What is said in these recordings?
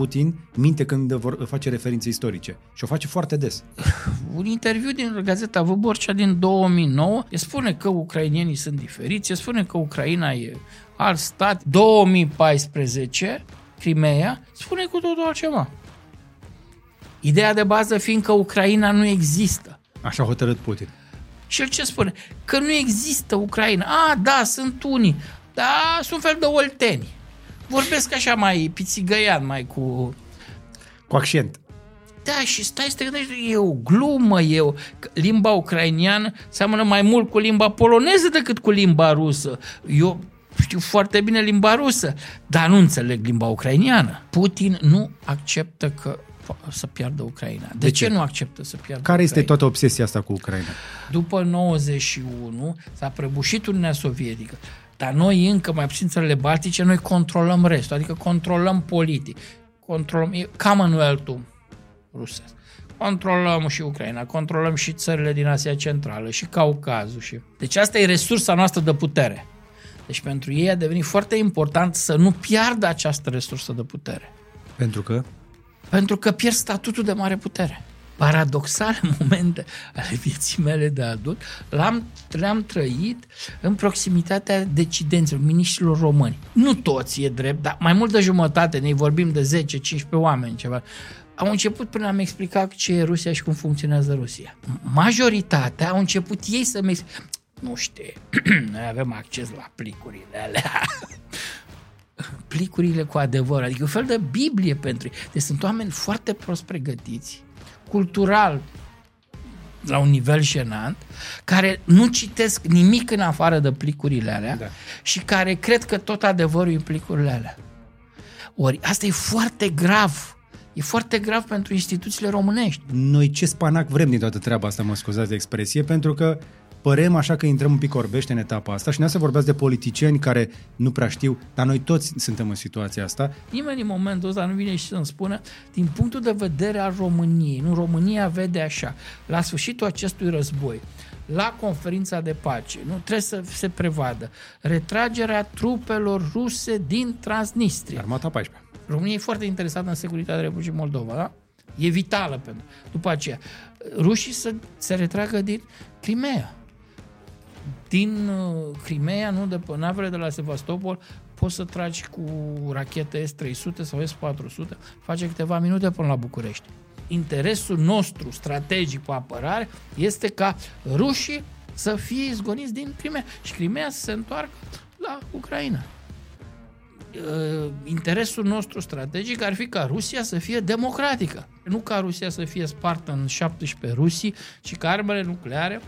Putin minte când vor face referințe istorice. Și o face foarte des. Un interviu din Gazeta Vâborcea din 2009 e spune că ucrainienii sunt diferiți, e spune că Ucraina e alt stat. 2014, Crimea, spune cu totul altceva. Ideea de bază fiind că Ucraina nu există. Așa a hotărât Putin. Și el ce spune? Că nu există Ucraina. A, da, sunt unii. Da, sunt fel de olteni. Vorbesc așa mai pițigăian, mai cu... Cu accent. Da, și stai să te gândești, e o glumă, e o... Limba ucrainiană seamănă mai mult cu limba poloneză decât cu limba rusă. Eu știu foarte bine limba rusă, dar nu înțeleg limba ucrainiană. Putin nu acceptă că să piardă Ucraina. De, de ce? ce nu acceptă să piardă Care Ucraina? este toată obsesia asta cu Ucraina? După 91 s-a prăbușit Uniunea Sovietică. Dar noi încă, mai puțin țările baltice, noi controlăm restul, adică controlăm politic. Controlăm, e Commonwealth-ul rusesc. Controlăm și Ucraina, controlăm și țările din Asia Centrală, și Caucazul. Și... Deci asta e resursa noastră de putere. Deci pentru ei a devenit foarte important să nu piardă această resursă de putere. Pentru că? Pentru că pierd statutul de mare putere. Paradoxale momente ale vieții mele de adult l-am, le-am trăit în proximitatea decidenților, miniștrilor români. Nu toți e drept, dar mai mult de jumătate, ne vorbim de 10-15 oameni, ceva. Au început până am explicat ce e Rusia și cum funcționează Rusia. Majoritatea au început ei să-mi explice. Nu știu, noi avem acces la plicurile alea plicurile cu adevăr, adică un fel de Biblie pentru ei. Deci sunt oameni foarte prost pregătiți, cultural, la un nivel jenant, care nu citesc nimic în afară de plicurile alea da. și care cred că tot adevărul e în plicurile alea. Ori asta e foarte grav. E foarte grav pentru instituțiile românești. Noi ce spanac vrem din toată treaba asta, mă scuzați de expresie, pentru că părem așa că intrăm un pic orbește în etapa asta și ne să vorbeați de politicieni care nu prea știu, dar noi toți suntem în situația asta. Nimeni în momentul ăsta nu vine și să-mi spună, din punctul de vedere al României, nu, România vede așa, la sfârșitul acestui război, la conferința de pace, nu trebuie să se prevadă retragerea trupelor ruse din Transnistria. Armata 14. România e foarte interesată în securitatea Republicii Moldova, da? E vitală pentru. După aceea, rușii să se retragă din Crimea din uh, Crimea, nu de pe navele de la Sevastopol, poți să tragi cu rachete S-300 sau S-400, face câteva minute până la București. Interesul nostru strategic pe apărare este ca rușii să fie izgoniți din Crimea și Crimea să se întoarcă la Ucraina. Uh, interesul nostru strategic ar fi ca Rusia să fie democratică. Nu ca Rusia să fie spartă în 17 rusii, ci ca armele nucleare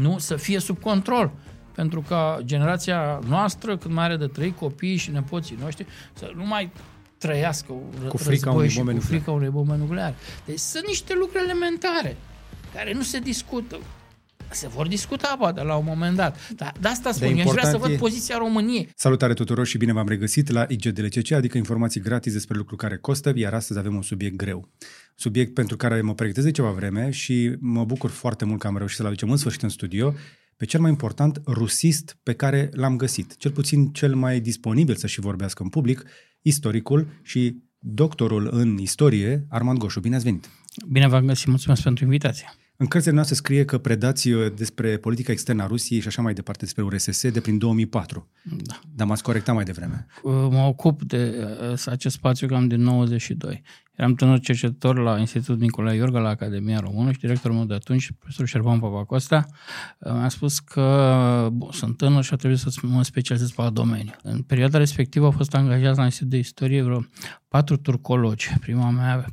nu să fie sub control. Pentru că generația noastră, când mai are de trei copii și nepoții noștri, să nu mai trăiască cu frica unei bombe cu frica unei bombe nucleare. Deci sunt niște lucruri elementare care nu se discută. Se vor discuta, poate, la un moment dat. Dar de asta spun, de eu vrea să văd e... poziția României. Salutare tuturor și bine v-am regăsit la IGDLCC, adică informații gratis despre lucruri care costă, iar astăzi avem un subiect greu. Subiect pentru care mă pregătesc de ceva vreme și mă bucur foarte mult că am reușit să-l aducem în sfârșit în studio pe cel mai important rusist pe care l-am găsit, cel puțin cel mai disponibil să și vorbească în public, istoricul și doctorul în istorie, Armand Goșu. Bine ați venit! Bine v-am găsit, mulțumesc pentru invitație! În cărțile noastre scrie că predați uh, despre politica externă a Rusiei și așa mai departe, despre URSS, de prin 2004. Da. Dar m-ați corectat mai devreme. Uh, mă ocup de uh, acest spațiu cam din 92. Eram tânăr cercetător la Institutul Nicolae Iorga, la Academia Română și directorul meu de atunci, profesorul Șerban Papacosta, mi-a spus că bun, sunt tânăr și a trebuit să mă specializez pe domeniu. În perioada respectivă au fost angajați la Institutul de Istorie vreo patru turcologi. Prima mea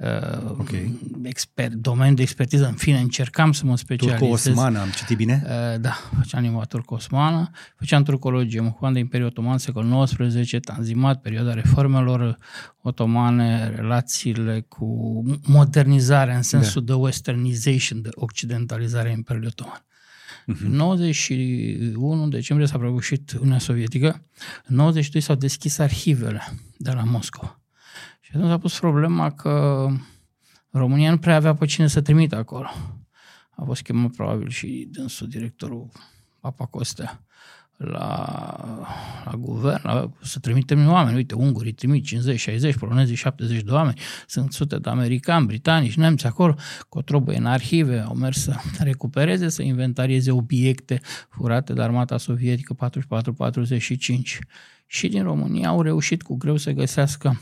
uh, okay. expert, domeniu de expertiză. În fine, încercam să mă specializez. Turco-osmană, am citit bine? Uh, da, făceam limba turco-osmană, făceam turcologie, mă ocupam de Imperiul Otoman, secol XIX, Tanzimat, perioada reformelor otomane, relațiile cu modernizarea în sensul da. de westernization, de occidentalizare a Imperiului Otoman. Uh-huh. În 91 decembrie s-a prăbușit Uniunea Sovietică. În 92 s-au deschis arhivele de la Moscova. Și atunci a pus problema că România nu prea avea pe cine să trimită acolo. A fost chemat probabil și dânsul, directorul Papa Costea la, la guvern, la, să trimitem oameni. Uite, ungurii trimit 50, 60, polonezii 70 de oameni, sunt sute de americani, britanici, nemți acolo, cotrobă în arhive, au mers să recupereze, să inventarieze obiecte furate de armata sovietică 44-45. Și din România au reușit cu greu să găsească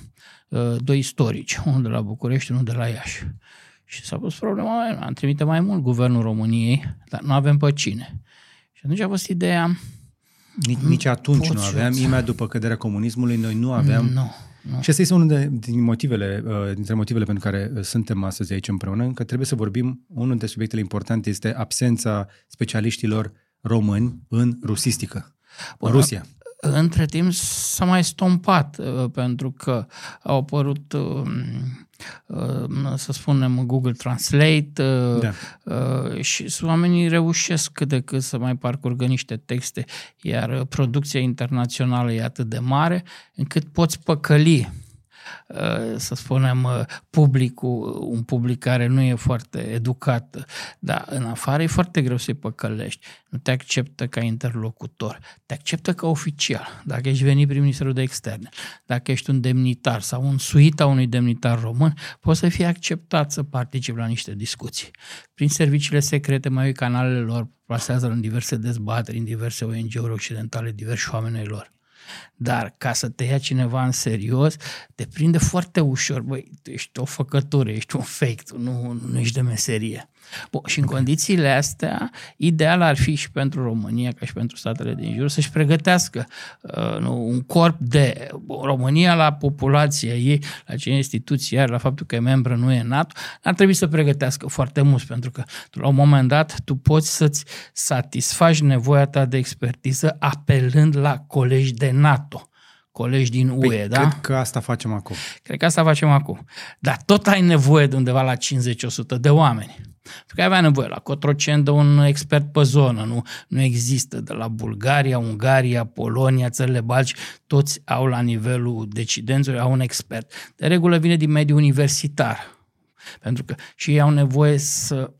uh, doi istorici, unul de la București, unul de la Iași. Și s-a pus problema, am trimite mai mult guvernul României, dar nu avem pe cine. Și atunci a fost ideea, nici, nici atunci nu aveam, imediat după căderea comunismului, noi nu aveam. Nu, nu. Și asta este unul de, din motivele, uh, dintre motivele pentru care uh, suntem astăzi aici împreună, că trebuie să vorbim, unul dintre subiectele importante este absența specialiștilor români în rusistică, în Rusia. Între timp s-a mai stompat, uh, pentru că au apărut um, Uh, să spunem, Google Translate uh, da. Uh, și oamenii reușesc cât de cât să mai parcurgă niște texte, iar producția internațională e atât de mare încât poți păcăli Uh, să spunem, uh, publicul, un public care nu e foarte educat, dar în afară e foarte greu să-i păcălești. Nu te acceptă ca interlocutor, te acceptă ca oficial. Dacă ești venit prin Ministerul de Externe, dacă ești un demnitar sau un suit a unui demnitar român, poți să fii acceptat să participi la niște discuții. Prin serviciile secrete, mai canalele lor plasează în diverse dezbateri, în diverse ONG-uri occidentale, diversi oameni lor. Dar ca să te ia cineva în serios, te prinde foarte ușor. Băi, tu ești o făcătură, ești un fake, tu nu, nu ești de meserie. Bun, și în condițiile astea, ideal ar fi și pentru România, ca și pentru statele din jur, să-și pregătească uh, nu, un corp de bun, România la populația ei, la ce instituții are, la faptul că e membră, nu e NATO, ar trebui să pregătească foarte mult, pentru că la un moment dat tu poți să-ți satisfaci nevoia ta de expertiză apelând la colegi de NATO colegi din UE, păi, da? Cred că asta facem acum. Cred că asta facem acum. Dar tot ai nevoie de undeva la 50-100 de oameni. Pentru că avea nevoie la Cotrocen de un expert pe zonă, nu, nu există de la Bulgaria, Ungaria, Polonia, țările Balci, toți au la nivelul decidenților, au un expert. De regulă vine din mediul universitar, pentru că și ei au nevoie să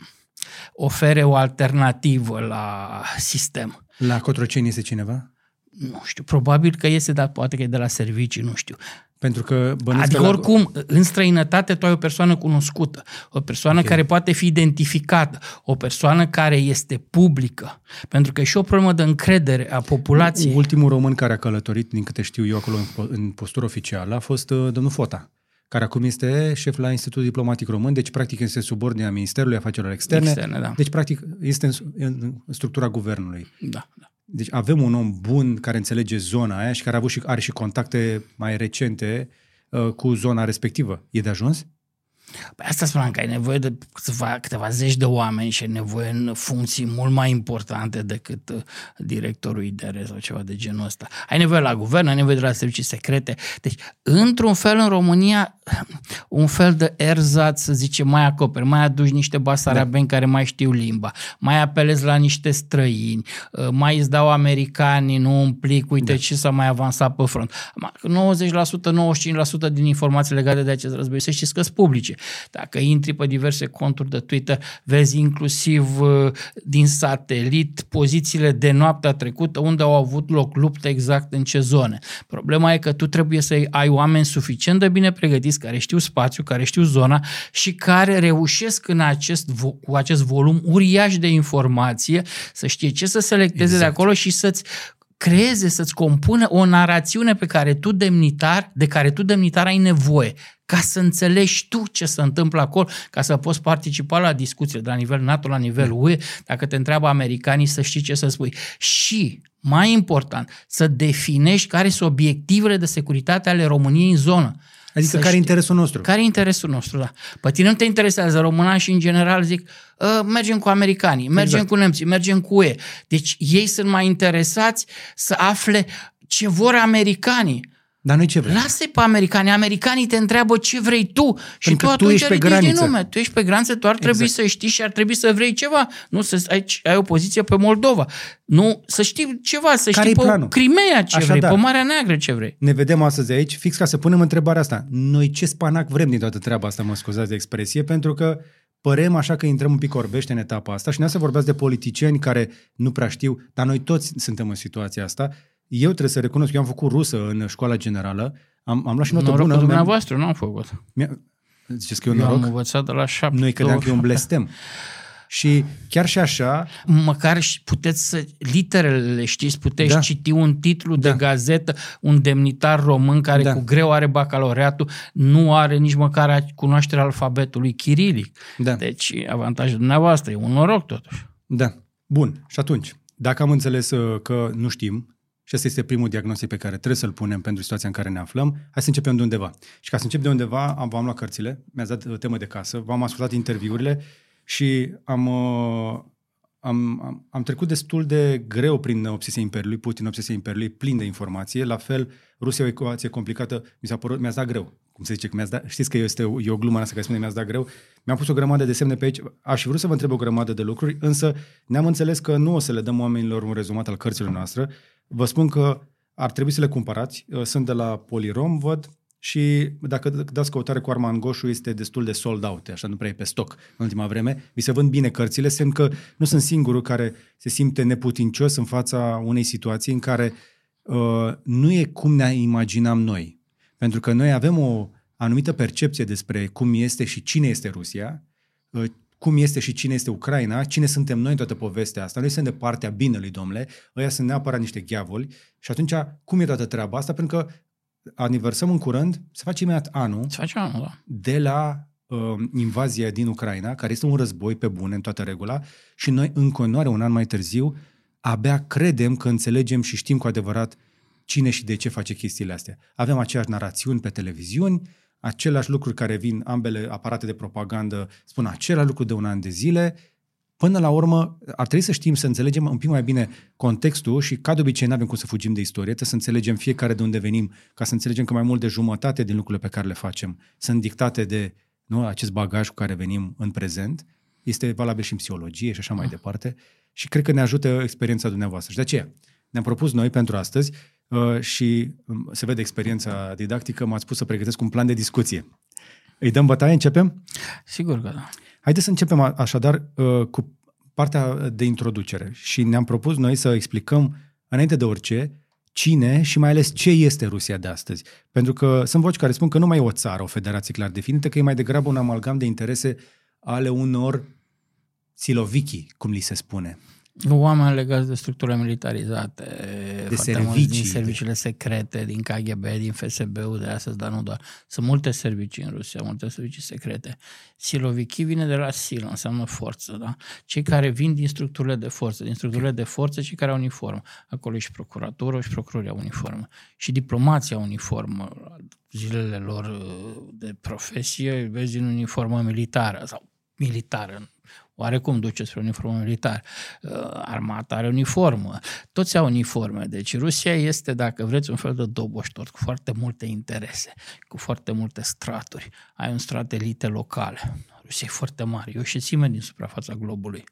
ofere o alternativă la sistem. La Cotroceni este cineva? Nu știu, probabil că este, dar poate că e de la servicii, nu știu. Pentru că Adică la... oricum, în străinătate tu ai o persoană cunoscută, o persoană okay. care poate fi identificată, o persoană care este publică. Pentru că e și o problemă de încredere a populației. Ultimul român care a călătorit, din câte știu eu, acolo în postură oficială, a fost uh, domnul Fota care acum este șef la Institutul Diplomatic Român, deci practic este subordinea Ministerului Afacerilor Externe. Externe da. Deci practic este în, în structura guvernului. Da, da. Deci avem un om bun care înțelege zona aia și care a avut și, are și contacte mai recente uh, cu zona respectivă. E de ajuns? Păi asta spuneam că ai nevoie de câteva, câteva zeci de oameni și ai nevoie în funcții mult mai importante decât uh, directorul IDR sau ceva de genul ăsta. Ai nevoie la guvern, ai nevoie de la servicii secrete. Deci, într-un fel, în România, un fel de erzat, să zice, mai acoperi, mai aduci niște basarabeni da. care mai știu limba, mai apelezi la niște străini, uh, mai îți dau americanii, nu un plic, uite da. ce s-a mai avansat pe front. 90%, 95% din informații legate de acest război, să știți că sunt publice. Dacă intri pe diverse conturi de Twitter, vezi inclusiv uh, din satelit pozițiile de noaptea trecută unde au avut loc lupte exact în ce zone. Problema e că tu trebuie să ai oameni suficient de bine pregătiți, care știu spațiu, care știu zona și care reușesc în acest, cu acest volum uriaș de informație să știe ce să selecteze exact. de acolo și să-ți creeze, să-ți compună o narațiune pe care tu demnitar, de care tu demnitar ai nevoie ca să înțelegi tu ce se întâmplă acolo, ca să poți participa la discuții de la nivel NATO, la nivel UE, dacă te întreabă americanii să știi ce să spui. Și, mai important, să definești care sunt obiectivele de securitate ale României în zonă. Adică care e interesul nostru? Care e interesul nostru, da. Pe tine nu te interesează româna și în general zic uh, mergem cu americanii, mergem exact. cu nemții, mergem cu UE. Deci ei sunt mai interesați să afle ce vor americanii dar noi ce vrem? lasă pe americani. Americanii te întreabă ce vrei tu. Și tu, tu ești pe graniță. Nume. Tu ești pe graniță, tu ar trebui exact. să știi și ar trebui să vrei ceva. Nu să ai, ai o poziție pe Moldova. Nu, să știi ceva, să Care știi pe planul? Crimea ce Așa vrei, da. pe Marea Neagră ce vrei. Ne vedem astăzi aici, fix ca să punem întrebarea asta. Noi ce spanac vrem din toată treaba asta, mă scuzați de expresie, pentru că părem așa că intrăm un pic orbește în etapa asta și nu să vorbeați de politicieni care nu prea știu, dar noi toți suntem în situația asta. Eu trebuie să recunosc, eu am făcut rusă în școala generală, am, am luat și notă Norocul bună. dumneavoastră, nu am făcut. Mi-a, ziceți că e un Eu noroc? am învățat de la șapte. Noi credeam că e un blestem. Și chiar și așa, Măcar și puteți să, literele le știți, puteți Da. da. citi un titlu da. Da. de gazetă, un demnitar român care Da. da. cu greu are bacalaureatul, nu are nici măcar cunoașterea alfabetului chirilic. da. Deci avantajul dumneavoastră, e un noroc totuși. Da. Bun. Și atunci, dacă am înțeles uh, că nu știm, și ăsta este primul diagnostic pe care trebuie să-l punem pentru situația în care ne aflăm, hai să începem de undeva. Și ca să încep de undeva, am, v-am luat cărțile, mi-ați dat uh, temă de casă, v-am ascultat interviurile și am, uh, am, am, am trecut destul de greu prin obsesia Imperiului, Putin, obsesia Imperiului, plin de informație. La fel, Rusia e o ecuație complicată, mi s-a părut, mi-ați dat greu. Cum se zice, că mi-ați dat, știți că este o, e o glumă în asta care spune mi-ați dat greu. Mi-am pus o grămadă de semne pe aici. Aș fi vrut să vă întreb o grămadă de lucruri, însă ne-am înțeles că nu o să le dăm oamenilor un rezumat al cărților noastre. Vă spun că ar trebui să le cumpărați. Sunt de la Polirom, văd, și dacă dați căutare cu Arman Goșu, este destul de sold out, așa nu prea e pe stoc în ultima vreme. Vi se vând bine cărțile, semn că nu sunt singurul care se simte neputincios în fața unei situații în care uh, nu e cum ne imaginam noi. Pentru că noi avem o anumită percepție despre cum este și cine este Rusia, uh, cum este și cine este Ucraina, cine suntem noi în toată povestea asta. Noi suntem de partea binelui, domnule, ăia sunt neapărat niște gheavoli și atunci cum e toată treaba asta? Pentru că aniversăm în curând, se face imediat anul Să facem anul, da. de la uh, invazia din Ucraina, care este un război pe bune în toată regula, și noi în continuare, un an mai târziu, abia credem că înțelegem și știm cu adevărat cine și de ce face chestiile astea. Avem aceeași narațiuni pe televiziuni, aceleași lucruri care vin, ambele aparate de propagandă spun același lucru de un an de zile. Până la urmă, ar trebui să știm, să înțelegem un pic mai bine contextul și, ca de obicei, nu avem cum să fugim de istorie, trebuie să înțelegem fiecare de unde venim, ca să înțelegem că mai mult de jumătate din lucrurile pe care le facem sunt dictate de nu, acest bagaj cu care venim în prezent. Este valabil și în psihologie și așa mai departe. Și cred că ne ajută experiența dumneavoastră. Și de aceea ne-am propus noi pentru astăzi uh, și um, se vede experiența didactică, m-ați spus să pregătesc un plan de discuție. Îi dăm bătaie, începem? Sigur că da. Haideți să începem a- așadar uh, cu partea de introducere și ne-am propus noi să explicăm înainte de orice cine și mai ales ce este Rusia de astăzi. Pentru că sunt voci care spun că nu mai e o țară, o federație clar definită, că e mai degrabă un amalgam de interese ale unor silovichi, cum li se spune. Oameni legați de structurile militarizate, De foarte mulți servicii, din de- serviciile secrete, din KGB, din FSB-ul de astăzi, dar nu doar. Sunt multe servicii în Rusia, multe servicii secrete. Siloviki vine de la sil, înseamnă forță, da? Cei care vin din structurile de forță, din structurile de forță, cei care au uniformă. Acolo e și procuratură și procuroria uniformă. Și diplomația uniformă, zilele lor uh, de profesie, vezi în uniformă militară sau militară, oarecum duce spre uniformă militară. Uh, Armata are uniformă, toți au uniforme. Deci Rusia este, dacă vreți, un fel de doboștor cu foarte multe interese, cu foarte multe straturi. Ai un strat elite locale. Rusia e foarte mare, e o șesime din suprafața globului.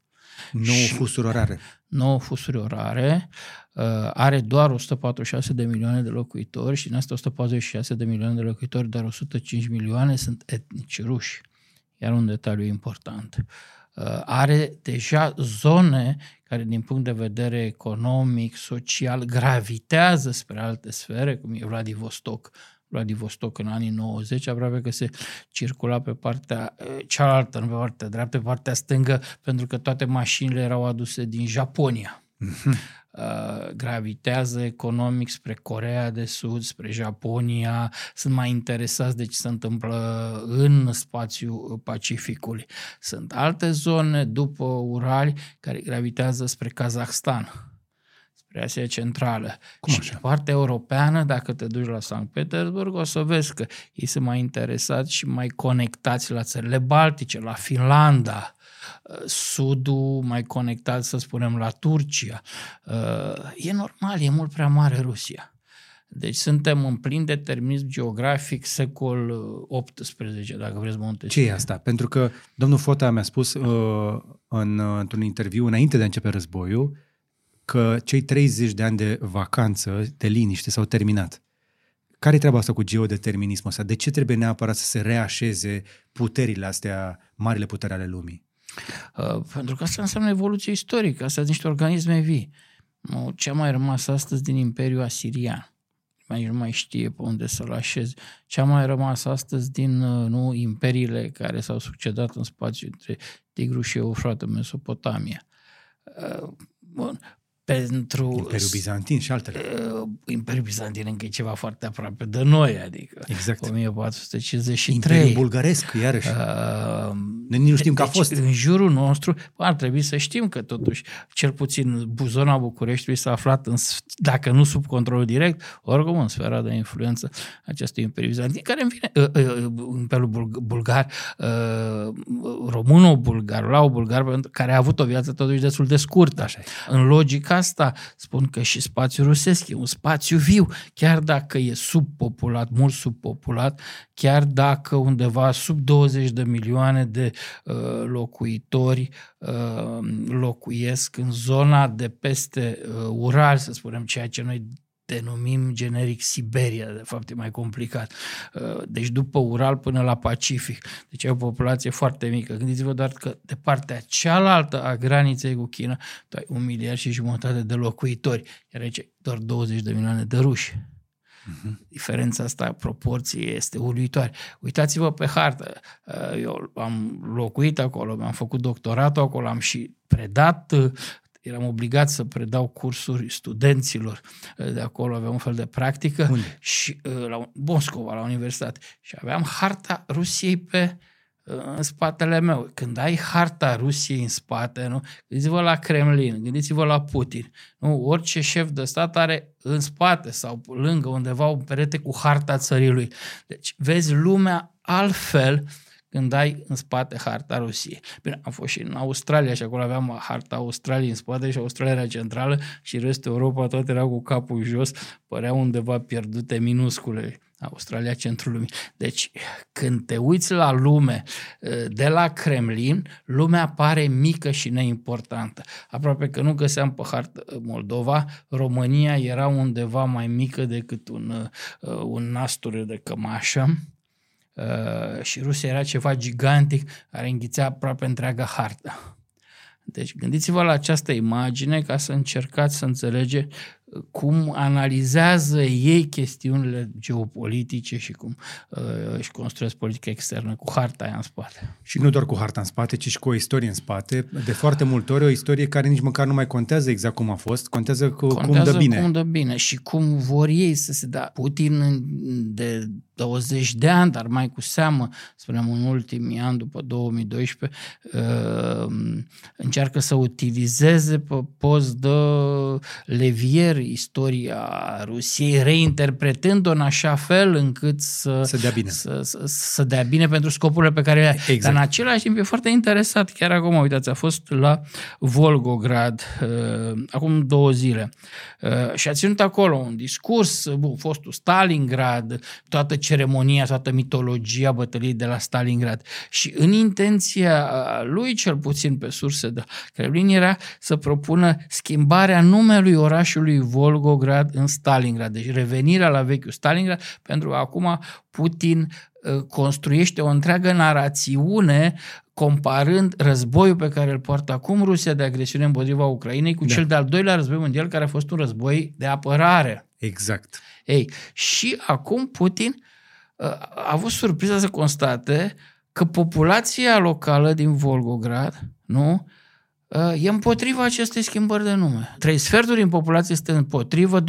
Nu Și- fusuri orare. 9 fusuri orare, uh, are doar 146 de milioane de locuitori și în astea 146 de milioane de locuitori, doar 105 milioane sunt etnici ruși. Iar un detaliu important. Uh, Are deja zone care din punct de vedere economic, social, gravitează spre alte sfere, cum e Vladivostok. Vladivostok în anii 90 aproape că se circula pe partea eh, cealaltă, nu pe partea dreaptă, pe partea stângă, pentru că toate mașinile erau aduse din Japonia. Uh, gravitează economic spre Corea de Sud, spre Japonia, sunt mai interesați de ce se întâmplă în spațiul Pacificului. Sunt alte zone după Urali care gravitează spre Kazahstan, spre Asia Centrală. Cum și așa? pe partea europeană, dacă te duci la Sankt Petersburg, o să vezi că ei sunt mai interesați și mai conectați la țările Baltice, la Finlanda, Sudul mai conectat, să spunem, la Turcia. Uh, E normal, e mult prea mare Rusia. Deci suntem în plin determinism geografic secol XVIII, dacă vreți Montesquieu. Ce e asta? Pentru că domnul Fota mi-a spus uh, în, uh, într-un interviu, înainte de a începe războiul, că cei 30 de ani de vacanță, de liniște, s-au terminat. Care e treaba asta cu geodeterminismul ăsta? De ce trebuie neapărat să se reașeze puterile astea, marile puteri ale lumii? Uh, pentru că asta înseamnă evoluție istorică, asta sunt niște organisme vii. Ce a mai rămas astăzi din Imperiul Asirian? mai nu mai știe pe unde să-l așeze. Ce a mai rămas astăzi din uh, nu, imperiile care s-au succedat în spațiu între Tigru și Eufrat Mesopotamia. Uh, bun pentru... Imperiul Bizantin și altele. Uh, Imperiul Bizantin încă e ceva foarte aproape de noi, adică exact. 1453. Imperiul bulgaresc, iarăși. Uh, Nici nu știm deci, că a fost. în jurul nostru ar trebui să știm că totuși, cel puțin zona Bucureștiului s-a aflat, în, dacă nu sub control direct, oricum în sfera de influență acestui Imperiu Bizantin, care în fine, uh, uh, Imperiul Bulgar, uh, româno-bulgar, lao-bulgar, care a avut o viață totuși destul de scurtă. Așa. În logica asta spun că și spațiul rusesc e un spațiu viu, chiar dacă e subpopulat, mult subpopulat, chiar dacă undeva sub 20 de milioane de uh, locuitori uh, locuiesc în zona de peste uh, Ural, să spunem, ceea ce noi denumim generic Siberia, de fapt e mai complicat. Uh, deci după Ural până la Pacific. Deci e o populație foarte mică. Gândiți-vă doar că de partea cealaltă a graniței cu China, tu ai un miliard și jumătate de locuitori, iar aici doar 20 de milioane de ruși. Uh-huh. Diferența asta, proporție, este uluitoare. Uitați-vă pe hartă. Uh, eu am locuit acolo, mi-am făcut doctoratul acolo, am și predat uh, eram obligat să predau cursuri studenților uh, de acolo, aveam un fel de practică Unde? și uh, la Moscova, la universitate. Și aveam harta Rusiei pe uh, în spatele meu. Când ai harta Rusiei în spate, nu? gândiți-vă la Kremlin, gândiți-vă la Putin. Nu? Orice șef de stat are în spate sau lângă undeva un perete cu harta țării lui. Deci vezi lumea altfel uh, când ai în spate harta Rusiei. Bine, am fost și în Australia și acolo aveam harta Australiei în spate și Australia era centrală și restul Europa tot era cu capul jos, părea undeva pierdute minuscule. Australia, centrul lumii. Deci, când te uiți la lume de la Kremlin, lumea pare mică și neimportantă. Aproape că nu găseam pe hartă Moldova, România era undeva mai mică decât un, un nasture de cămașă Uh, și Rusia era ceva gigantic care înghițea aproape întreaga hartă. Deci gândiți-vă la această imagine ca să încercați să înțelege cum analizează ei chestiunile geopolitice și cum uh, își construiesc politica externă cu harta aia în spate. Și nu doar cu harta în spate, ci și cu o istorie în spate. De foarte multe ori o istorie care nici măcar nu mai contează exact cum a fost, contează, cu, contează cum dă bine. cum dă bine și cum vor ei să se dea. Putin de 20 de ani, dar mai cu seamă, spunem în ultimii ani, după 2012, uh, încearcă să utilizeze pe post de levier istoria Rusiei, reinterpretând-o în așa fel încât să, să dea bine. Să, să, să dea bine pentru scopurile pe care le are. Exact. Dar în același timp e foarte interesat, chiar acum, uitați, a fost la Volgograd uh, acum două zile uh, și a ținut acolo un discurs, bun, fostul Stalingrad, toată ceremonia, toată mitologia bătăliei de la Stalingrad. Și în intenția lui, cel puțin pe surse de Kremlin, era să propună schimbarea numelui orașului Volgograd în Stalingrad. Deci revenirea la vechiul Stalingrad, pentru că acum Putin ă, construiește o întreagă narațiune comparând războiul pe care îl poartă acum Rusia de agresiune împotriva Ucrainei cu da. cel de-al doilea război mondial care a fost un război de apărare. Exact. Ei, și acum Putin a avut surpriza să constate că populația locală din Volgograd, nu, e împotriva acestei schimbări de nume. Trei sferturi din populație este împotrivă, 26%,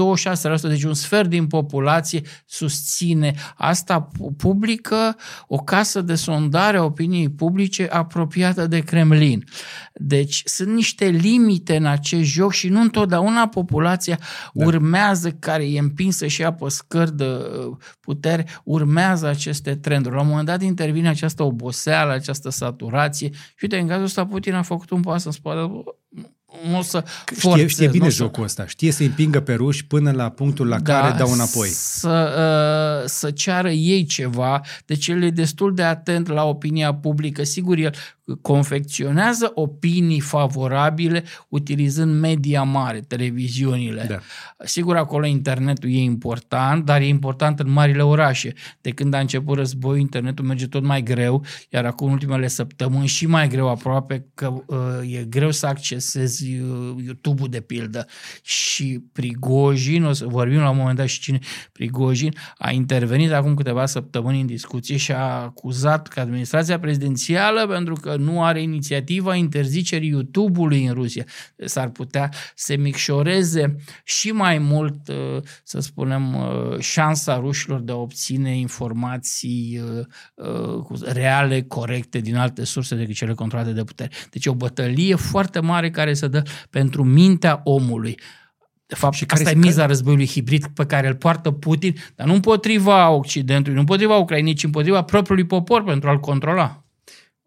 deci un sfert din populație susține. Asta publică o casă de sondare a opiniei publice apropiată de Kremlin. Deci sunt niște limite în acest joc și nu întotdeauna populația da. urmează, care e împinsă și apă scări de uh, putere, urmează aceste trenduri. La un moment dat intervine această oboseală, această saturație și uite, în cazul ăsta Putin a făcut un pas în spate nu o să forțez, știe, știe bine jocul ăsta, știe să împingă pe ruși până la punctul la da, care dau înapoi. Să, uh, să ceară ei ceva, deci el e destul de atent la opinia publică. Sigur, el confecționează opinii favorabile utilizând media mare, televiziunile. Da. Sigur, acolo internetul e important, dar e important în marile orașe. De când a început războiul, internetul merge tot mai greu, iar acum în ultimele săptămâni și mai greu aproape că uh, e greu să accesezi uh, YouTube-ul de pildă. Și Prigojin, o să vorbim la un moment dat și cine Prigojin, a intervenit acum câteva săptămâni în discuție și a acuzat că administrația prezidențială pentru că nu are inițiativa interzicerii YouTube-ului în Rusia. S-ar putea să micșoreze și mai mult, uh, să spunem, uh, șansa rușilor de a obține informații uh, reale, corecte din alte surse decât cele controlate de putere. Deci e o bătălie foarte mare care se dă pentru mintea omului. De fapt, și asta e miza războiului hibrid pe care îl poartă Putin, dar nu împotriva Occidentului, nu împotriva Ucrainei, ci împotriva propriului popor pentru a-l controla.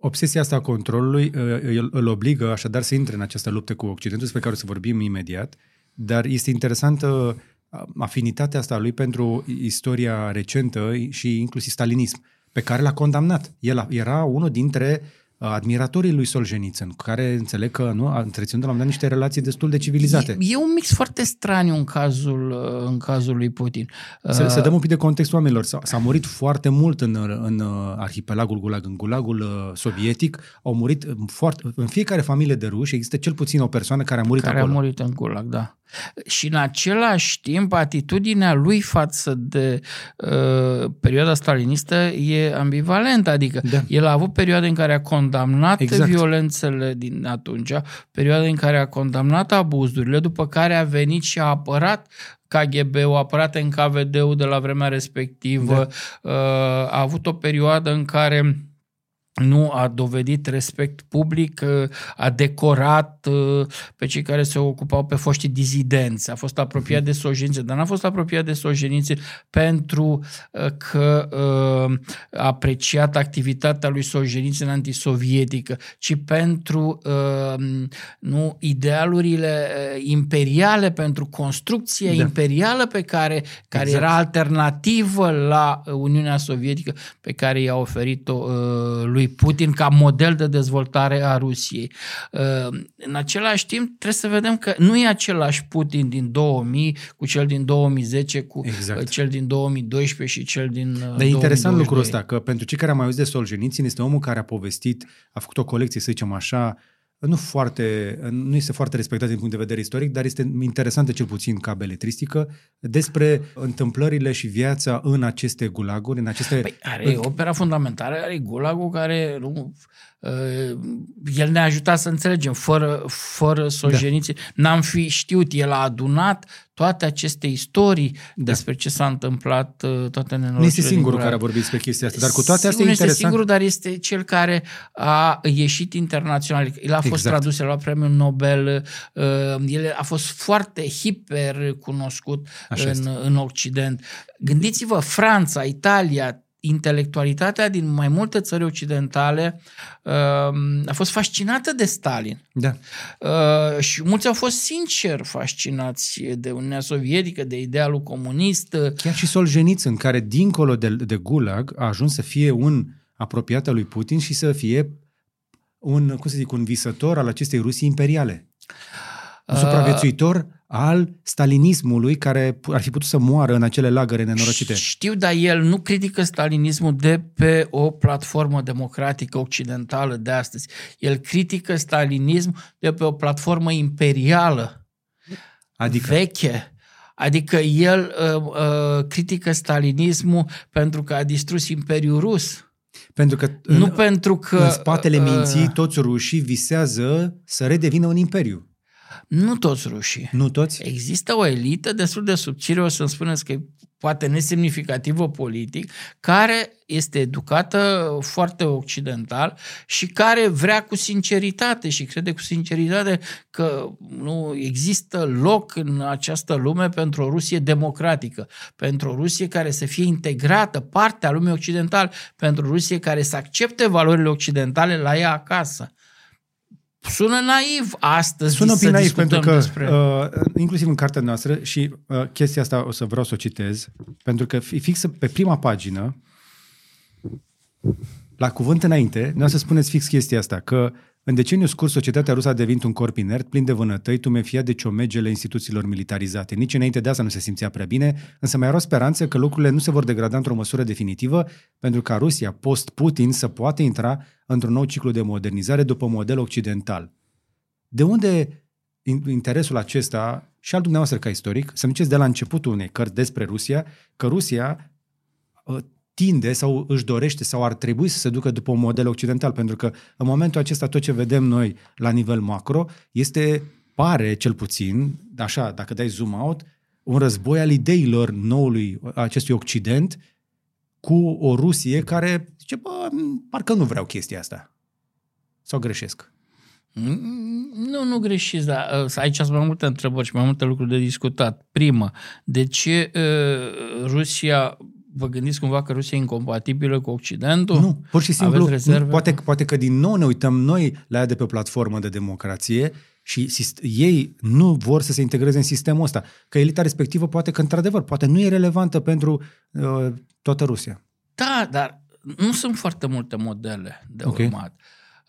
Obsesia asta a controlului uh, îl obligă așadar să intre în această luptă cu Occidentul, despre care o să vorbim imediat, dar este interesantă uh, afinitatea asta a lui pentru istoria recentă și inclusiv stalinism, pe care l-a condamnat. El era unul dintre admiratorii lui Solzhenitsyn, cu care înțeleg că nu, a întreținut la un niște relații destul de civilizate. E, e un mix foarte straniu în cazul, în cazul lui Putin. Să, să dăm un pic de context oamenilor. S-a, s-a murit foarte mult în, în arhipelagul Gulag, în Gulagul uh, sovietic. Au murit foarte, în fiecare familie de ruși există cel puțin o persoană care a murit care acolo. a murit în Gulag, da. Și în același timp, atitudinea lui față de uh, perioada stalinistă e ambivalentă, adică da. el a avut perioade în care a condamnat exact. violențele din atunci, perioade în care a condamnat abuzurile, după care a venit și a apărat KGB-ul, a apărat NKVD-ul de la vremea respectivă, da. uh, a avut o perioadă în care nu a dovedit respect public, a decorat uh, pe cei care se ocupau pe foștii dizidenți, a fost apropiat de Sojenițe, dar n-a fost apropiat de Sojenițe pentru uh, că uh, a apreciat activitatea lui Sojenițe în antisovietică, ci pentru nu idealurile imperiale, pentru construcția da. imperială pe care, care exact. era alternativă la Uniunea Sovietică pe care i-a oferit-o lui Putin ca model de dezvoltare a Rusiei. Uh, în același timp, trebuie să vedem că nu e același Putin din 2000 cu cel din 2010, cu exact. cel din 2012 și cel din uh, Dar e interesant lucrul ăsta, că pentru cei care au mai auzit de Solzhenitsyn, este omul care a povestit, a făcut o colecție, să zicem așa, nu, foarte, nu este foarte respectat din punct de vedere istoric, dar este interesantă cel puțin ca beletristică, despre întâmplările și viața în aceste gulaguri, în aceste... Păi are opera fundamentală, are gulagul care nu, Uh, el ne-a ajutat să înțelegem, fără, fără Solzhenitsyn, da. n-am fi știut, el a adunat toate aceste istorii da. despre ce s-a întâmplat, uh, toate nenorocirile. Nu este singurul care a vorbit despre chestia asta, dar cu toate astea nu este interesant. singurul, dar este cel care a ieșit internațional. El a fost exact. tradus, el a luat premiul Nobel, uh, el a fost foarte hiper cunoscut în, în Occident. Gândiți-vă, Franța, Italia, intelectualitatea din mai multe țări occidentale uh, a fost fascinată de Stalin. Da. Uh, și mulți au fost sincer fascinați de Uniunea Sovietică, de idealul comunist. Chiar și Solzhenitsyn, care dincolo de, de Gulag a ajuns să fie un apropiat al lui Putin și să fie un, cum să zic, un visător al acestei Rusii imperiale. Un uh, supraviețuitor al stalinismului care ar fi putut să moară în acele lagăre nenorocite. Știu, dar el nu critică stalinismul de pe o platformă democratică occidentală de astăzi. El critică stalinism de pe o platformă imperială, adică? veche. Adică el uh, uh, critică stalinismul pentru că a distrus Imperiul Rus. Pentru că nu în, pentru că în spatele uh, minții toți rușii visează să redevină un imperiu. Nu toți rușii. Nu toți? Există o elită destul de subțire, o să-mi spuneți că e poate nesemnificativă politic, care este educată foarte occidental și care vrea cu sinceritate și crede cu sinceritate că nu există loc în această lume pentru o Rusie democratică, pentru o Rusie care să fie integrată, parte a lumii occidentale, pentru o Rusie care să accepte valorile occidentale la ea acasă. Sună naiv astăzi Sună să naiv pentru că, despre... uh, inclusiv în cartea noastră, și uh, chestia asta o să vreau să o citez, pentru că fix pe prima pagină, la cuvânt înainte, nu să spuneți fix chestia asta, că în deceniu scurt, societatea rusă a devenit un corp inert, plin de vânătăi, tumefia de ciomegele instituțiilor militarizate. Nici înainte de asta nu se simțea prea bine, însă mai erau speranțe că lucrurile nu se vor degrada într-o măsură definitivă, pentru ca Rusia, post-Putin, să poată intra într-un nou ciclu de modernizare după model occidental. De unde interesul acesta și al dumneavoastră ca istoric, să-mi ziceți de la începutul unei cărți despre Rusia, că Rusia uh, tinde sau își dorește sau ar trebui să se ducă după un model occidental, pentru că în momentul acesta tot ce vedem noi la nivel macro este, pare cel puțin, așa, dacă dai zoom out, un război al ideilor noului acestui Occident cu o Rusie care zice, bă, parcă nu vreau chestia asta. Sau greșesc? Nu, nu greșiți, dar uh, aici sunt mai multe întrebări și mai multe lucruri de discutat. Prima, de ce uh, Rusia vă gândiți cumva că Rusia e incompatibilă cu Occidentul? Nu, pur și simplu, poate, poate că din nou ne uităm noi la ea de pe platformă de democrație și ei nu vor să se integreze în sistemul ăsta. Că elita respectivă poate că, într-adevăr, poate nu e relevantă pentru uh, toată Rusia. Da, dar nu sunt foarte multe modele de okay. urmat.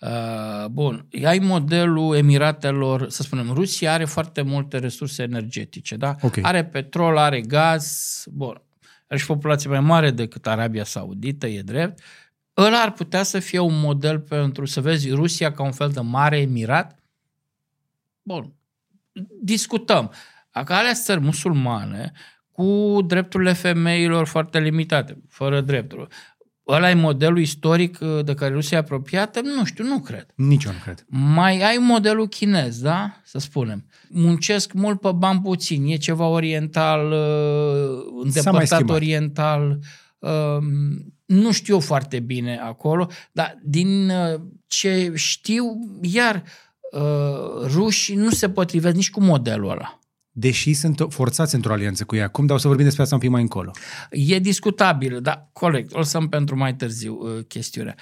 Uh, bun, ai modelul Emiratelor, să spunem, Rusia are foarte multe resurse energetice, da? Okay. Are petrol, are gaz, bun, are și populație mai mare decât Arabia Saudită, e drept. Ăla ar putea să fie un model pentru, să vezi, Rusia ca un fel de mare emirat? Bun, discutăm. Alea țări musulmane cu drepturile femeilor foarte limitate, fără drepturi ăla e modelul istoric uh, de care Rusia e apropiată? Nu știu, nu cred. Nici eu nu cred. Mai ai modelul chinez, da? Să spunem. Muncesc mult pe bani puțin, e ceva oriental, uh, îndepărtat oriental. Um, nu știu foarte bine acolo, dar din uh, ce știu, iar rușii nu se potrivesc nici cu modelul ăla deși sunt forțați într-o alianță cu ea acum, dar o să vorbim despre asta un pic mai încolo. E discutabil, dar corect, o lăsăm pentru mai târziu uh, chestiunea.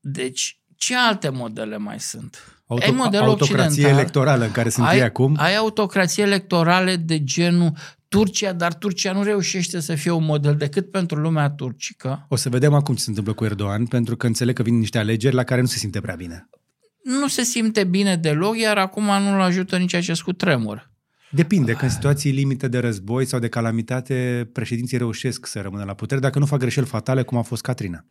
Deci, ce alte modele mai sunt? Auto- ai modelul autocrație electorală în care sunt ai, ei acum. Ai autocrație electorale de genul Turcia, dar Turcia nu reușește să fie un model decât pentru lumea turcică. O să vedem acum ce se întâmplă cu Erdogan, pentru că înțeleg că vin niște alegeri la care nu se simte prea bine. Nu se simte bine deloc, iar acum nu-l ajută nici acest cu tremur. Depinde, că în situații limite de război sau de calamitate, președinții reușesc să rămână la putere dacă nu fac greșeli fatale, cum a fost Catrina.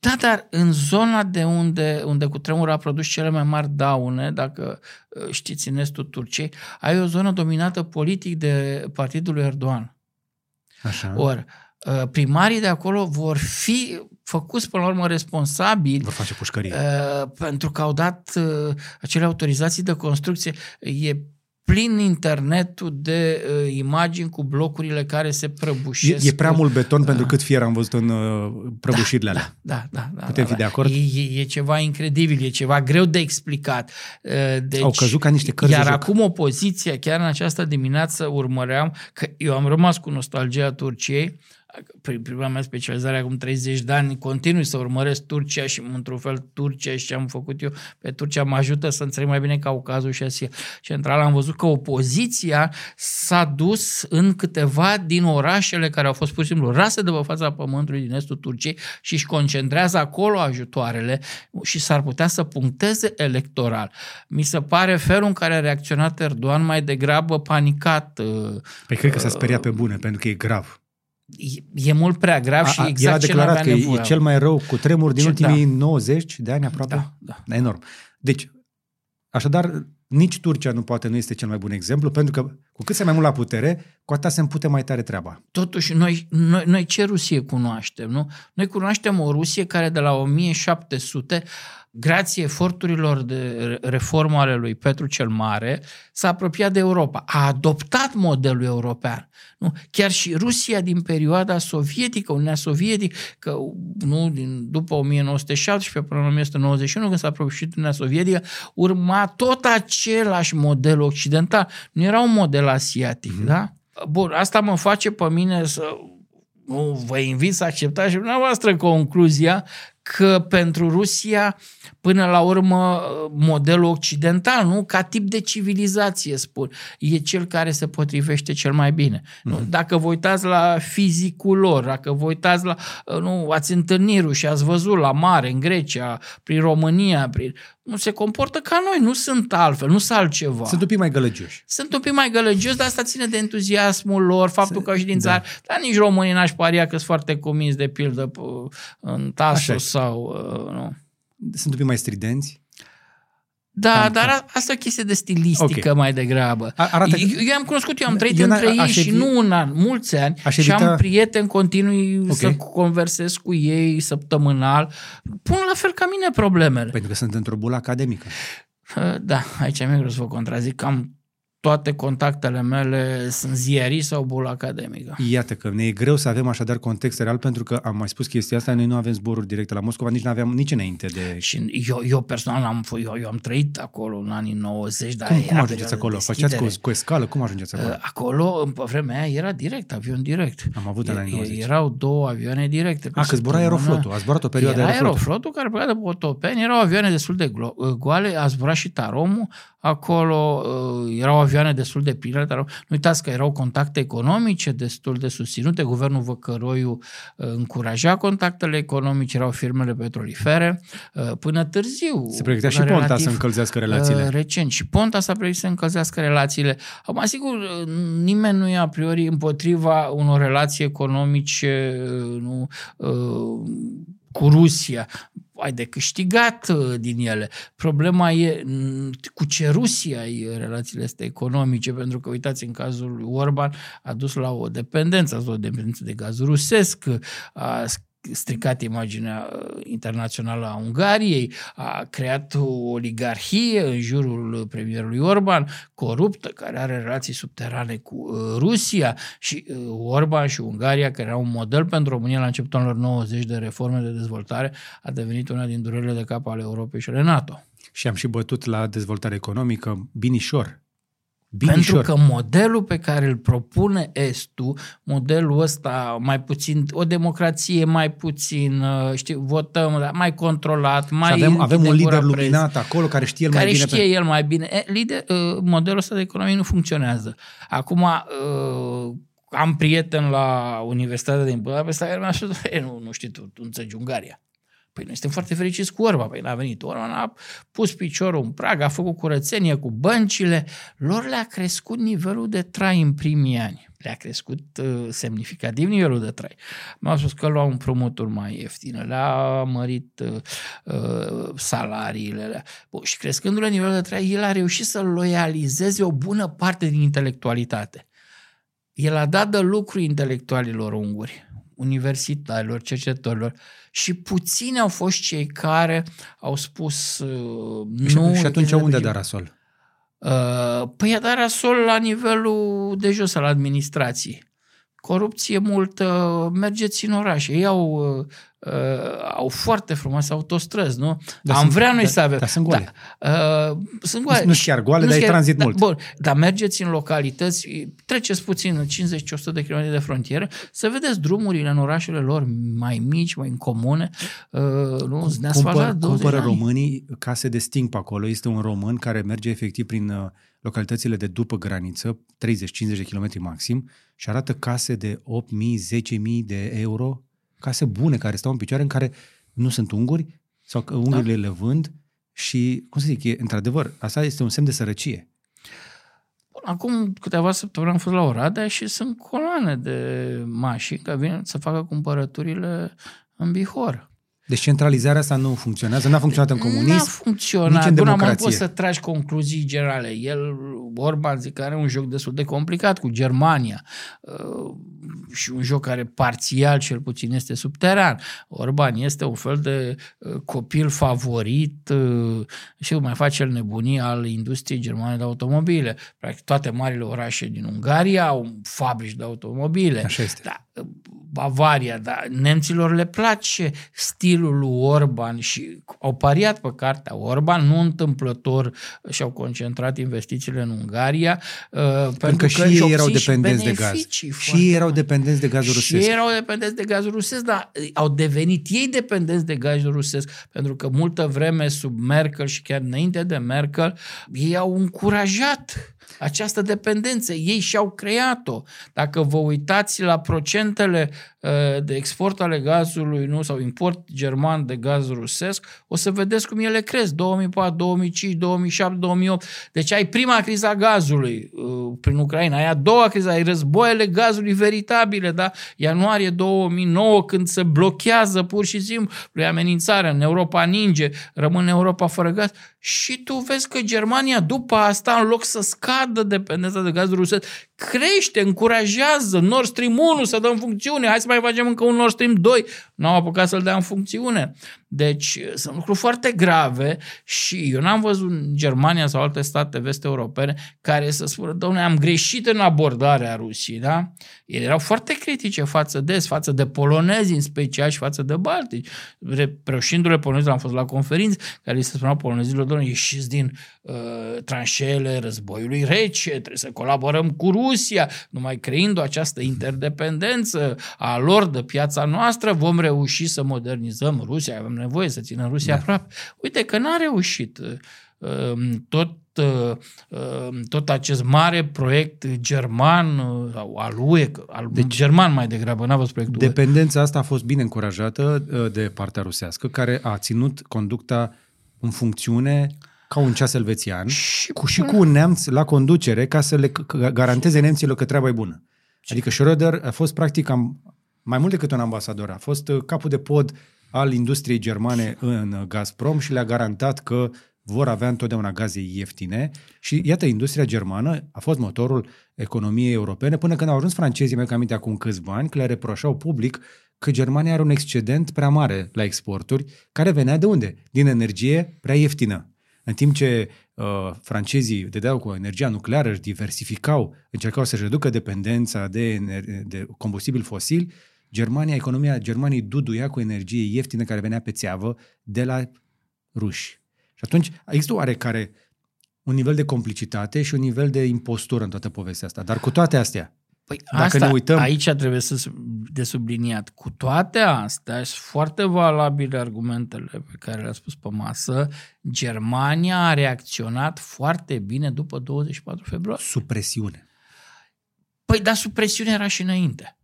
Da, dar în zona de unde, unde cu tremur a produs cele mai mari daune, dacă uh, știți, în estul Turciei, ai o zonă dominată politic de partidul lui Erdogan. Așa. Or, uh, primarii de acolo vor fi făcuți până la urmă responsabili vor face pușcărie. Uh, pentru că au dat acele autorizații de construcție. E plin internetul de uh, imagini cu blocurile care se prăbușesc. E, e prea mult beton uh, pentru cât fier am văzut în uh, prăbușirile da, alea. Da, da, da. Putem da, fi de acord? E, e ceva incredibil, e ceva greu de explicat. Uh, deci, Au căzut ca niște cărți Iar acum opoziția, chiar în această dimineață urmăream, că eu am rămas cu nostalgia Turciei, prima mea specializare acum 30 de ani, continui să urmăresc Turcia și într-un fel Turcia și ce am făcut eu pe Turcia mă ajută să înțeleg mai bine Caucazul și Asia Centrală. Am văzut că opoziția s-a dus în câteva din orașele care au fost pur și simplu rase de pe fața pământului din estul Turciei și își concentrează acolo ajutoarele și s-ar putea să puncteze electoral. Mi se pare felul în care a reacționat Erdogan mai degrabă panicat. Uh, păi cred că s-a speriat pe bune, pentru că e grav e mult prea grav a, și exact el a declarat ce că e cel mai rău cu tremur din ce, ultimii da. 90 de ani aproape. Da, da. Enorm. Deci, așadar, nici Turcia nu poate, nu este cel mai bun exemplu, pentru că cu cât se mai mult la putere, cu atât se împute mai tare treaba. Totuși, noi, noi, noi ce Rusie cunoaștem, nu? Noi cunoaștem o Rusie care de la 1700 grație eforturilor de reformă ale lui Petru cel Mare, s-a apropiat de Europa. A adoptat modelul european. Nu? Chiar și Rusia din perioada sovietică, Uniunea Sovietică, nu, din, după 1917 până în 1991, când s-a prăbușit Uniunea Sovietică, urma tot același model occidental. Nu era un model asiatic, mm-hmm. da? Bun, asta mă face pe mine să nu vă invit să acceptați și dumneavoastră concluzia că pentru Rusia, până la urmă, modelul occidental, nu? Ca tip de civilizație, spun, e cel care se potrivește cel mai bine. Mm. Nu? Dacă vă uitați la fizicul lor, dacă vă uitați la, nu, ați întâlnit și ați văzut la mare, în Grecia, prin România, prin, nu se comportă ca noi, nu sunt altfel, nu sunt altceva. Sunt un pic mai gălăgioși. Sunt un pic mai gălăgioși, dar asta ține de entuziasmul lor, faptul Se, că au și din da. țară. Dar nici românii n-aș paria că sunt foarte cominți de pildă în Tasos sau... Uh, nu. Sunt un pic mai stridenți? Da, Cam dar că... asta e o chestie de stilistică okay. mai degrabă. Arată... Eu, eu am cunoscut, eu am trăit eu între ei și evi... nu un an, mulți ani evita... și am prieteni continui okay. să conversez cu ei săptămânal. Pun la fel ca mine problemele. Pentru că sunt într-o bulă academică. Da, aici mi-e greu să vă contrazic. Am toate contactele mele sunt ziarii sau bula academică. Iată că ne e greu să avem așadar context real pentru că am mai spus chestia asta, noi nu avem zboruri directe la Moscova, nici nu aveam nici înainte de... Și eu, eu personal am, eu, eu am trăit acolo în anii 90, dar Cum, cum ajungeți acolo? Faceați cu, cu escală? Cum ajungeți acolo? Uh, acolo, în vremea aia, era direct, avion direct. Am avut în anii 90. Erau două avioane directe. A, că zbura aeroflotul, a zburat o perioadă era aeroflotul. aeroflotul care pleca de Potopeni, erau avioane destul de goale, a zburat și Taromul, acolo uh, erau avioane destul de pline, dar nu uitați că erau contacte economice destul de susținute, guvernul Văcăroiu uh, încuraja contactele economice, erau firmele petrolifere, uh, până târziu. Se pregătea și Ponta să încălzească relațiile. Recent și Ponta s-a pregătit să încălzească relațiile. Acum, sigur, nimeni nu e a priori împotriva unor relații economice nu, cu Rusia ai de câștigat uh, din ele. Problema e cu ce Rusia ai relațiile astea economice, pentru că, uitați, în cazul lui Orban a dus la o dependență, a dus la o dependență de gaz rusesc, a stricat imaginea uh, internațională a Ungariei, a creat o oligarhie în jurul premierului Orban, coruptă, care are relații subterane cu uh, Rusia și uh, Orban și Ungaria, care era un model pentru România la începutul anilor 90 de reforme de dezvoltare, a devenit una din durerile de cap ale Europei și ale NATO. Și am și bătut la dezvoltare economică binișor Binișor. Pentru că modelul pe care îl propune Estul, modelul ăsta mai puțin, o democrație mai puțin, uh, știu, votăm, mai controlat, mai... Și avem, avem un lider luminat acolo care știe el care mai bine. știe pe... el mai bine. E, lider, uh, modelul ăsta de economie nu funcționează. Acum, uh, am prieten la Universitatea din Budapesta care mi-a spus, nu, nu știi tu, tu înțelegi Ungaria. Păi noi suntem foarte fericiți cu Orban. Păi n-a venit Orban, a pus piciorul în prag, a făcut curățenie cu băncile. Lor le-a crescut nivelul de trai în primii ani. Le-a crescut uh, semnificativ nivelul de trai. Mi-au spus că luau împrumuturi mai ieftine, le-a mărit uh, uh, salariile. Le Bun, și crescându-le nivelul de trai, el a reușit să loializeze o bună parte din intelectualitate. El a dat de lucru intelectualilor unguri universitarilor, cercetătorilor și puțini au fost cei care au spus uh, nu. Și atunci unde a dat rasol? Uh, păi a dat rasol la nivelul de jos al administrației. Corupție multă, mergeți în orașe. Ei au uh, uh, au foarte frumoase autostrăzi, nu? Dar Am sunt, vrea noi da, să avem. Dar sunt goale. Da, uh, sunt goale. Nu chiar goale, dar ai tranzit da, mult. Bun, dar mergeți în localități, treceți puțin 50-100 de km de frontieră, să vedeți drumurile în orașele lor mai mici, mai în comune. Uh, nu? Cumpăr, cumpără românii case de sting pe acolo. Este un român care merge efectiv prin uh, localitățile de după graniță, 30-50 de km maxim, și arată case de 8.000, 10.000 de euro case bune care stau în picioare, în care nu sunt unguri sau că ungurile da. le vând și, cum să zic, e, într-adevăr, asta este un semn de sărăcie. Bun, acum câteva săptămâni am fost la Oradea și sunt coloane de mașini care vin să facă cumpărăturile în Bihor. Deci centralizarea asta nu funcționează, n-a funcționat în comunism, N-a funcționat. nici în Până democrație. poți să tragi concluzii generale. El, Orban, zic că are un joc destul de complicat cu Germania uh, și un joc care parțial cel puțin este subteran. Orban este un fel de uh, copil favorit uh, și mai face el nebunie al industriei germane de automobile. Practic toate marile orașe din Ungaria au fabrici de automobile. Așa este. Da, Bavaria, dar nemților le place stilul lui Orban și au pariat pe cartea Orban, nu întâmplător și-au concentrat investițiile în Ungaria, uh, pentru, pentru că, și ei erau dependenți de gaz. Și ei erau dependenți de gazul rusesc. Și ei erau dependenți de gazul rusesc, dar au devenit ei dependenți de gazul rusesc, pentru că multă vreme sub Merkel și chiar înainte de Merkel, ei au încurajat această dependență. Ei și-au creat-o. Dacă vă uitați la procentele uh, de export ale gazului nu sau import german de gaz rusesc, o să vedeți cum ele cresc. 2004, 2005, 2007, 2008. Deci ai prima criza gazului uh, prin Ucraina, ai a doua criză, ai războaiele gazului veritabile, da? Ianuarie 2009, când se blochează pur și simplu, e amenințarea, în Europa ninge, rămâne Europa fără gaz și tu vezi că Germania după asta, în loc să scadă dependența de gaz rusesc, crește, încurajează Nord Stream 1 să dă în funcțiune, hai să mai facem încă un Nord Stream 2, nu au apucat să-l dea în funcțiune. Deci sunt lucruri foarte grave și eu n-am văzut în Germania sau alte state vest-europene care să spună, domnule, am greșit în abordarea Rusiei, da? Ei erau foarte critice față de față de polonezi în special și față de baltici. Preoșindu-le polonezilor, am fost la conferințe care li se spuneau polonezilor, domnule, ieșiți din uh, tranșele războiului rece, trebuie să colaborăm cu Rusia, numai creând această interdependență a lor de piața noastră, vom reuși să modernizăm Rusia, avem nevoie să ținem Rusia da. aproape. Uite că n-a reușit ehm, tot, ehm, tot acest mare proiect german sau al UE, al deci, german mai degrabă, n-a fost proiectul Dependența asta a fost bine încurajată de partea rusească, care a ținut conducta în funcțiune ca un ceas elvețian și cu, și cu un neamț la conducere ca să le garanteze nemților că treaba e bună. Adică Schröder a fost practic am, mai mult decât un ambasador, a fost uh, capul de pod al industriei germane în Gazprom și le-a garantat că vor avea întotdeauna gaze ieftine și iată, industria germană a fost motorul economiei europene până când au ajuns francezii, mi-am aminte acum câțiva ani, că le reproșau public că Germania are un excedent prea mare la exporturi, care venea de unde? Din energie prea ieftină. În timp ce uh, francezii dădeau cu energia nucleară, își diversificau, încercau să-și reducă dependența de, de combustibil fosil, Germania, economia Germaniei duduia cu energie ieftină care venea pe țeavă de la ruși. Și atunci există oarecare un nivel de complicitate și un nivel de impostură în toată povestea asta. Dar cu toate astea, Păi Dacă asta, ne uităm... aici trebuie să de subliniat. Cu toate astea, sunt foarte valabile argumentele pe care le-a spus pe masă, Germania a reacționat foarte bine după 24 februarie. Sub presiune. Păi, dar sub presiune era și înainte.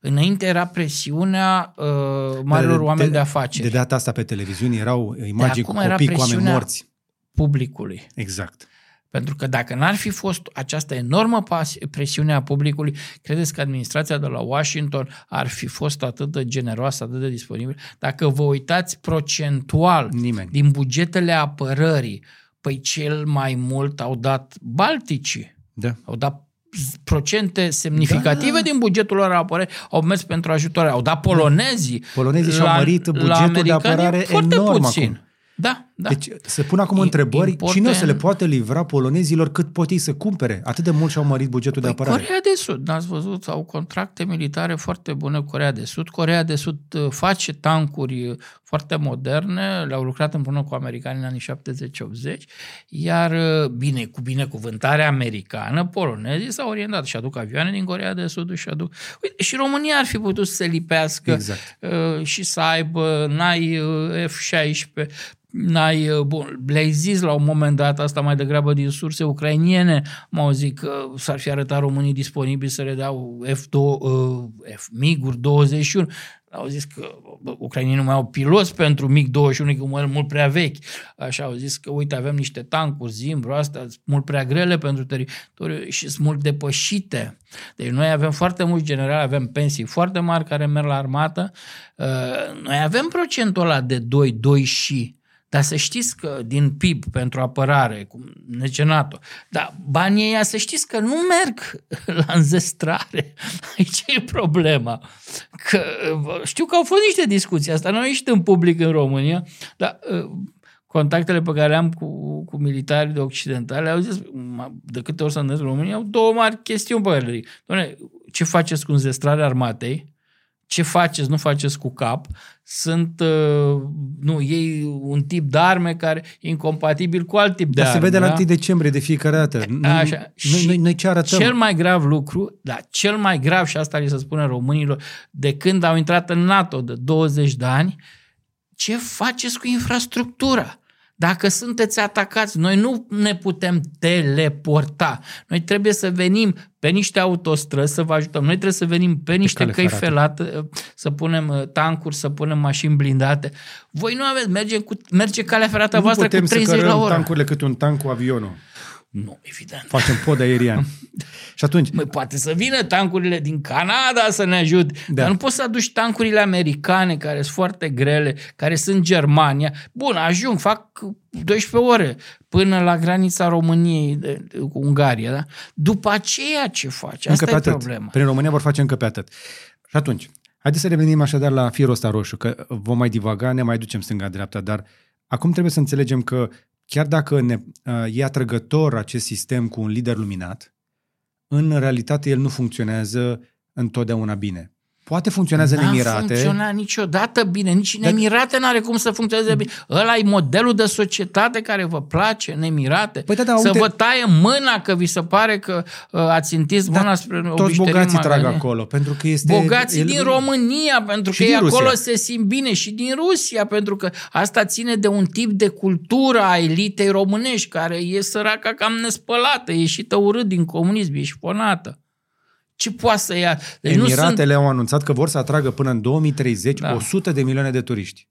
Înainte era presiunea uh, marilor de, oameni de, de afaceri. De data asta pe televiziune erau imagini cu copii cu oameni morți. publicului. Exact. Pentru că dacă n-ar fi fost această enormă presiune a publicului, credeți că administrația de la Washington ar fi fost atât de generoasă, atât de disponibilă? Dacă vă uitați procentual Nimeni. din bugetele apărării, păi cel mai mult au dat Balticii. Da. Au dat procente semnificative da. din bugetul lor apărare au mers pentru ajutoare. Au dat polonezii. Polonezii și-au mărit bugetul de apărare enorm puțin. acum. Da, da. Deci se pun acum întrebări, Importe... cine o să le poate livra polonezilor cât pot ei să cumpere? Atât de mult și-au mărit bugetul păi de apărare. Corea de Sud, n-ați văzut, au contracte militare foarte bune cu Corea de Sud. Corea de Sud uh, face tancuri uh, foarte moderne, le-au lucrat împreună cu americanii în anii 70-80, iar uh, bine, cu binecuvântarea americană, polonezii s-au orientat și aduc avioane din Corea de Sud și aduc... Uite, și România ar fi putut să se lipească exact. și să aibă n-ai F-16 n-ai, uh, bun, le-ai zis la un moment dat, asta mai degrabă din surse ucrainiene, m-au zis că s-ar fi arătat românii disponibili să le dau F2, uh, F, MiG-uri 21. Au zis că ucrainienii nu mai au piloți pentru MiG-21, că mult, mult prea vechi. Așa au zis că, uite, avem niște tancuri, zimbru, astea, mult prea grele pentru teritoriu și sunt mult depășite. Deci noi avem foarte mulți generali, avem pensii foarte mari care merg la armată. Uh, noi avem procentul ăla de 2, 2 și dar să știți că din PIB pentru apărare, cum zice NATO, dar banii ăia să știți că nu merg la înzestrare. Aici e problema. Că, știu că au fost niște discuții, asta nu a ieșit în public în România, dar ă, contactele pe care am cu, cu militarii de occidentale au zis, de câte ori să în România, au două mari chestiuni pe care le ce faceți cu înzestrarea armatei? Ce faceți, nu faceți cu cap, sunt, uh, nu, ei un tip de arme care e incompatibil cu alt tip de Dar arme. se vede la da? 1 decembrie de fiecare dată. Noi, Așa. noi, Și noi, noi ce arătăm? Cel mai grav lucru, da, cel mai grav, și asta li se spune românilor, de când au intrat în NATO de 20 de ani, ce faceți cu infrastructura? Dacă sunteți atacați, noi nu ne putem teleporta. Noi trebuie să venim pe niște autostrăzi să vă ajutăm. Noi trebuie să venim pe niște cale căi ferată. felate, să punem uh, tancuri, să punem mașini blindate. Voi nu aveți, merge, cu, merge calea ferată nu voastră putem cu 30 să la cărăm oră. tancurile cât un tank cu avionul. Nu, evident. Facem pod aerian. și atunci, Măi, poate să vină tancurile din Canada să ne ajute, Da. dar nu poți să aduci tancurile americane care sunt foarte grele, care sunt Germania. Bun, ajung, fac 12 ore până la granița României de, de, cu Ungaria. Da? După aceea ce faci? Asta încă pe e atât. problema. Prin România vor face încă pe atât. Și atunci, haideți să revenim așadar la firul ăsta roșu, că vom mai divaga, ne mai ducem stânga-dreapta, dar acum trebuie să înțelegem că chiar dacă ne, uh, e atrăgător acest sistem cu un lider luminat, în realitate el nu funcționează întotdeauna bine. Poate funcționează în N-a Emirate. funcționat niciodată bine, nici în Dar- Emirate n-are cum să funcționeze bine. Ăla e modelul de societate care vă place în Emirate. Păi da, da, să uite- vă taie mâna că vi se pare că uh, ați întins mâna Dar spre o Toți bijuterie bogații în trag magazin. acolo, pentru că este... Bogații el- din România, pentru Și că din ei acolo Rusia. se simt bine și din Rusia, pentru că asta ține de un tip de cultură a elitei românești, care e săraca cam nespălată, e ieșită urât din comunism, e șponată. Ce poate să ia? Deci nu sunt... Emiratele au anunțat că vor să atragă până în 2030 Da. 100 de milioane de turiști.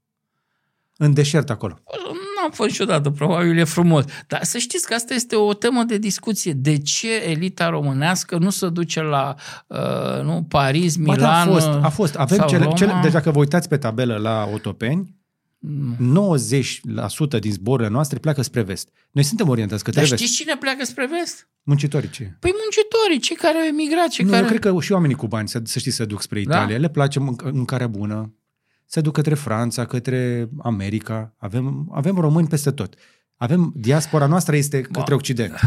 În deșert acolo. Nu am fost niciodată, probabil e frumos. Dar să știți că asta este o temă de discuție. De ce elita românească nu se duce la uh, nu, Paris, Ba Milan da, a fost, a fost. Avem sau cele, Roma? cele, deci dacă vă uitați pe tabelă la Otopeni, 90% din zborurile noastre pleacă spre vest. Noi suntem orientați către Dar vest. știți cine pleacă spre vest? Muncitorii ce? Păi muncitorii, cei care au emigrat, cei Nu, care... eu cred că și oamenii cu bani, să, să știți, se duc spre Da? Italia. Le place mânc- mâncarea bună. Se duc către Franța, către America. Avem, avem români peste tot. Avem, diaspora noastră este către Occident.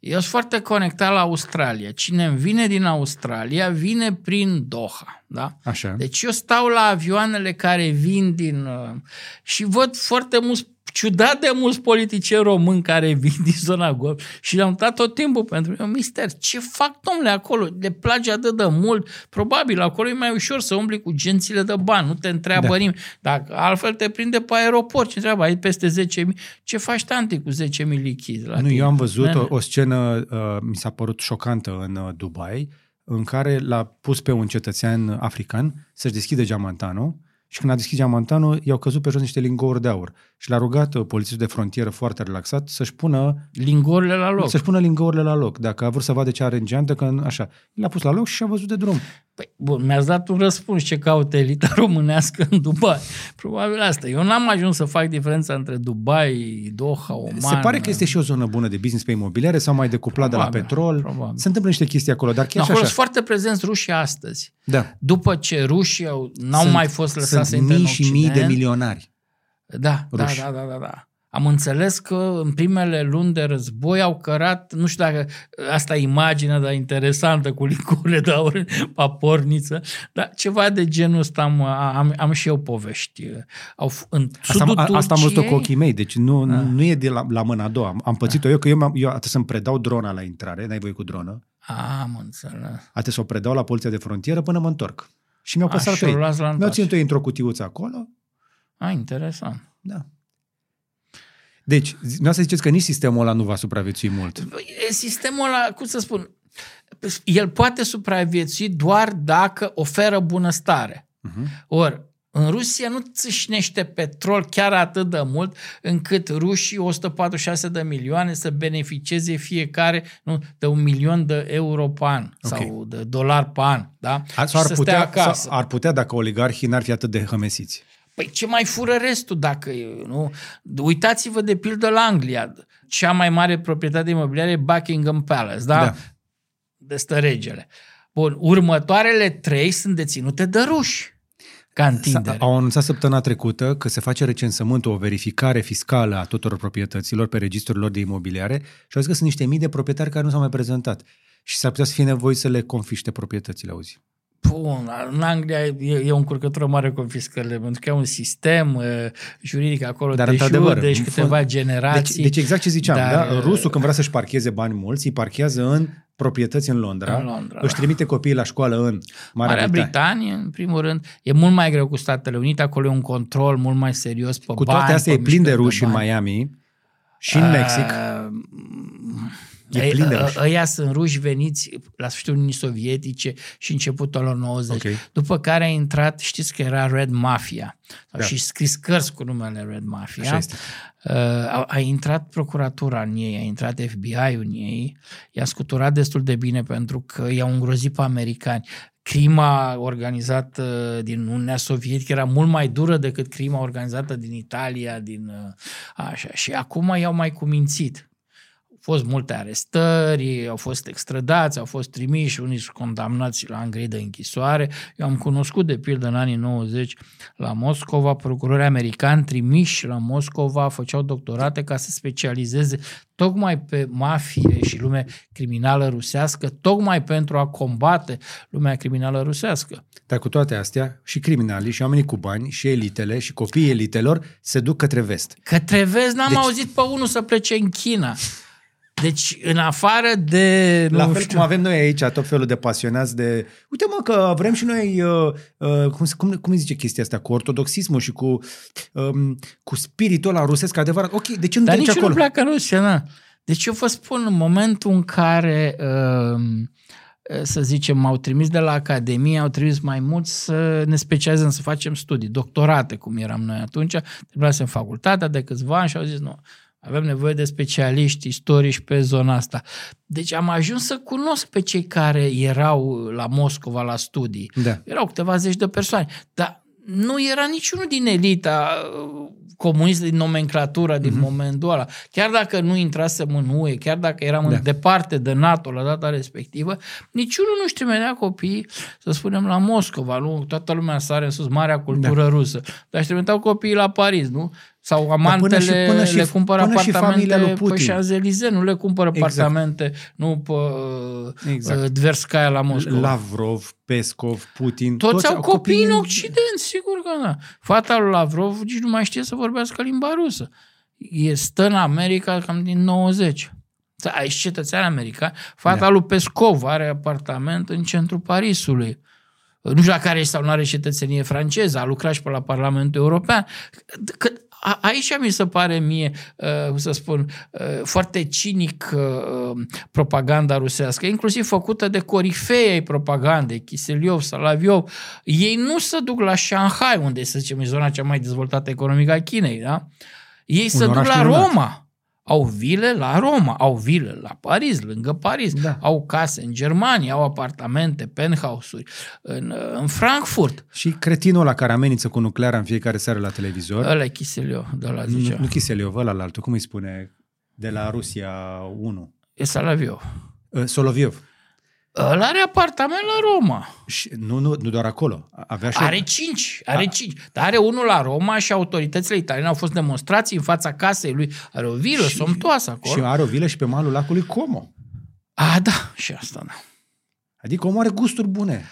Eu sunt foarte conectat la Australia. Cine îmi vine din Australia, vine prin Doha. Da? Așa. Deci eu stau la avioanele care vin din... uh, și văd foarte mulți ciudat de mulți politicieni români care vin din zona Golf și le-am dat tot timpul pentru mine un mister. Ce fac, domnule, acolo? Le place atât de mult? Probabil, acolo e mai ușor să umbli cu gențile de bani, nu te întreabă Da. da. nimeni. Dacă altfel te prinde pe aeroport, ce întreabă, ai peste 10.000, ce faci, tanti, cu 10.000 lichizi la Nu, tine? eu am văzut Nene. o, o scenă, uh, mi s-a părut șocantă în uh, Dubai, în care l-a pus pe un cetățean african să-și deschidă geamantanul și când a deschis geamantanul, i-au căzut pe jos niște lingouri de aur. Și l-a rugat uh, polițistul de frontieră foarte relaxat să-și pună, Lingorile la loc. să-și pună lingourile la loc. Dacă a vrut să vadă ce are în geantă, că așa. L-a pus la loc și a văzut de drum. Păi, bun, mi-ați dat un răspuns ce caută elita românească în Dubai. Probabil asta. Eu n-am ajuns să fac diferența între Dubai, Doha, Oman. Se pare că este și o zonă bună de business pe imobiliare sau mai decuplat de la Probabil, petrol. probabil. Se întâmplă niște chestii acolo, dar No, chiar și acolo așa. sunt foarte prezenți rușii astăzi. Da. După ce rușii au, n-au Sunt- mai fost lăsați să Sunt intre în mii și mii de Occident. milionari. Da, da, ruși. da, da, da, da. Am înțeles că în primele luni de război au cărat, nu știu dacă asta e imaginea, dar interesantă, cu licurile de aur pe porniță, dar ceva de genul ăsta am, am, am și eu povești. Au, f- în Asta, sudul a, asta am văzut-o cu Turciei- ochii mei, deci nu, da. nu e de la, la mâna a doua. Am, am pățit-o eu, că eu, m-am- eu atât să-mi predau drona la intrare, n-ai voie cu dronă, A, am înțeles. atât să o predau la poliția de frontieră până mă întorc. Și mi-au A, păstrat și pe o ei. luați la Mi-au întoarcere. ținut ei într-o cutiuță acolo. A, interesant. Da. Deci, nu să ziceți că nici sistemul ăla nu va supraviețui mult. E Sistemul ăla, cum să spun, el poate supraviețui doar dacă oferă bunăstare. Uh-huh. Ori, în Rusia nu țâșnește petrol chiar atât de mult încât rușii 146 de milioane să beneficieze fiecare nu, de un milion de euro pe an Ok. sau de dolari pe an. Da? Ar, Și sau ar, să stea putea, acasă. sau ar putea dacă oligarhii n-ar fi atât de hămesiți. Păi ce mai fură restul dacă e, nu? Uitați-vă de pildă la Anglia. Cea mai mare proprietate imobiliară e Buckingham Palace, da? Da. De stă regele. Bun, următoarele trei sunt deținute de ruși. Ca S-a- întindere. Au anunțat săptămâna trecută că se face recensământul, o verificare fiscală a tuturor proprietăților pe registrul lor de imobiliare și au zis că sunt niște mii de proprietari care nu s-au mai prezentat. Și s-ar putea să fie nevoie să le confiște proprietățile, auzi. Bun, în Anglia e, e o încurcătură mare confiscările, pentru că e un sistem uh, juridic acolo Dar de într-adevăr, deci în câteva fond- generații. Deci, deci exact ce ziceam, dar, da? Rusul când vrea să-și parcheze bani mulți, îi parchează în proprietăți în Londra, În Londra, își da. trimite copiii la școală în Marea, Marea Britanie. Britanie, în primul rând, e mult mai greu cu Statele Unite, acolo e un control mult mai serios pe Cu bani, toate astea pe e plin de mișcări ruși în bani. Miami și în Mexic. Uh, E plin de ruși. Ăia sunt ruși veniți la sfârșitul Uniunii Sovietice și începutul anilor 90. Ok. După care a intrat, știți că era Red Mafia. Au Da. și scris cărți cu numele Red Mafia. Așa este. Uh, a, a intrat procuratura în ei, a intrat FBI-ul în ei, i-a scuturat destul de bine pentru că i-au îngrozit pe americani. Crima organizată din Uniunea Sovietică era mult mai dură decât crima organizată din Italia, din uh, așa. Și acum i-au mai cumințit. Au fost multe arestări, au fost extradați, au fost trimiși, unii sunt condamnați la ani grei de închisoare. Eu am cunoscut, de pildă, în anii 90 la Moscova, procurori americani trimiși la Moscova făceau doctorate ca să specializeze tocmai pe mafie și lume criminală rusească, tocmai pentru a combate lumea criminală rusească. Dar cu toate astea, și criminalii, și oamenii cu bani, și elitele, și copiii elitelor se duc către vest. Către vezi, n-am Deci- deci... auzit pe unul să plece în China. Deci, în afară de... La nu fel știu, cum avem noi aici tot felul de pasionați de... Uite mă că vrem și noi... Uh, uh, cum, se- cum, cum îi zice chestia asta? Cu ortodoxismul și cu, um, cu spiritul ăla rusesc adevărat. Ok, de ce nu Dar treci nici acolo? nu pleacă în Rusia, na. Deci eu vă spun, în momentul în care, uh, să zicem, m-au trimis de la Academie, au trimis mai mulți să ne specializăm, să facem studii, doctorate, cum eram noi atunci, trebuia în facultatea de câțiva ani și au zis, nu, avem nevoie de specialiști istorici pe zona asta. Deci am ajuns să cunosc pe cei care erau la Moscova la studii. Da. Erau câteva zeci de persoane, dar nu era niciunul din elita uh, comunistă, din nomenclatura din mm-hmm. momentul ăla. Chiar dacă nu intrasem în UE, chiar dacă eram Da. da. departe de NATO la data respectivă, niciunul nu-și trimitea copiii, să spunem, la Moscova, nu? Toată lumea sare în sus, marea cultură da. rusă. Dar își trimiteau copiii la Paris, nu? Sau amantele până și- până și- le cumpără până și apartamente familia lui pe Putin. Champs-Élysées, nu le cumpără Exact. apartamente, nu pe Exact. exact. Dverskaya la Moscova. Lavrov, Pescov, Putin... Toți, au copii în în- Occident, sigur că da. Fata lui Lavrov nici nu mai știe să vorbească limba rusă. E stă în America cam din 90. Să ai cetățean american. Fata Da. da. lui Pescov are apartament în centrul Parisului. Nu știu dacă are sau nu are cetățenie franceză, a lucrat și pe la Parlamentul European. Că, a, aici mi se pare mie, uh, cum să spun, uh, foarte cinic uh, propaganda rusească, inclusiv făcută de corifei ai propagandei, Kiseliov, Salaviov. Ei nu se duc la Shanghai, unde, să zicem, e zona cea mai dezvoltată economică a Chinei, da? Ei se duc oraș la minunat. Roma. Au vile la Roma, au vile la Paris, lângă Paris, Da. au case în Germania, au apartamente, penthouse-uri în, în Frankfurt. Și cretinul ăla care amenință cu nucleara în fiecare seară la televizor. Ăla e Kiseliov, de la nu, zicea. nu Kiseliov, ăla la altul, cum îi spune? De la Rusia 1. E Salaviov. Uh, Soloviov. Ăla are apartament la Roma. Și nu, nu, nu doar acolo. Avea și Are cinci, are cinci. Dar are unul la Roma și autoritățile italiene au fost demonstrații în fața casei lui. Are o vilă Și- somtoasă și acolo. are o vilă și pe malul lacului Como. A, da, și asta, da. Adică omul are gusturi bune.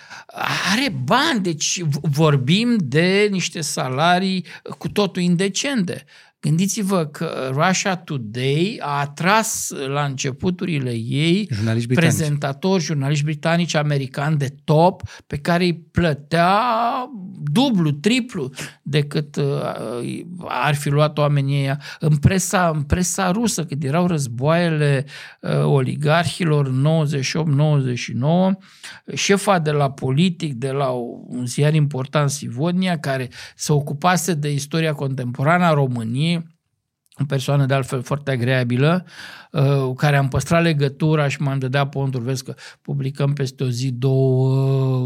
Are bani, deci v- vorbim de niște salarii cu totul indecente. Gândiți-vă că Russia Today a atras la începuturile ei Jurnaliști britanici. prezentatori, jurnaliști britanici, americani de top, pe care îi plătea dublu, triplu decât uh, ar fi luat oamenii ăia. În presa, în presa rusă, când erau războaiele uh, oligarhilor 98-99, șefa de la politic, de la un ziar important, Sivodnia, care se ocupase de istoria contemporană a României, o persoană de altfel foarte agreabilă, uh, cu care am păstrat legătura și m-am dădea ponturi, vezi că publicăm peste o zi, două,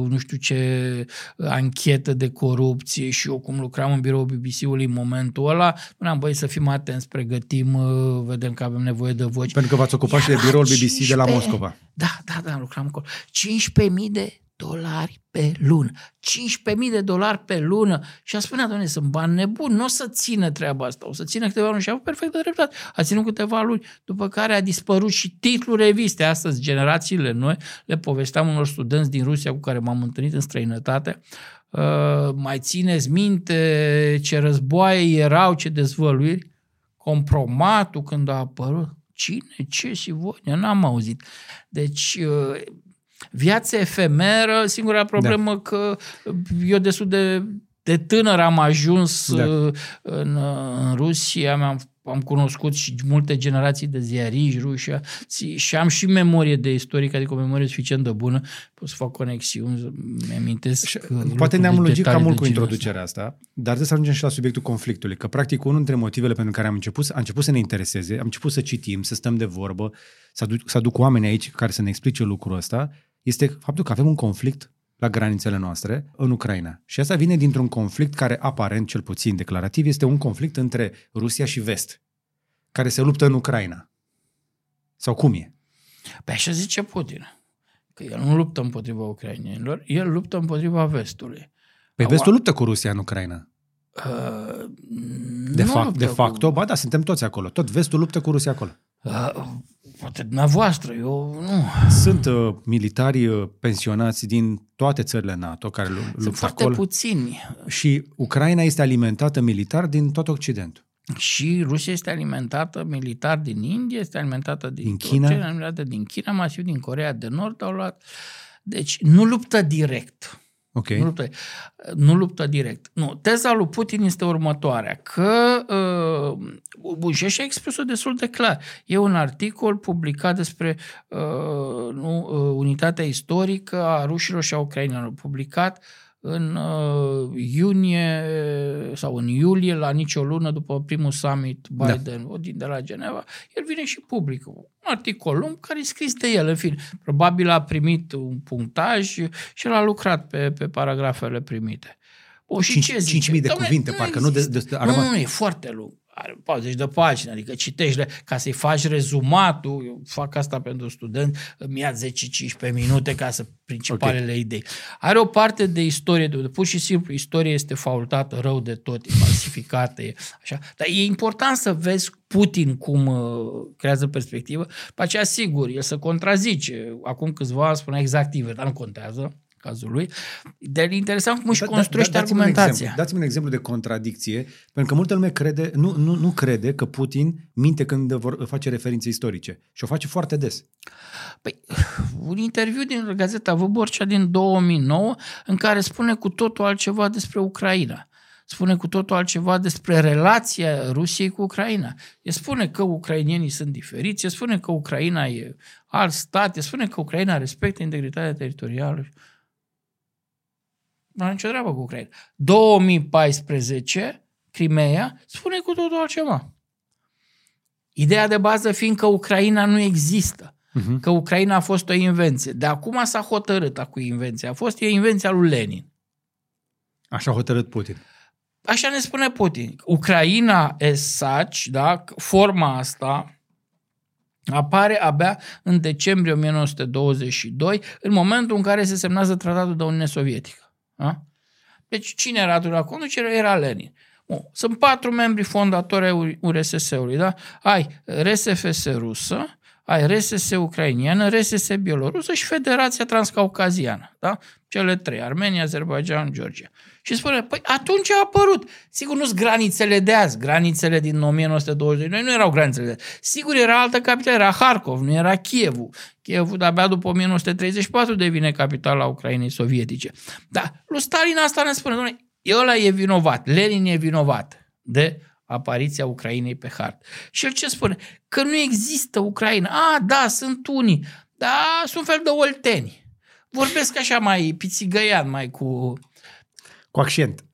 uh, nu știu ce anchetă de corupție și eu cum lucram în biroul BBC-ului în momentul ăla, spuneam, băi, să fim atenți, pregătim, uh, vedem că avem nevoie de voci. Pentru că v-ați ocupat și de Era biroul BBC de la 15. Moscova. Da, da, da, lucram acolo. 15.000 de dolari pe lună. 15.000 de dolari pe lună. Și a spunea, doamne, sunt bani nebuni, nu o să țină treaba asta, o să țină câteva luni. Și a avut perfectă dreptate. A ținut câteva luni, după care a dispărut și titlul reviste. Astăzi, generațiile noi, le povesteam unor studenți din Rusia cu care m-am întâlnit în străinătate, Uh, mai țineți minte ce războaie erau, ce dezvăluiri? Compromatul când a apărut. Cine, ce și voi? Eu n-am auzit. Deci, uh, viața efemeră, singura problemă da. că eu destul de, de tânăr am ajuns da. Uh, în, în Rusia, mi-am am cunoscut și multe generații de ziariști ruși și am și memorie de istoric, adică o memorie suficient de bună, pot să fac conexiuni, mi amintesc Poate ne-am lungit cam mult cu introducerea asta, dar trebuie să ajungem și la subiectul conflictului, că practic unul dintre motivele pentru care am început, am început să ne intereseze, am început să citim, să stăm de vorbă, să aduc, să aduc oameni aici care să ne explice lucrul ăsta, este faptul că avem un conflict la granițele noastre în Ucraina. Și asta vine dintr-un conflict care, aparent, cel puțin declarativ, este un conflict între Rusia și Vest, care se luptă în Ucraina. Sau cum e? Păi așa zice Putin. Că el nu luptă împotriva ucrainienilor, el luptă împotriva Vestului. Păi Au... Vestul luptă cu Rusia în Ucraina. Uh, de, fapt, de facto, cu... ba da, suntem toți acolo. Tot vestul luptă cu Rusia acolo. Uh, Poate dumneavoastră, eu nu. Sunt uh, militari uh, pensionați din toate țările NATO care Sunt luptă foarte acolo. puțini. Și Ucraina este alimentată militar din tot Occidentul. Și Rusia este alimentată militar din India, este alimentată din, din China, alimentată din China, masiv din Corea de Nord au luat. Deci nu luptă direct. Okay. Nu, luptă, nu luptă direct. Nu, teza lui Putin este următoarea, că uh, și așa a expus-o destul de clar. E un articol publicat despre uh, nu, uh, unitatea istorică a rușilor și a ucrainilor, publicat în uh, iunie sau în iulie, la nicio lună după primul summit da. Biden da. din de la Geneva, el vine și publică un articol lung care e scris de el, în fin. Probabil a primit un punctaj și el a lucrat pe, pe paragrafele primite. O, și 5, ce zice? 5.000 de Doamne, cuvinte, parcă nu de, de, de Nu, nu, e foarte lung are 40 de pagini, adică citești ca să-i faci rezumatul, eu fac asta pentru student, îmi ia 10-15 minute ca să principalele okay. idei. Are o parte de istorie, de, pur și simplu, istoria este faultată rău de tot, e falsificată, e așa. Dar e important să vezi Putin cum uh, creează perspectivă, pe aceea sigur, el să contrazice. Acum câțiva ani spunea exact invers, dar nu contează cazul lui, de interesant cum își da, da construiește da, da, argumentația. Dați-mi un exemplu de contradicție, pentru că multă lume crede, nu, nu, nu crede că Putin minte când vor face referințe istorice și o face foarte des. Păi, un interviu din Gazeta Vâborcea din 2009 în care spune cu totul altceva despre Ucraina spune cu totul altceva despre relația Rusiei cu Ucraina. E spune că ucrainienii sunt diferiți, e spune că Ucraina e alt stat, e spune că Ucraina respectă integritatea teritorială. Nu are nicio treabă cu Ucraina. 2014, Crimea, spune cu totul altceva. Ideea de bază fiind că Ucraina nu există. Uh-huh. Că Ucraina a fost o invenție. De acum s-a hotărât cu invenția. A fost e invenția lui Lenin. Așa a hotărât Putin. Așa ne spune Putin. Ucraina as such, da, forma asta, apare abia în decembrie 1922, în momentul în care se semnează tratatul de Uniune Sovietică. Da? Deci cine era atunci la conducere? Era Lenin. Bun. Sunt patru membri fondatori ai URSS-ului. Da? Ai RSFS rusă, ai RSS ucrainiană, RSS bielorusă și Federația Transcaucaziană. Da? Cele trei, Armenia, Azerbaijan, Georgia. Și spune, păi atunci a apărut. Sigur, nu sunt granițele de azi, granițele din 1922, nu erau granițele de azi. Sigur, era altă capitală, era Harkov, nu era Kievul. Kievul de-abia după 1934 devine capitala Ucrainei sovietice. Dar lui Stalin asta ne spune, doamne, ăla e vinovat, Lenin e vinovat de apariția Ucrainei pe hartă. Și el ce spune? Că nu există Ucraina. A, da, sunt unii, da, sunt fel de olteni. Vorbesc așa mai pițigăian, mai cu cu accent.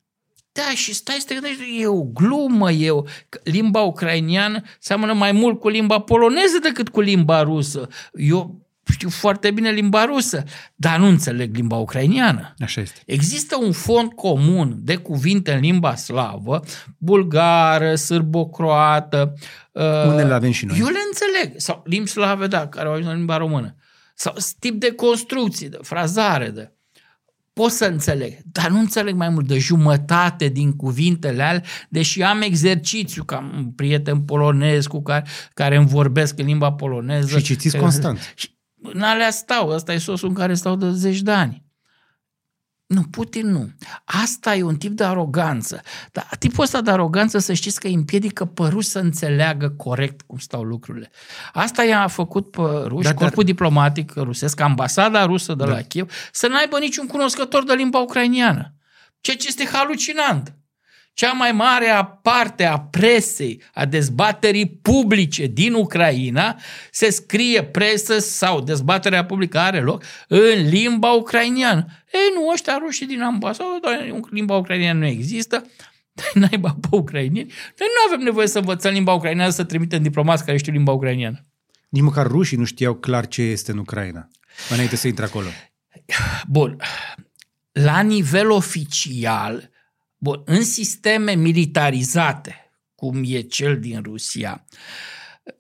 Da, și stai să te gândești, e o glumă, e o... limba ucrainiană seamănă mai mult cu limba poloneză decât cu limba rusă. Eu știu foarte bine limba rusă, dar nu înțeleg limba ucrainiană. Așa este. Există un fond comun de cuvinte în limba slavă, bulgară, sârbo-croată. Unde le avem și noi. Eu le înțeleg. Sau limbi slave, da, care au ajuns în limba română. Sau tip de construcție, de frazare, de pot să înțeleg, dar nu înțeleg mai mult de jumătate din cuvintele alea, deși am exercițiu, ca un prieten polonez cu care, care îmi vorbesc în limba poloneză. Și citiți constant. Și în alea stau, ăsta e sosul în care stau de zeci de ani. Nu, Putin nu. Asta e un tip de aroganță. Dar tipul ăsta de aroganță să știți că îi împiedică pe ruși să înțeleagă corect cum stau lucrurile. Asta i-a făcut pe ruși, da, corpul dar... diplomatic rusesc, ambasada rusă de da. la Kiev, să n-aibă niciun cunoscător de limba ucrainiană. Ceea ce este halucinant cea mai mare parte a presei, a dezbaterii publice din Ucraina, se scrie presă sau dezbaterea publică are loc în limba ucrainiană. Ei, nu, ăștia rușii din ambasadă, doar limba ucrainiană nu există, naiba pe ucrainieni. Noi nu avem nevoie să învățăm limba ucraineană, să trimitem diplomați care știu limba ucrainiană. Nici măcar rușii nu știau clar ce este în Ucraina, înainte să intre acolo. Bun. La nivel oficial, Bun, în sisteme militarizate, cum e cel din Rusia,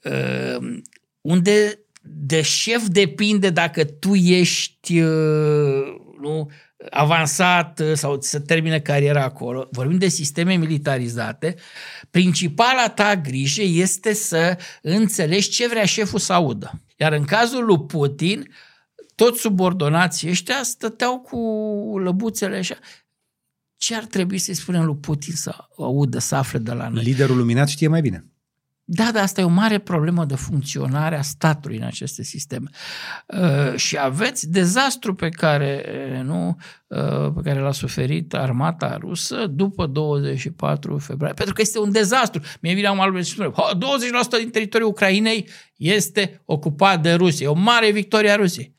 uh, unde de șef depinde dacă tu ești uh, nu, avansat uh, sau să termine cariera acolo, vorbim de sisteme militarizate, principala ta grijă este să înțelegi ce vrea șeful să audă. Iar în cazul lui Putin, toți subordonații ăștia stăteau cu lăbuțele așa ce ar trebui să-i spunem lui Putin să audă, să afle de la noi? Liderul luminat știe mai bine. Da, dar asta e o mare problemă de funcționare a statului în aceste sisteme. Uh, și aveți dezastru pe care, uh, nu, uh, pe care l-a suferit armata rusă după 24 februarie. Pentru că este un dezastru. Mie vine un și spune, 20% din teritoriul Ucrainei este ocupat de Rusia. E o mare victorie a Rusiei.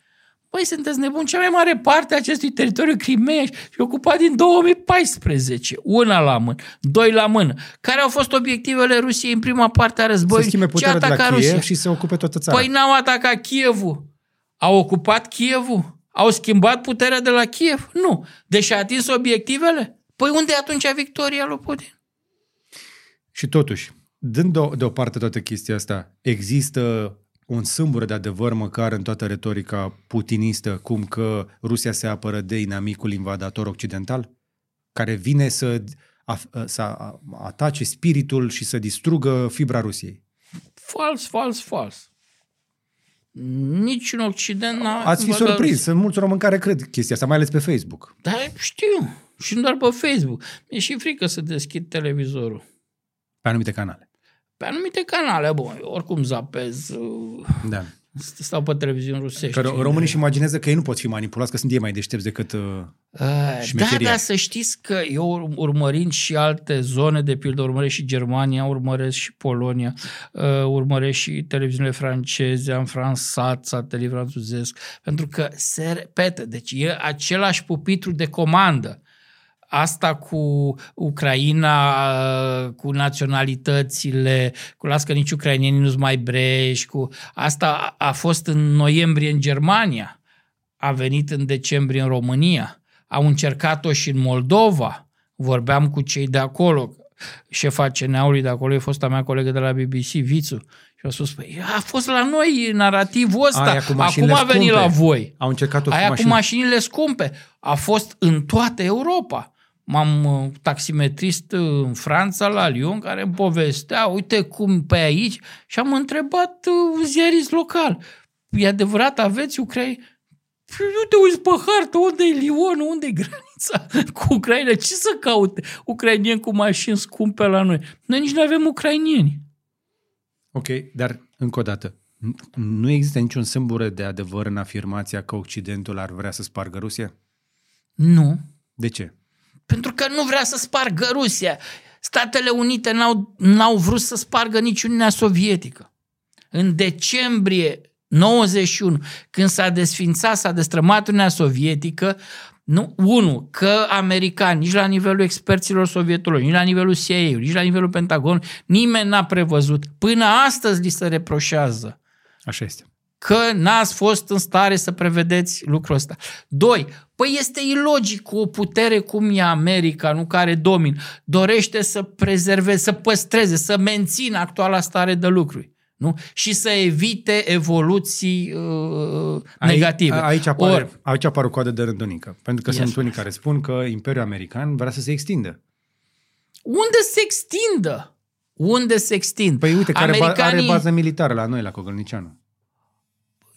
Păi sunteți nebuni, cea mai mare parte a acestui teritoriu Crimea și ocupat din 2014. Una la mână, doi la mână. Care au fost obiectivele Rusiei în prima parte a războiului? Să schimbe puterea de la Kiev Rusia? și să ocupe toată țara. Păi n-au atacat Kievul. Au ocupat Kievul? Au schimbat puterea de la Kiev? Nu. Deși a atins obiectivele? Păi unde e atunci victoria lui Putin? Și totuși, dând deoparte toată chestia asta, există un sâmbure de adevăr măcar în toată retorica putinistă, cum că Rusia se apără de inamicul invadator occidental, care vine să, să atace spiritul și să distrugă fibra Rusiei. Fals, fals, fals. Nici în Occident n-a... Ați fi surprins, sunt mulți români care cred chestia asta, mai ales pe Facebook. Da, știu. Și nu doar pe Facebook. Mi-e și frică să deschid televizorul. Pe anumite canale pe anumite canale, bun, oricum zapez, da. stau pe televiziuni rusești. Că românii își imaginează că ei nu pot fi manipulați, că sunt ei mai deștepți decât uh, Da, dar să știți că eu urmărind și alte zone, de pildă urmăresc și Germania, urmăresc și Polonia, uh, urmăresc și televiziunile franceze, am fransat, satelit franțuzesc, pentru că se repete, deci e același pupitru de comandă asta cu Ucraina, cu naționalitățile, cu las că nici ucrainienii nu-s mai breși, cu asta a fost în noiembrie în Germania, a venit în decembrie în România, au încercat-o și în Moldova, vorbeam cu cei de acolo, șefa CNA-ului de acolo, e fosta mea colegă de la BBC, Vițu, și a spus, păi, a fost la noi narativul ăsta, Aia acum a venit scumpe. la voi. Au încercat-o Aia cu, mașini. cu mașinile scumpe. A fost în toată Europa m-am uh, taximetrist uh, în Franța, la Lyon, care îmi povestea, uite cum pe aici, și am întrebat uh, ziarist local, e adevărat, aveți Ucraina? Nu te uiți pe hartă, unde e Lyon, unde e granița cu Ucraina? Ce să caute ucrainieni cu mașini scumpe la noi? Noi nici nu avem ucrainieni. Ok, dar încă o dată, nu există niciun sâmbure de adevăr în afirmația că Occidentul ar vrea să spargă Rusia? Nu. De ce? Pentru că nu vrea să spargă Rusia. Statele Unite n-au, n-au vrut să spargă nici Uniunea Sovietică. În decembrie 91, când s-a desfințat, s-a destrămat Uniunea Sovietică, nu, unu, că americani, nici la nivelul experților sovietului, nici la nivelul CIA, nici la nivelul Pentagon, nimeni n-a prevăzut. Până astăzi li se reproșează. Așa este că n-ați fost în stare să prevedeți lucrul ăsta. Doi, păi este ilogic cu o putere cum e America, nu care domin, dorește să prezerveze, să păstreze, să mențină actuala stare de lucruri. Nu? Și să evite evoluții uh, negative. Aici apare, Or, aici apare o coadă de rândunică. Pentru că Yes. sunt unii care spun că Imperiul American vrea să se extindă. unde se extindă? Unde se extind? Păi uite, care Americanii... are Americanii... bază militară la noi, la Cogălnicianu.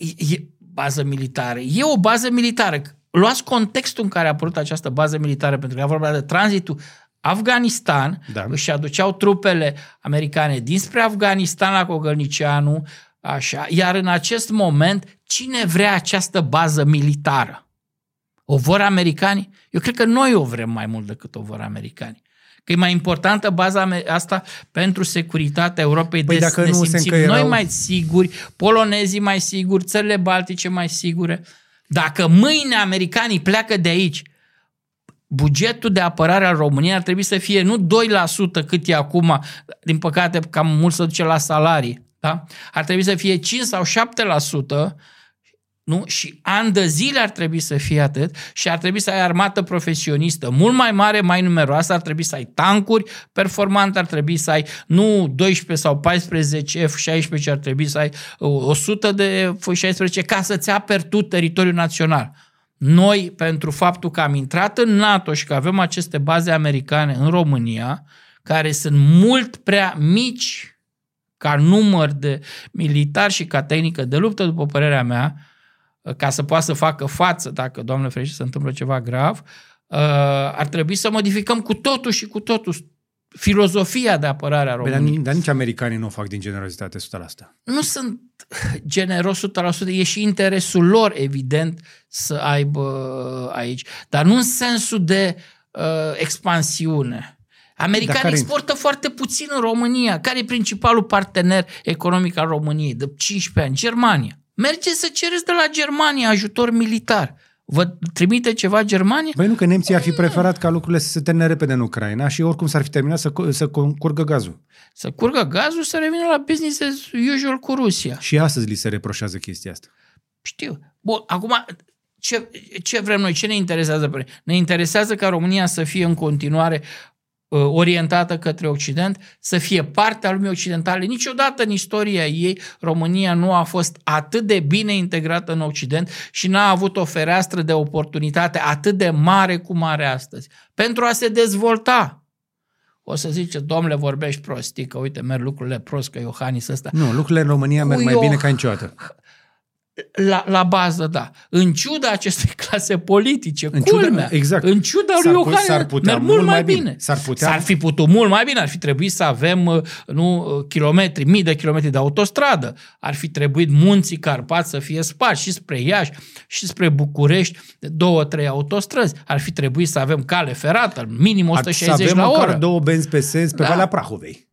E, e bază militară. E o bază militară. Luați contextul în care a apărut această bază militară, pentru că era vorba de tranzitul Afganistan, Da. își aduceau trupele americane dinspre Afganistan la Cogălnicianu, așa, iar în acest moment, cine vrea această bază militară? O vor americanii? Eu cred că noi o vrem mai mult decât o vor americanii. Că e mai importantă baza ame- asta pentru securitatea Europei Păi de dacă să ne nu se simțim încăierau- noi mai siguri, polonezii mai siguri, țările baltice mai sigure. Dacă mâine americanii pleacă de aici, bugetul de apărare al României ar trebui să fie nu 2% cât e acum, din păcate cam mult se duce la salarii, da? ar trebui să fie 5 sau 7%, nu? Și ani de zile ar trebui să fie atât și ar trebui să ai armată profesionistă mult mai mare, mai numeroasă, ar trebui să ai tancuri performante, ar trebui să ai nu 12 sau 14 F-16, ci ar trebui să ai uh, 100 de F-16 ca să-ți aperi tu teritoriul național. Noi, pentru faptul că am intrat în NATO și că avem aceste baze americane în România, care sunt mult prea mici ca număr de militari și ca tehnică de luptă, după părerea mea, ca să poată să facă față dacă, Doamne ferește, se întâmplă ceva grav, uh, ar trebui să modificăm cu totul și cu totul filozofia de apărare a Păi, dar, României. ni- dar nici americanii nu o fac din generozitate 100%. Nu sunt generos 100%, e și interesul lor, evident, să aibă aici. Dar nu în sensul de uh, expansiune. Dar Americanii care- exportă foarte puțin în România. Care e principalul partener economic al României de 15 ani? Germania. Mergeți să cereți de la Germania ajutor militar. Vă trimite ceva Germania? Băi nu, că nemții ar fi preferat ca lucrurile să se termine repede în Ucraina și oricum s-ar fi terminat să, cu- să curgă gazul. Să curgă gazul, să revină la business as usual cu Rusia. Și astăzi li se reproșează chestia asta. Știu. Bun, acum, ce, ce vrem noi? Ce ne interesează pe noi? Ne interesează ca România să fie în continuare uh, orientată către Occident, să fie parte a lumii occidentale. Niciodată în istoria ei România nu a fost atât de bine integrată în Occident și n-a avut o fereastră de oportunitate atât de mare cum are astăzi. Pentru a se dezvolta. O să zice, domnule, vorbești prostii, că uite, merg lucrurile prost, că Iohannis ăsta. Nu, lucrurile în România merg Cu mai Ioh- bine ca niciodată. La, la bază, da. În ciuda acestei clase politice, În ciuda- culmea, exact. în ciuda S-ar lui pu- Iohannis, s-ar putea merg mult mult mai mai bine. bine. S-ar putea- S-ar fi putut mult mai bine. Ar fi trebuit să avem uh, nu, uh, kilometri, mii de kilometri de autostradă. Ar fi trebuit munții Carpați să fie sparși și spre Iași și spre București de două, trei autostrăzi. Ar fi trebuit să avem cale ferată, minim Ar- 160 să avem la măcar oră. două benzi pe sens pe Da. Valea Prahovei.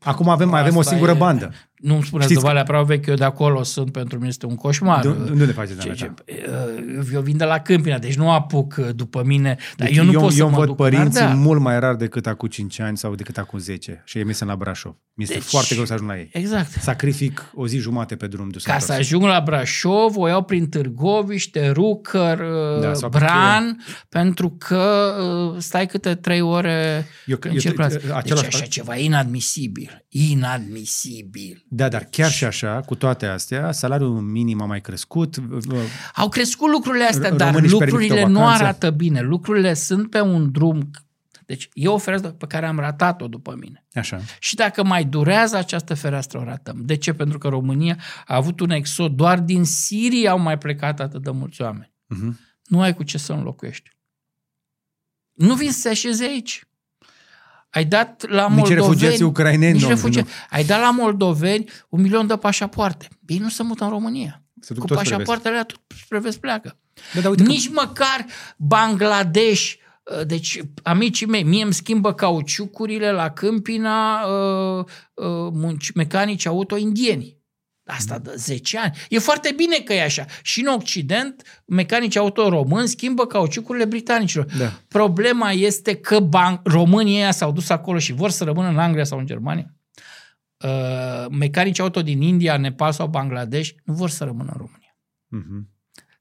Acum avem, mai avem o Asta singură e- bandă. Nu-mi spuneți Știți de Valea Prea Veche, eu de acolo sunt, pentru mine este un coșmar. Nu, nu ne faceți Ce, de ce, eu vin de la Câmpina, deci nu apuc uh, după mine. Dar Deci eu nu eu, pot să eu mă văd duc în părinții Ardeal. mult mai rar decât acum 5 ani sau decât acum 10. Și ei mi la Brașov. Mi este Deci- foarte greu să ajung la ei. Exact. Sacrific o zi jumate pe drum dus Ca întors. să ajung la Brașov, o iau prin Târgoviște, Rucăr, Da, da, sau pe Bran, pentru că uh, stai câte trei ore Eu- în eu- circulație. același- Deci așa ceva inadmisibil. Inadmisibil. Da, dar chiar și așa, cu toate astea, salariul minim a mai crescut. v- v- Au crescut lucrurile astea, R- dar românii își permit lucrurile o nu vacanță. arată bine. Lucrurile sunt pe un drum. Deci e o fereastră pe care am ratat-o după mine. Așa. Și dacă mai durează această fereastră, o ratăm. De ce? Pentru că România a avut un exod. Doar din Siria au mai plecat atât de mulți oameni. Uh-huh. Nu ai cu ce să înlocuiești. Nu vin să se așeze aici. Ai dat la Nici moldoveni... refugiații ucraineni Nici nu- refugiați. nu. Ai dat la moldoveni un milion de pașapoarte. Ei nu se mută în România. Se duc Cu toți spre vest. pașapoartele alea tot spre vest pleacă. Da, da, uite că- Nici măcar Bangladesh, uh, deci amicii mei, mie îmi schimbă cauciucurile la Câmpina uh, uh, munci, mecanici auto indieni. Asta de 10 ani. E foarte bine că e așa. Și în Occident, mecanici auto români schimbă cauciucurile britanicilor. Da. Problema este că ban- românii ăia s-au dus acolo și vor să rămână în Anglia sau în Germania. Uh, mecanici auto din India, Nepal sau Bangladesh nu vor să rămână în România. Mhm.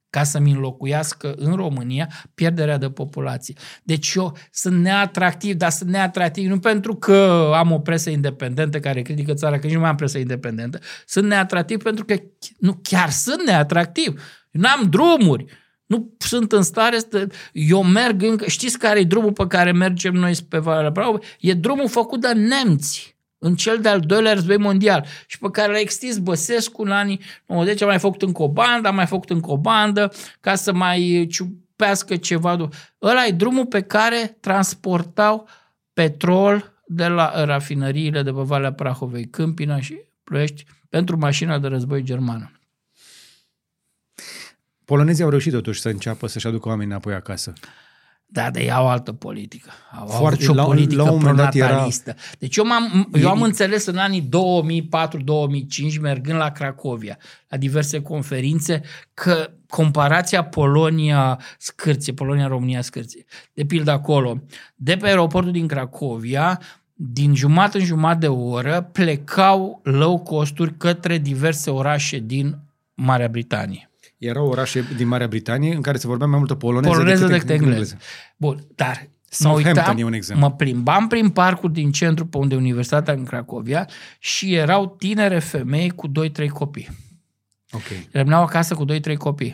Ca să-mi înlocuiască în România pierderea de populație. Deci eu sunt neatractiv, dar sunt neatractiv nu pentru că am o presă independentă care critică țara, că nici nu mai am presă independentă, sunt neatractiv pentru că nu chiar sunt neatractiv. Nu am drumuri. Nu sunt în stare să... Eu merg încă... Știți care e drumul pe care mergem noi pe Valea Bravo? E drumul făcut de nemți în cel de-al doilea război mondial și pe care l-a extins Băsescu în anii 90, a mai făcut încă o bandă, a mai făcut încă o bandă ca să mai ciupească ceva. Ăla e drumul pe care transportau petrol de la rafinăriile de pe Valea Prahovei, Câmpina și Ploiești pentru mașina de război germană. Polonezii au reușit totuși să înceapă să-și aducă oamenii înapoi acasă. Da, de ei au altă politică. Au Foarte, și o la, politică la un pronatalistă. Era... Deci eu, m-am, eu am înțeles în anii 2004-2005, mergând la Cracovia, la diverse conferințe, că comparația Polonia-Scârție, Polonia-România-Scârție, de pildă acolo, de pe aeroportul din Cracovia, din jumătate în jumătate de oră plecau low costuri către diverse orașe din Marea Britanie. Erau orașe din Marea Britanie în care se vorbea mai multă poloneză, poloneză decât, decât engleză. engleză. Bun, dar mă, uitam, e un exemplu. mă plimbam prin parcul din centru pe unde Universitatea în Cracovia și erau tinere femei cu 2-3 copii. Okay. Rămâneau acasă cu 2-3 copii.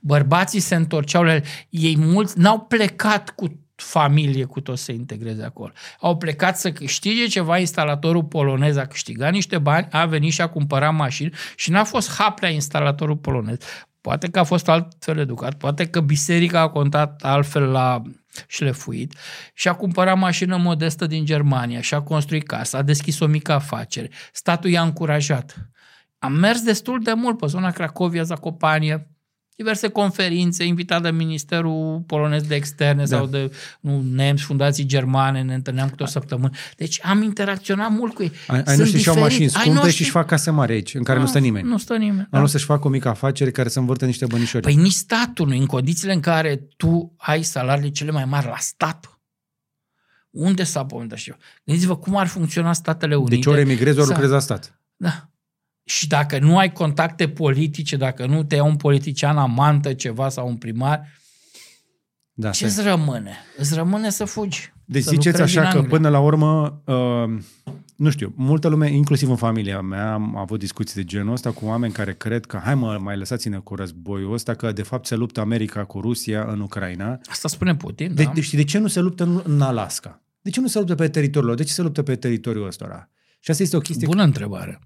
Bărbații se întorceau la ei mulți, n-au plecat cu familie cu tot să se integreze acolo. Au plecat să câștige ceva, instalatorul polonez a câștigat niște bani, a venit și a cumpărat mașini și n-a fost haplea instalatorul polonez. Poate că a fost altfel educat, poate că biserica a contat altfel la șlefuit și a cumpărat mașină modestă din Germania și a construit casa, a deschis o mică afacere. Statul i-a încurajat. Am mers destul de mult pe zona Cracovia, Zacopanie, diverse conferințe, invitat de Ministerul Polonez de Externe da. sau de nu, NEMS, fundații germane, ne întâlneam câte o săptămână. Deci am interacționat mult cu ei. Ai, ai noștri și-au mașini scumpe noștri... și-și fac case mari aici, în care nu, nu stă nimeni. Nu stă nimeni. Da. Nu să-și facă o mică afacere care să învârte niște bănișori. Păi nici statul nu, în condițiile în care tu ai salariile cele mai mari la stat. Unde s-a pământat și eu? Gândiți-vă cum ar funcționa Statele Unite. Deci ori emigrezi, ori lucrezi la stat. Da. Și dacă nu ai contacte politice, dacă nu te ia un politician amantă ceva sau un primar, da, ce îți rămâne? Îți rămâne să fugi. Deci să ziceți așa că până la urmă, uh, nu știu, multă lume, inclusiv în familia mea, am avut discuții de genul ăsta cu oameni care cred că hai mă, mai lăsați-ne cu războiul ăsta, că de fapt se luptă America cu Rusia în Ucraina. Asta spune Putin, de, da? Deci de ce nu se luptă în, în Alaska? De ce nu se luptă pe teritoriul lor? De ce se luptă pe teritoriul ăsta? Și asta este o chestie... Bună întrebare.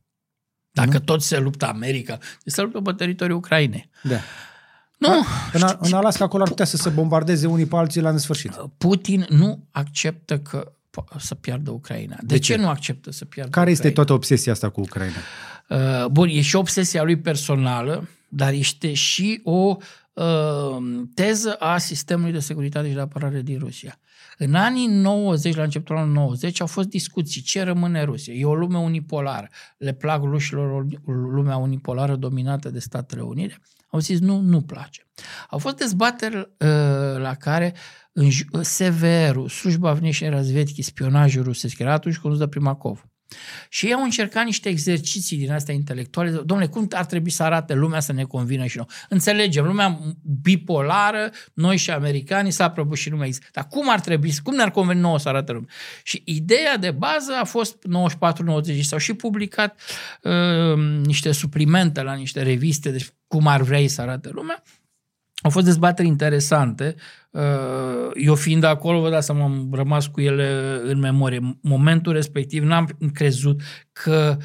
Dacă nu? tot se luptă America, se luptă pe teritoriul Ucrainei. Da. Nu. În, în Alaska acolo ar putea să se bombardeze unii pe alții la nesfârșit. Putin nu acceptă că să piardă Ucraina. De, de ce? ce nu acceptă să piardă Care Ucraina? este toată obsesia asta cu Ucraina? Uh, bun, e și obsesia lui personală, dar este și o uh, teză a sistemului de securitate și de apărare din Rusia. În anii 90, la începutul anului 90, au fost discuții ce rămâne Rusia. E o lume unipolară. Le plac rușilor lumea unipolară dominată de Statele Unite. Au zis nu, nu place. Au fost dezbateri uh, la care în SVR-ul, Slujba Vneșne Razvedchi, spionajul rusesc, era atunci condus de Primakov. Și ei au încercat niște exerciții din astea intelectuale. Domnule, cum ar trebui să arate lumea să ne convină și noi? Înțelegem, lumea bipolară, noi și americanii, s-a propus și lumea există. Dar cum ar trebui, cum ne-ar conveni nouă să arate lumea? Și ideea de bază a fost 94-90 s-au și publicat uh, niște suplimente la niște reviste, deci cum ar vrea să arate lumea. Au fost dezbateri interesante. Uh, eu fiind acolo, vă dați seama, am rămas cu ele în memorie. Momentul respectiv n-am crezut că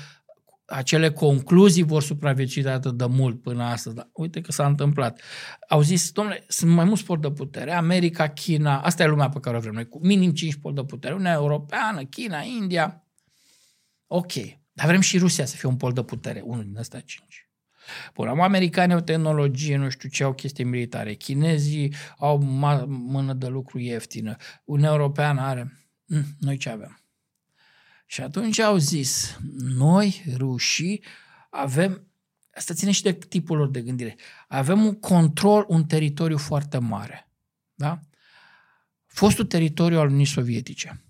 acele concluzii vor supraviețui de atât de mult până astăzi. Dar uite că s-a întâmplat. Au zis, domnule, sunt mai mulți poli de putere. America, China, asta e lumea pe care o vrem noi, cu minim 5 poli de putere. Uniunea Europeană, China, India. Ok. Dar vrem și Rusia să fie un pol de putere, unul din ăsta 5. Bun, am americani au tehnologie, nu știu ce, au chestii militare. Chinezii au mână de lucru ieftină. Uniunea Europeană are. Mm, noi ce avem? Și atunci au zis, noi, rușii, avem, asta ține și de tipul lor de gândire, avem un control, un teritoriu foarte mare. Da? Fostul teritoriu al Uniunii Sovietice.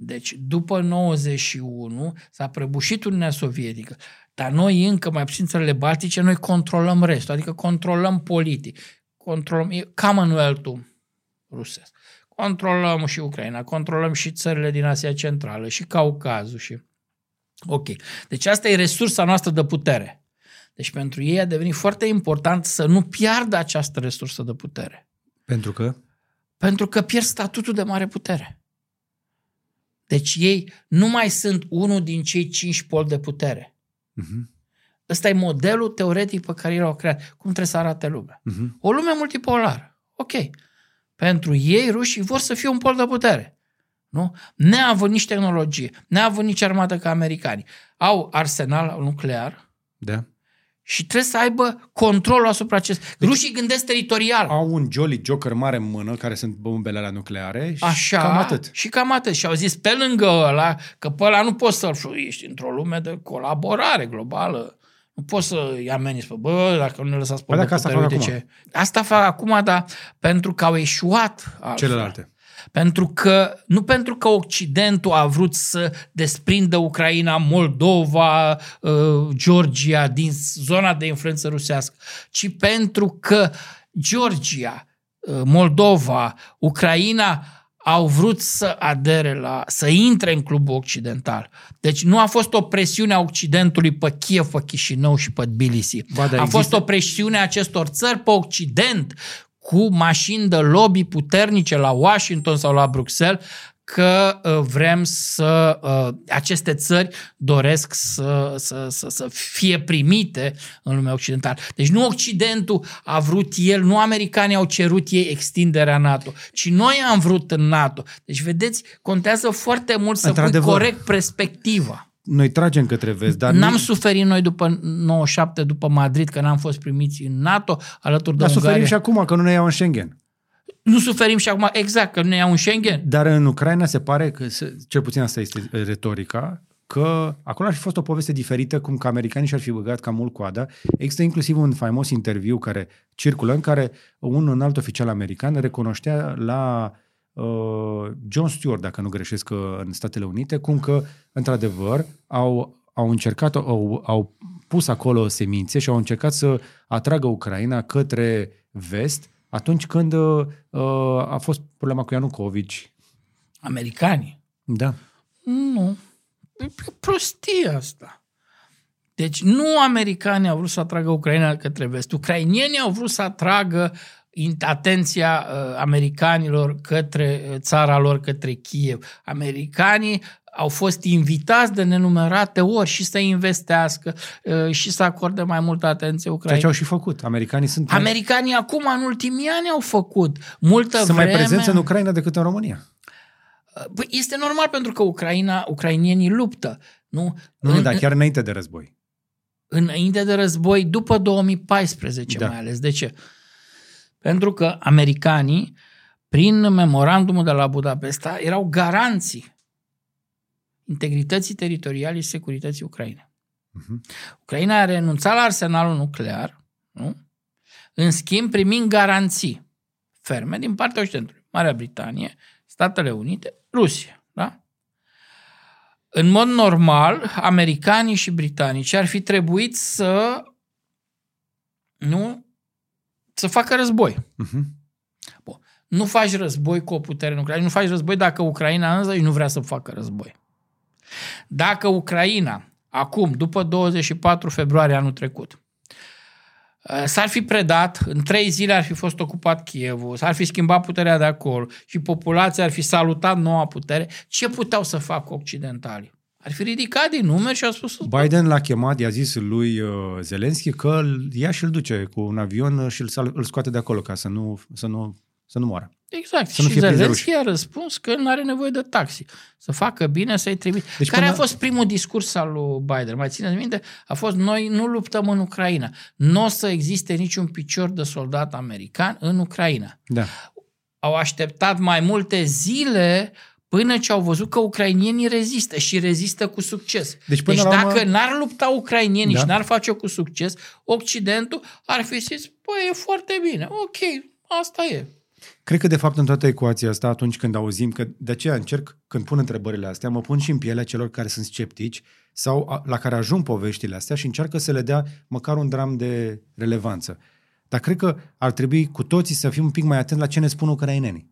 Deci, după 91 s-a prăbușit Uniunea Sovietică, dar noi încă, mai puțin țările baltice, noi controlăm restul, adică controlăm politic, controlăm Commonwealth-ul rusesc, controlăm și Ucraina, controlăm și țările din Asia Centrală, și Caucazul, și... Ok. Deci asta e resursa noastră de putere. Deci pentru ei a devenit foarte important să nu piardă această resursă de putere. Pentru că? Pentru că pierd statutul de mare putere. Deci ei nu mai sunt unul din cei cinci poli de putere. Uh-huh. Ăsta e modelul teoretic pe care ei l-au creat. Cum trebuie să arate lumea. Uh-huh. O lume multipolară. Ok. Pentru ei, rușii vor să fie un pol de putere. Nu? Neavând nici tehnologie, neavând nici armată ca americanii. Au arsenal nuclear. Da și trebuie să aibă controlul asupra acest. Deci, Rușii gândesc teritorial. Au un Jolly Joker mare în mână, care sunt bombele la nucleare și Așa, cam atât. Și cam atât. Și au zis pe lângă ăla, că pe ăla nu poți să-l ești într-o lume de colaborare globală. Nu poți să-i ameninți pe, bă, dacă nu ne lăsați pe bă, dacă asta fac acum. ce. Asta fac acum, dar pentru că au eșuat altfel. Celelalte. Pentru că, nu pentru că Occidentul a vrut să desprindă Ucraina, Moldova, uh, Georgia din zona de influență rusească, ci pentru că Georgia, uh, Moldova, Ucraina au vrut să adere la, să intre în clubul occidental. Deci nu a fost o presiune a Occidentului pe Kiev, pe Chișinău și pe Tbilisi. Ba, a există... fost o presiune a acestor țări pe Occident cu mașini de lobby puternice la Washington sau la Bruxelles că uh, vrem să uh, aceste țări doresc să, să, să, să fie primite în lumea occidentală. Deci nu Occidentul a vrut el, nu americanii au cerut ei extinderea NATO, ci noi am vrut în NATO. Deci vedeți, contează foarte mult să pui corect perspectiva noi tragem către vest, dar N-am nu... suferit noi după 97, după Madrid, că n-am fost primiți în NATO, alături de dar Ungaria. suferim și acum, că nu ne iau în Schengen. Nu suferim și acum, exact, că nu ne iau în Schengen. Dar în Ucraina se pare că, cel puțin asta este retorica, că acolo ar fi fost o poveste diferită, cum că americanii și-ar fi băgat cam mult coada. Există inclusiv un faimos interviu care circulă, în care un înalt oficial american recunoștea la uh, Uh, John Stewart, dacă nu greșesc, uh, în Statele Unite, cum că, într-adevăr, au, au încercat, au, au pus acolo semințe și au încercat să atragă Ucraina către vest atunci când uh, a fost problema cu Ianucovici. Americanii? Da. Nu. E prostie asta. Deci nu americanii au vrut să atragă Ucraina către vest. Ucrainienii au vrut să atragă atenția uh, americanilor către uh, țara lor, către Kiev. Americanii au fost invitați de nenumărate ori și să investească uh, și să acorde mai multă atenție Ucrainei. Ceea ce au și făcut. Americanii sunt... Americanii acum, în ultimii ani, au făcut multă Sunt vreme... mai prezenți în Ucraina decât în România. Păi este normal pentru că Ucraina, ucrainienii luptă. Nu, nu în, dar chiar înainte de război. Înainte de război, după 2014 da. mai ales. De ce? Pentru că americanii, prin memorandumul de la Budapesta, erau garanții integrității teritoriale și securității Ucrainei. Uh-huh. Ucraina a renunțat la arsenalul nuclear, nu? în schimb primind garanții ferme din partea Occidentului. Marea Britanie, Statele Unite, Rusia. Da? În mod normal, americanii și britanici ar fi trebuit să nu să facă război. Uh-huh. Bun. Nu faci război cu o putere în Ucraina, nu faci război dacă Ucraina însă nu vrea să facă război. Dacă Ucraina, acum, după 24 februarie anul trecut, uh, s-ar fi predat, în trei zile ar fi fost ocupat Kievul, s-ar fi schimbat puterea de acolo și populația ar fi salutat noua putere, ce puteau să facă occidentalii? Ar fi ridicat din numeri și a spus... Biden l-a chemat, i-a zis lui uh, Zelenski că ia și îl duce cu un avion și îl, îl scoate de acolo ca să nu, să nu, să nu moară. Exact. Să nu și Zelenski a răspuns că nu are nevoie de taxi. Să facă bine, să-i trimite. Deci Care până... a fost primul discurs al lui Biden? Mai țineți minte? A fost noi nu luptăm în Ucraina. Nu o să existe niciun picior de soldat american în Ucraina. Da. Au așteptat mai multe zile până ce au văzut că ucrainienii rezistă și rezistă cu succes. Deci, deci dacă urmă... n-ar lupta ucrainienii da. și n-ar face cu succes, Occidentul ar fi zis, păi e foarte bine, ok, asta e. Cred că, de fapt, în toată ecuația asta, atunci când auzim, că de aceea încerc, când pun întrebările astea, mă pun și în pielea celor care sunt sceptici sau la care ajung poveștile astea și încearcă să le dea măcar un dram de relevanță. Dar cred că ar trebui cu toții să fim un pic mai atenți la ce ne spun ucrainenii.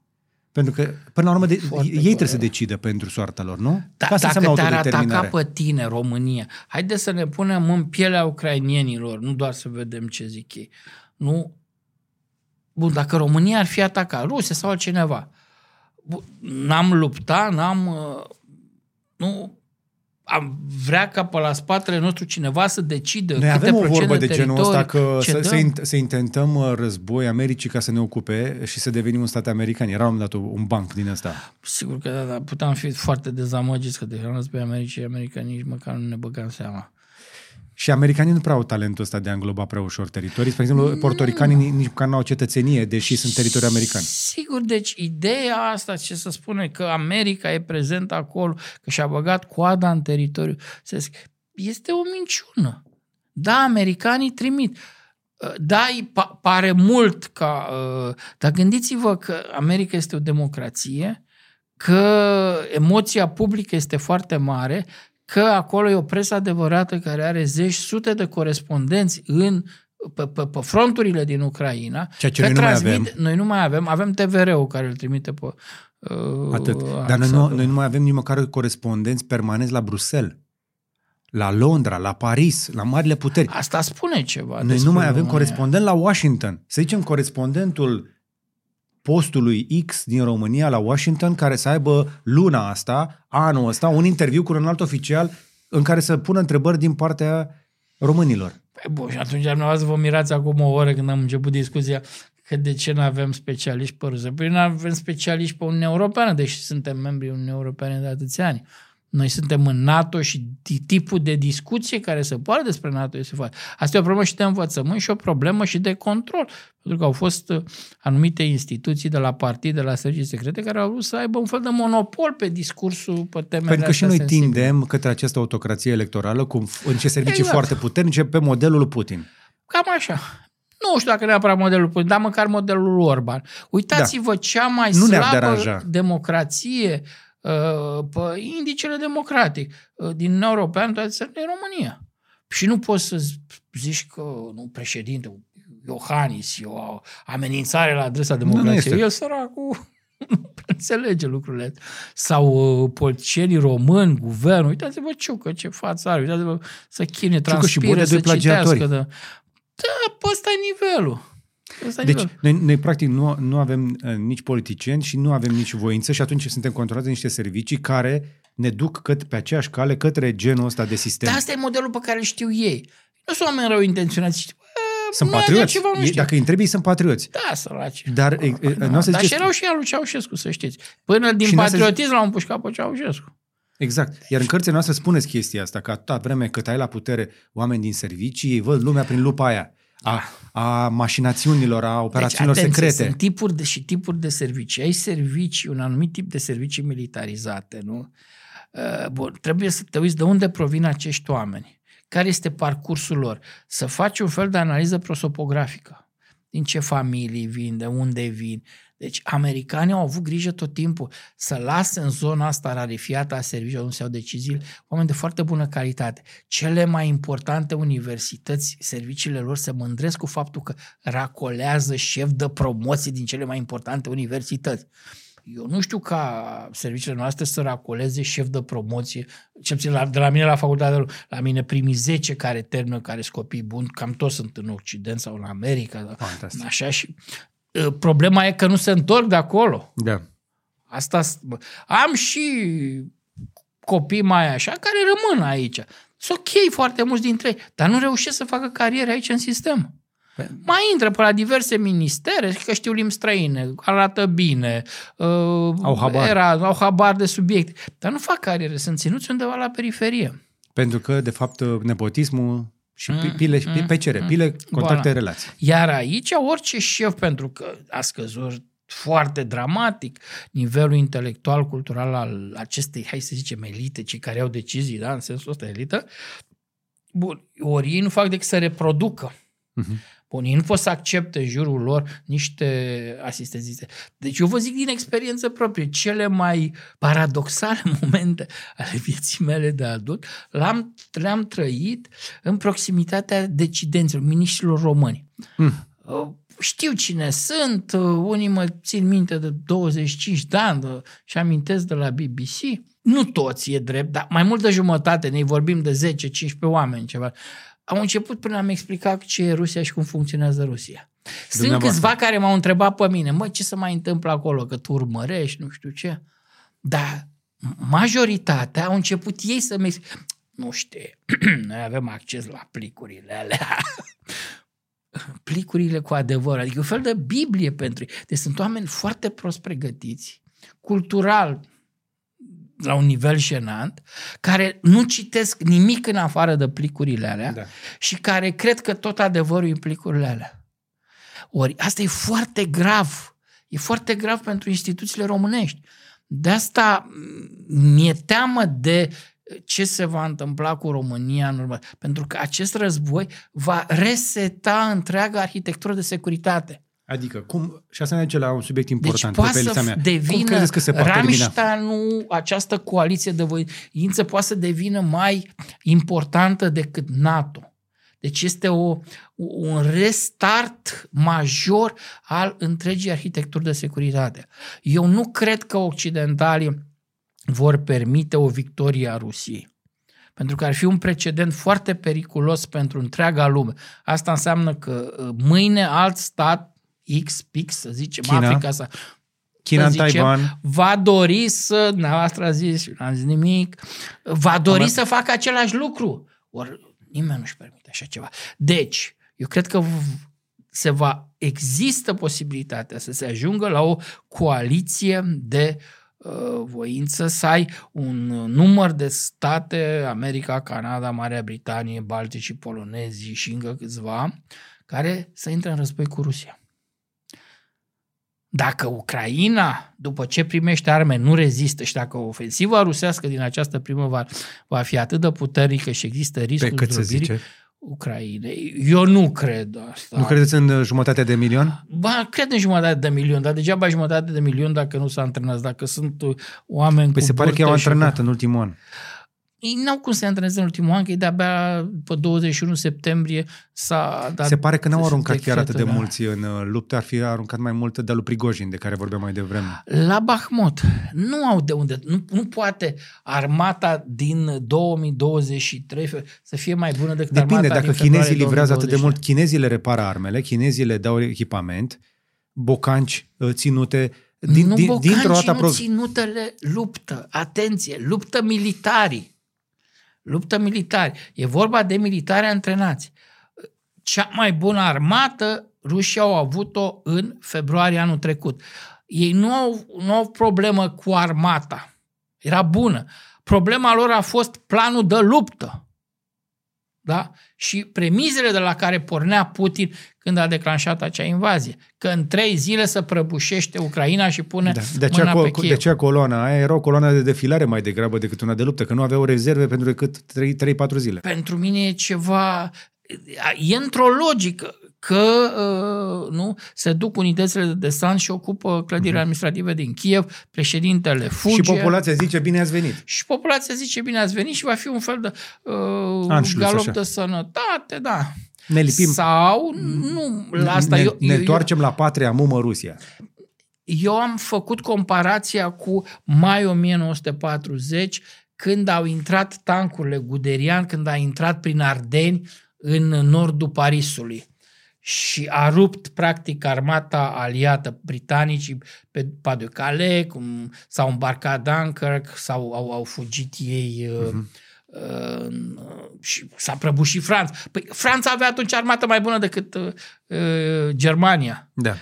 Pentru că, până la urmă, de, ei corect. trebuie să decidă pentru soarta lor, nu? Da, Ca dacă te-ar ataca pe tine România, haide să ne punem în pielea ucrainienilor, nu doar să vedem ce zic ei. Nu? Bun, dacă România ar fi atacat, Rusia sau altcineva, n-am luptat, n-am... Uh, nu, am vrea ca pe la spatele nostru cineva să decidă Noi câte avem o vorbă de genul ăsta că să, să, să intentăm uh, război Americii ca să ne ocupe și să devenim un stat american. Era un dat un banc din ăsta. Sigur că da, da. Puteam fi foarte dezamăgiți că de război Americii americani nici măcar nu ne băgam seama. Și americanii nu prea au talentul ăsta de a îngloba prea ușor teritorii. Spre exemplu, mm. portoricanii nici măcar nu au cetățenie, deși sunt teritoriu american. Sigur, deci ideea asta, ce să spune, că America e prezentă acolo, că și-a băgat coada în teritoriu, este o minciună. Da, americanii trimit. Da, pare mult ca... Uh, dar gândiți-vă că America este o democrație, că emoția publică este foarte mare, că acolo e o presă adevărată care are zeci, sute de corespondenți în pe, pe, pe fronturile din Ucraina. Ceea ce noi nu mai avem. Noi nu mai avem. Avem TVR-ul care îl trimite pe... Uh, Atât. Dar noi nu, noi nu mai avem nici măcar corespondenți permanenți la Bruxelles la Londra, la Paris, la marile puteri. Asta spune ceva. Noi nu mai avem corespondent la Washington. Să zicem corespondentul postului X din România la Washington care să aibă luna asta, anul ăsta, un interviu cu un alt oficial în care să pună întrebări din partea românilor. Păi bun, și atunci dumneavoastră vă mirați acum o oră când am început discuția că de ce nu avem specialiști pe Rusia. Păi nu avem specialiști pe Uniunea Europeană, deși suntem membri Uniunii Europene de atâția ani. Noi suntem în NATO și tipul de discuție care se poartă despre NATO este foarte. Asta e o problemă și de învățământ și o problemă și de control. Pentru că au fost uh, anumite instituții de la partid, de la servicii secrete, care au vrut să aibă un fel de monopol pe discursul, pe temele Pentru că și noi sensibile. tindem către această autocrație electorală cu în ce servicii exact. foarte puternice pe modelul Putin. Cam așa. Nu știu dacă neapărat modelul Putin, dar măcar modelul Orban. Uitați-vă da. cea mai nu slabă democrație Uh, pe indicele democratic uh, din Uniunea Europeană, toate țările în România. Și nu poți să zici că nu, președinte Iohannis e o amenințare la adresa democrației. Nu, nu El săracul nu înțelege lucrurile. Sau uh, politicienii români, guvernul, uitați-vă Ciucă, ce față are, uitați-vă să chine, transpire, să citească. Da, da, pe ăsta e nivelul. Deci, noi, noi practic nu, nu avem uh, nici politicieni și nu avem nici voință și atunci suntem controlați de niște servicii care ne duc cât pe aceeași cale către genul ăsta de sistem. Dar asta e modelul pe care îl știu ei. Nu sunt oameni rău intenționați. Sunt patrioți. Ceva, nu Dacă îi întrebi, sunt patrioți. Da, săraci. Dar, da, nu o să dar și erau și al lui Ceaușescu, să știți. Până din și patriotism l-au împușcat pe Ceaușescu. Exact. Iar în cărțile noastre spuneți chestia asta, că atâta vreme cât ai la putere oameni din servicii, ei văd lumea prin lupa aia a, a mașinațiunilor, a operațiunilor deci, atenție, secrete. Sunt tipuri de, și tipuri de servicii. Ai servicii, un anumit tip de servicii militarizate, nu? Uh, bun, trebuie să te uiți de unde provin acești oameni. Care este parcursul lor? Să faci un fel de analiză prosopografică. Din ce familii vin, de unde vin, deci americanii au avut grijă tot timpul să lasă în zona asta rarifiată a serviciilor unde se iau decizii oameni de foarte bună calitate. Cele mai importante universități, serviciile lor se mândresc cu faptul că racolează șef de promoție din cele mai importante universități. Eu nu știu ca serviciile noastre să racoleze șef de promoție, ce puțin la, de la mine la facultate, la mine primii 10 care termină, care sunt copii buni, cam toți sunt în Occident sau în America. Fantastic. Așa și Ă, problema e că nu se întorc de acolo. Da. Asta am și copii mai așa care rămân aici. Sunt ok foarte mulți dintre ei, dar nu reușesc să facă carieră aici în sistem. Pe... Mai intră pe la diverse ministere, că știu limbi străine, arată bine, uh, au, habar. Era, au habar de subiect, dar nu fac carieră, sunt ținuți undeva la periferie. Pentru că, de fapt, nepotismul și mm, pile, mm, PCR, mm, pile, contacte, voilà. relații. Iar aici orice șef, pentru că a scăzut foarte dramatic nivelul intelectual, cultural al acestei, hai să zicem, elite, cei care au decizii, da, în sensul ăsta elită, bun, ori ei nu fac decât să reproducă Uh-huh. Bun, ei nu pot să accepte în jurul lor niște asistenziste. Deci eu vă zic din experiență proprie, cele mai paradoxale momente ale vieții mele de adult l-am, le-am trăit în proximitatea decidenților, miniștrilor români. Mm. Știu cine sunt, uh, unii mă țin minte de 25 de ani de, și amintesc de la BBC. Nu toți e drept, dar mai mult de jumătate, ne vorbim de 10-15 oameni ceva au început până am explicat ce e Rusia și cum funcționează Rusia. Sunt câțiva care m-au întrebat pe mine, mă, ce să mai întâmplă acolo, că tu urmărești, nu știu ce. Dar majoritatea au început ei să-mi nu știu, noi avem acces la plicurile alea. plicurile cu adevăr, adică un fel de Biblie pentru ei. Deci sunt oameni foarte prost pregătiți, cultural, la un nivel jenant, care nu citesc nimic în afară de plicurile alea da. și care cred că tot adevărul e în plicurile alea. Ori asta e foarte grav. E foarte grav pentru instituțiile românești. De asta mi-e teamă de ce se va întâmpla cu România în urmă. Pentru că acest război va reseta întreaga arhitectură de securitate. Adică, cum, și asta ne duce la un subiect important deci poate să mea. devină, cum că se poate Rammstein, această coaliție de voință poate să devină mai importantă decât NATO. Deci este o, un restart major al întregii arhitecturi de securitate. Eu nu cred că occidentalii vor permite o victorie a Rusiei. Pentru că ar fi un precedent foarte periculos pentru întreaga lume. Asta înseamnă că uh, mâine alt stat X, Pix, să zicem, China. Africa sa, China, zicem, Taiwan. va dori să, dumneavoastră a zis, nu am zis nimic, va dori Am să facă același lucru. Ori nimeni nu-și permite așa ceva. Deci, eu cred că se va, există posibilitatea să se ajungă la o coaliție de uh, voință, să ai un număr de state, America, Canada, Marea Britanie, Baltici, polonezii și încă câțiva, care să intre în război cu Rusia. Dacă Ucraina, după ce primește arme, nu rezistă și dacă ofensiva rusească din această primăvară va fi atât de puternică și există riscul Pe cât se zice? Ucrainei. Eu nu cred asta. Nu credeți în jumătate de milion? Ba, cred în jumătate de milion, dar degeaba jumătate de milion dacă nu s-a antrenat, dacă sunt oameni păi cu se pare că i-au antrenat cu... în ultimul an ei n-au cum să se antreneze în ultimul an, că e de-abia pe 21 septembrie s-a dat... Se pare că n-au aruncat chiar atât de da. mulți în uh, luptă, ar fi aruncat mai multe de lui Prigojin, de care vorbeam mai devreme. La Bahmut. Nu au de unde. Nu, nu poate armata din 2023 să fie mai bună decât Depinde, armata dacă din chinezii livrează 2023. atât de mult, chinezii le repară armele, chinezii le dau echipament, bocanci uh, ținute, din, nu din, dintr-o dată... Nu ținutele luptă. Atenție, luptă militarii. Luptă militari. E vorba de militari antrenați. Cea mai bună armată rușii au avut-o în februarie anul trecut. Ei nu au, nu au problemă cu armata. Era bună. Problema lor a fost planul de luptă. Da? Și premizele de la care pornea Putin când a declanșat acea invazie. Că în trei zile să prăbușește Ucraina și pune da. de aceea, mâna pe Kiev. De aceea coloana aia era o coloană de defilare mai degrabă decât una de luptă, că nu aveau rezerve pentru decât 3-4 zile. Pentru mine e ceva... E într-o logică că uh, nu se duc unitățile de desant și ocupă clădirile uh-huh. administrative din Kiev, președintele fuge. Și populația zice bine ați venit. Și populația zice bine ați venit și va fi un fel de uh, galop așa. de sănătate, da. Ne lipim. Sau, nu, la asta ne, eu, ne eu, întoarcem la patria mumă Rusia. Eu am făcut comparația cu mai 1940, când au intrat tancurile Guderian, când a intrat prin Ardeni în nordul Parisului și a rupt practic armata aliată britanicii pe Pas de Calais, cum s-au îmbarcat Dunkirk sau au, au fugit ei uh-huh. Uh, și s-a prăbușit Franța. Păi Franța avea atunci armată mai bună decât uh, Germania. Da.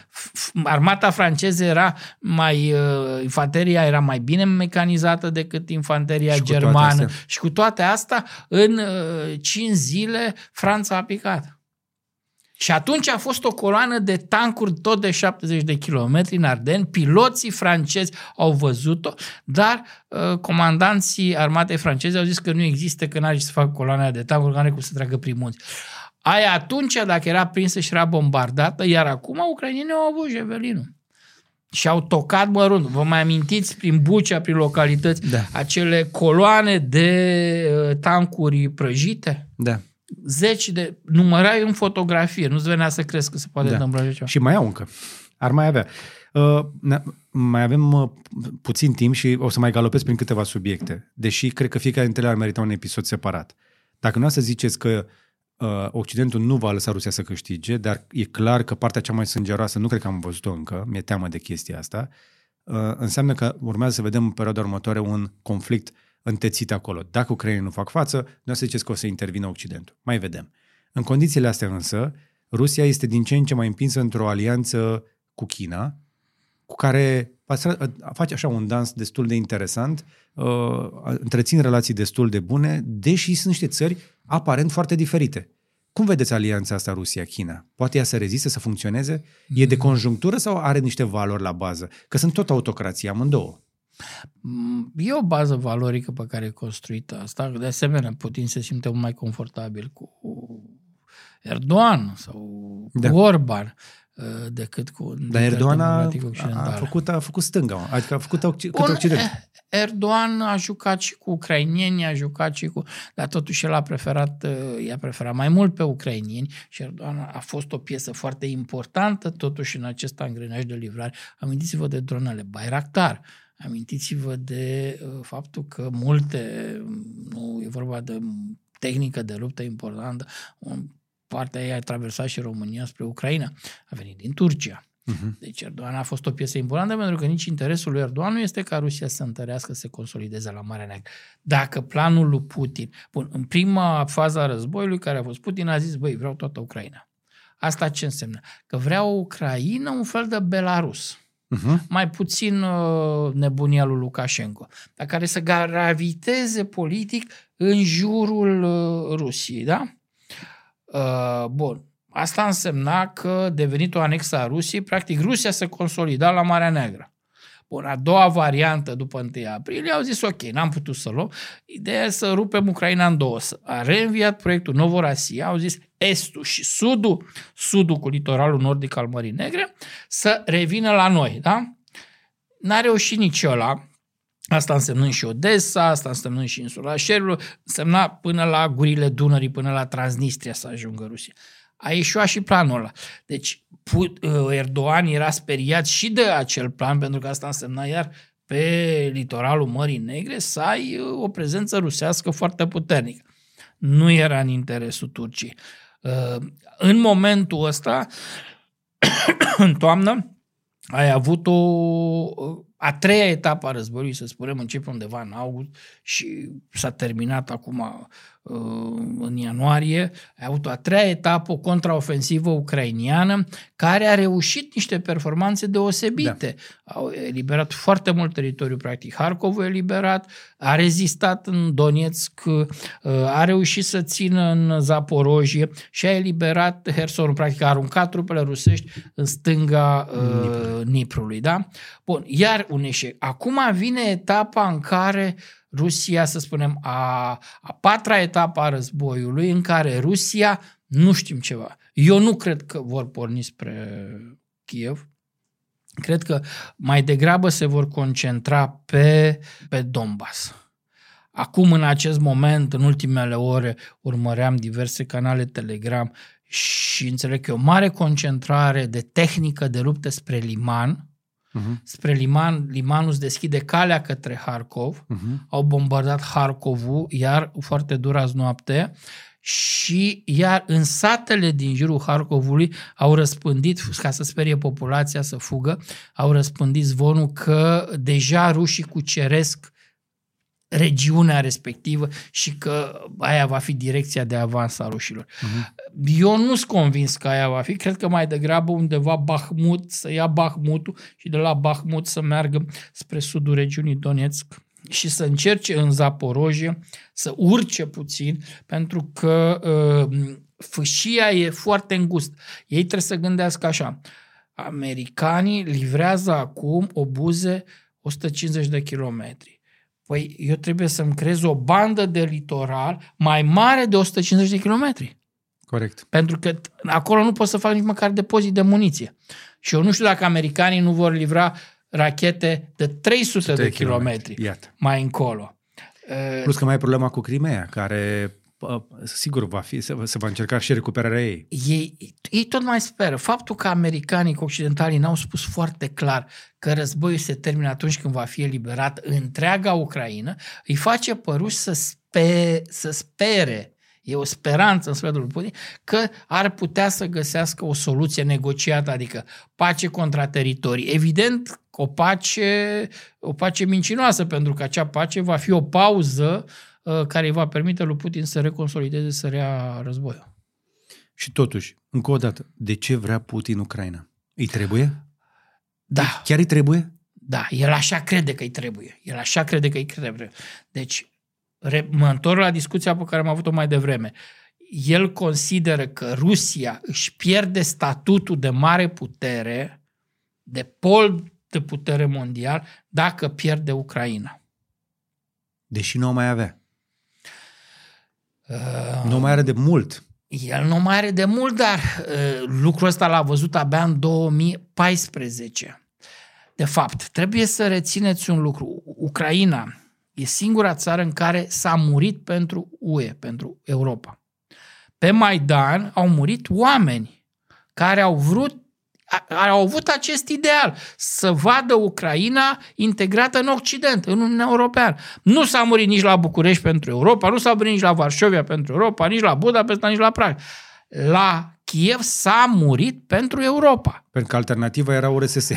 Armata franceză era mai, uh, infanteria era mai bine mecanizată decât infanteria și germană. Cu și cu toate astea, în uh, 5 zile, Franța a picat. Și atunci a fost o coloană de tancuri tot de 70 de kilometri în Arden. Piloții francezi au văzut-o, dar uh, comandanții armatei franceze au zis că nu există, că n-are să facă coloana de tancuri, că nu are cum să treacă prin munți. Aia atunci, dacă era prinsă și era bombardată, iar acum ucrainienii au avut Javelinul. Și au tocat mărunt. Vă mai amintiți prin Bucea, prin localități, Da. acele coloane de uh, tancuri prăjite? Da. Zeci de... Numărai în fotografie. Nu-ți venea să crezi că se poate Da. întâmpla așa ceva. Și mai au încă. Ar mai avea. Uh, ne- mai avem uh, puțin timp și o să mai galopez prin câteva subiecte, deși cred că fiecare dintre ele ar merita un episod separat. Dacă nu să ziceți că uh, Occidentul nu va lăsa Rusia să câștige, dar e clar că partea cea mai sângeroasă, nu cred că am văzut-o încă, mi-e teamă de chestia asta, uh, înseamnă că urmează să vedem în perioada următoare un conflict întețit acolo. Dacă ucrainenii nu fac față, nu să ziceți că o să intervină Occidentul. Mai vedem. În condițiile astea însă, Rusia este din ce în ce mai împinsă într-o alianță cu China, cu care face așa un dans destul de interesant, uh, întrețin relații destul de bune, deși sunt niște țări aparent foarte diferite. Cum vedeți alianța asta Rusia-China? Poate ea să reziste, să funcționeze? E de conjunctură sau are niște valori la bază? Că sunt tot autocrații amândouă. Mm, E o bază valorică pe care e construită asta. De asemenea, Putin se simte mult mai confortabil cu Erdogan sau cu Da. Orban uh, decât cu Dar Erdogan a, democratic a, occidental. făcut, a făcut stânga, adică a făcut Occ- cât Bun, Occident. eh, Erdogan a jucat și cu ucrainieni, a jucat și cu... Dar totuși el a preferat, uh, i-a preferat mai mult pe ucrainieni și Erdogan a fost o piesă foarte importantă totuși în acest angrenaj de livrare. Amintiți-vă de dronele Bayraktar, amintiți-vă de uh, faptul că multe, nu e vorba de tehnică de luptă importantă, un- partea ei a traversat și România spre Ucraina, a venit din Turcia. Uh-huh. Deci Erdogan a fost o piesă importantă pentru că nici interesul lui Erdogan nu este ca Rusia să întărească, să se consolideze la Marea Neagră. Dacă planul lui Putin, bun, în prima fază a războiului care a fost Putin a zis, băi, vreau toată Ucraina. Asta ce înseamnă? Că vrea o Ucraina un fel de Belarus. Uh-huh. Mai puțin uh, nebunia lui Lukashenko, dar care să graviteze politic în jurul uh, Rusiei, da? Uh, bun. Asta însemna că, devenit o anexă a Rusiei, practic Rusia se consolida la Marea Neagră. Bun, a doua variantă după 1 aprilie au zis ok, n-am putut să luăm. Ideea e să rupem Ucraina în două. Să- A reînviat proiectul Novorasia, au zis estul și sudul, sudul cu litoralul nordic al Mării Negre, să revină la noi, da? N-a reușit nici ăla, Asta însemnând și Odessa, asta însemnând și insula Șerul, însemna până la gurile Dunării, până la Transnistria să ajungă Rusia. A ieșuat și planul ăla. Deci Put- Erdogan era speriat și de acel plan, pentru că asta însemna iar pe litoralul Mării Negre să ai uh, o prezență rusească foarte puternică. Nu era în interesul Turciei. Uh, În momentul ăsta, în toamnă, ai avut o a treia etapă a războiului, să spunem, începe undeva în august și s-a terminat acum uh, în ianuarie. Ai avut o a treia etapă, o contraofensivă ucrainiană, care a reușit niște performanțe deosebite. Da. Au eliberat foarte mult teritoriu, practic. Harkov a eliberat, a rezistat în Donetsk, uh, a reușit să țină în Zaporojie și a eliberat Herson, practic a aruncat trupele rusești în stânga uh, Niprului. Da? Bun, iar un eșec. Acum vine etapa în care Rusia, să spunem, a, a patra etapă a războiului, în care Rusia, nu știm ceva. Eu nu cred că vor porni spre Kiev. Cred că mai degrabă se vor concentra pe, pe Donbass. Acum, în acest moment, în ultimele ore, urmăream diverse canale Telegram și înțeleg că e o mare concentrare de tehnică de luptă spre Liman, Uh-huh. spre Liman, Limanul îți deschide calea către Harkov, Uh-huh. au bombardat Harkovul, iar foarte dur azi noapte, și iar în satele din jurul Harkovului au răspândit, ca să sperie populația să fugă, au răspândit zvonul că deja rușii cuceresc regiunea respectivă și că aia va fi direcția de avans a rușilor. Uh-huh. Eu nu sunt convins că aia va fi, cred că mai degrabă undeva Bahmut, să ia Bahmutul și de la Bahmut să meargă spre sudul regiunii Donetsk și să încerce în Zaporojie să urce puțin, pentru că uh, fâșia e foarte îngust. Ei trebuie să gândească așa. Americanii livrează acum obuze 150 de kilometri. Păi eu trebuie să-mi creez o bandă de litoral mai mare de 150 de kilometri. Corect. Pentru că acolo nu pot să fac nici măcar depozit de muniție. Și eu nu știu dacă americanii nu vor livra rachete de 300 de kilometri Iată. mai încolo. Plus că mai e problema cu Crimea, care sigur va fi, se, se va încerca și recuperarea ei. Ei, ei tot mai speră. Faptul că americanii, cu occidentalii n-au spus foarte clar că războiul se termină atunci când va fi eliberat întreaga Ucraina, îi face păruși să, spe, să spere E o speranță în sfârșitul Putin că ar putea să găsească o soluție negociată, adică pace contra teritorii. Evident, o pace, o pace mincinoasă, pentru că acea pace va fi o pauză uh, care îi va permite lui Putin să reconsolideze, să rea războiul. Și totuși, încă o dată, de ce vrea Putin Ucraina? Îi trebuie? Da. Chiar îi trebuie? Da, el așa crede că îi trebuie. El așa crede că îi trebuie. Deci, mă întorc la discuția pe care am avut-o mai devreme. El consideră că Rusia își pierde statutul de mare putere, de pol de putere mondial, dacă pierde Ucraina. Deși nu o mai avea. Uh, nu mai are de mult. El nu mai are de mult, dar uh, lucrul ăsta l-a văzut abia în 2014. De fapt, trebuie să rețineți un lucru. Ucraina, E singura țară în care s-a murit pentru UE, pentru Europa. Pe Maidan au murit oameni care au vrut au avut acest ideal, să vadă Ucraina integrată în Occident, în Uniunea Europeană. Nu s-a murit nici la București pentru Europa, nu s-a murit nici la Varșovia pentru Europa, nici la Budapesta, nici la Praga. La Kiev s-a murit pentru Europa. Pentru că alternativa era URSS.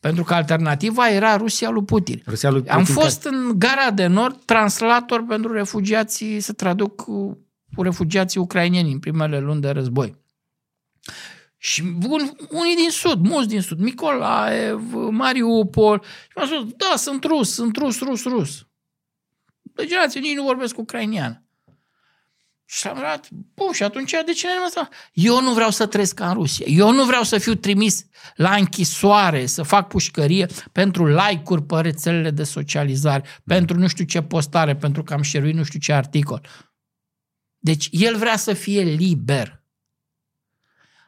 Pentru că alternativa era Rusia lui Putin. Rusia lui Putin Am fost care... în gara de nord translator pentru refugiații, să traduc cu, cu refugiații ucrainieni în primele luni de război. Și un, unii din sud, mulți din sud, Nicolaev, Mariupol, și mi-au spus, da, sunt rus, sunt rus, rus, rus. De generație, nici nu vorbesc ucrainian. Și am luat, bun, și atunci de ce ne asta? Eu nu vreau să trăiesc ca în Rusia. Eu nu vreau să fiu trimis la închisoare, să fac pușcărie pentru like-uri pe rețelele de socializare, pentru nu știu ce postare, pentru că am șeruit nu știu ce articol. Deci el vrea să fie liber.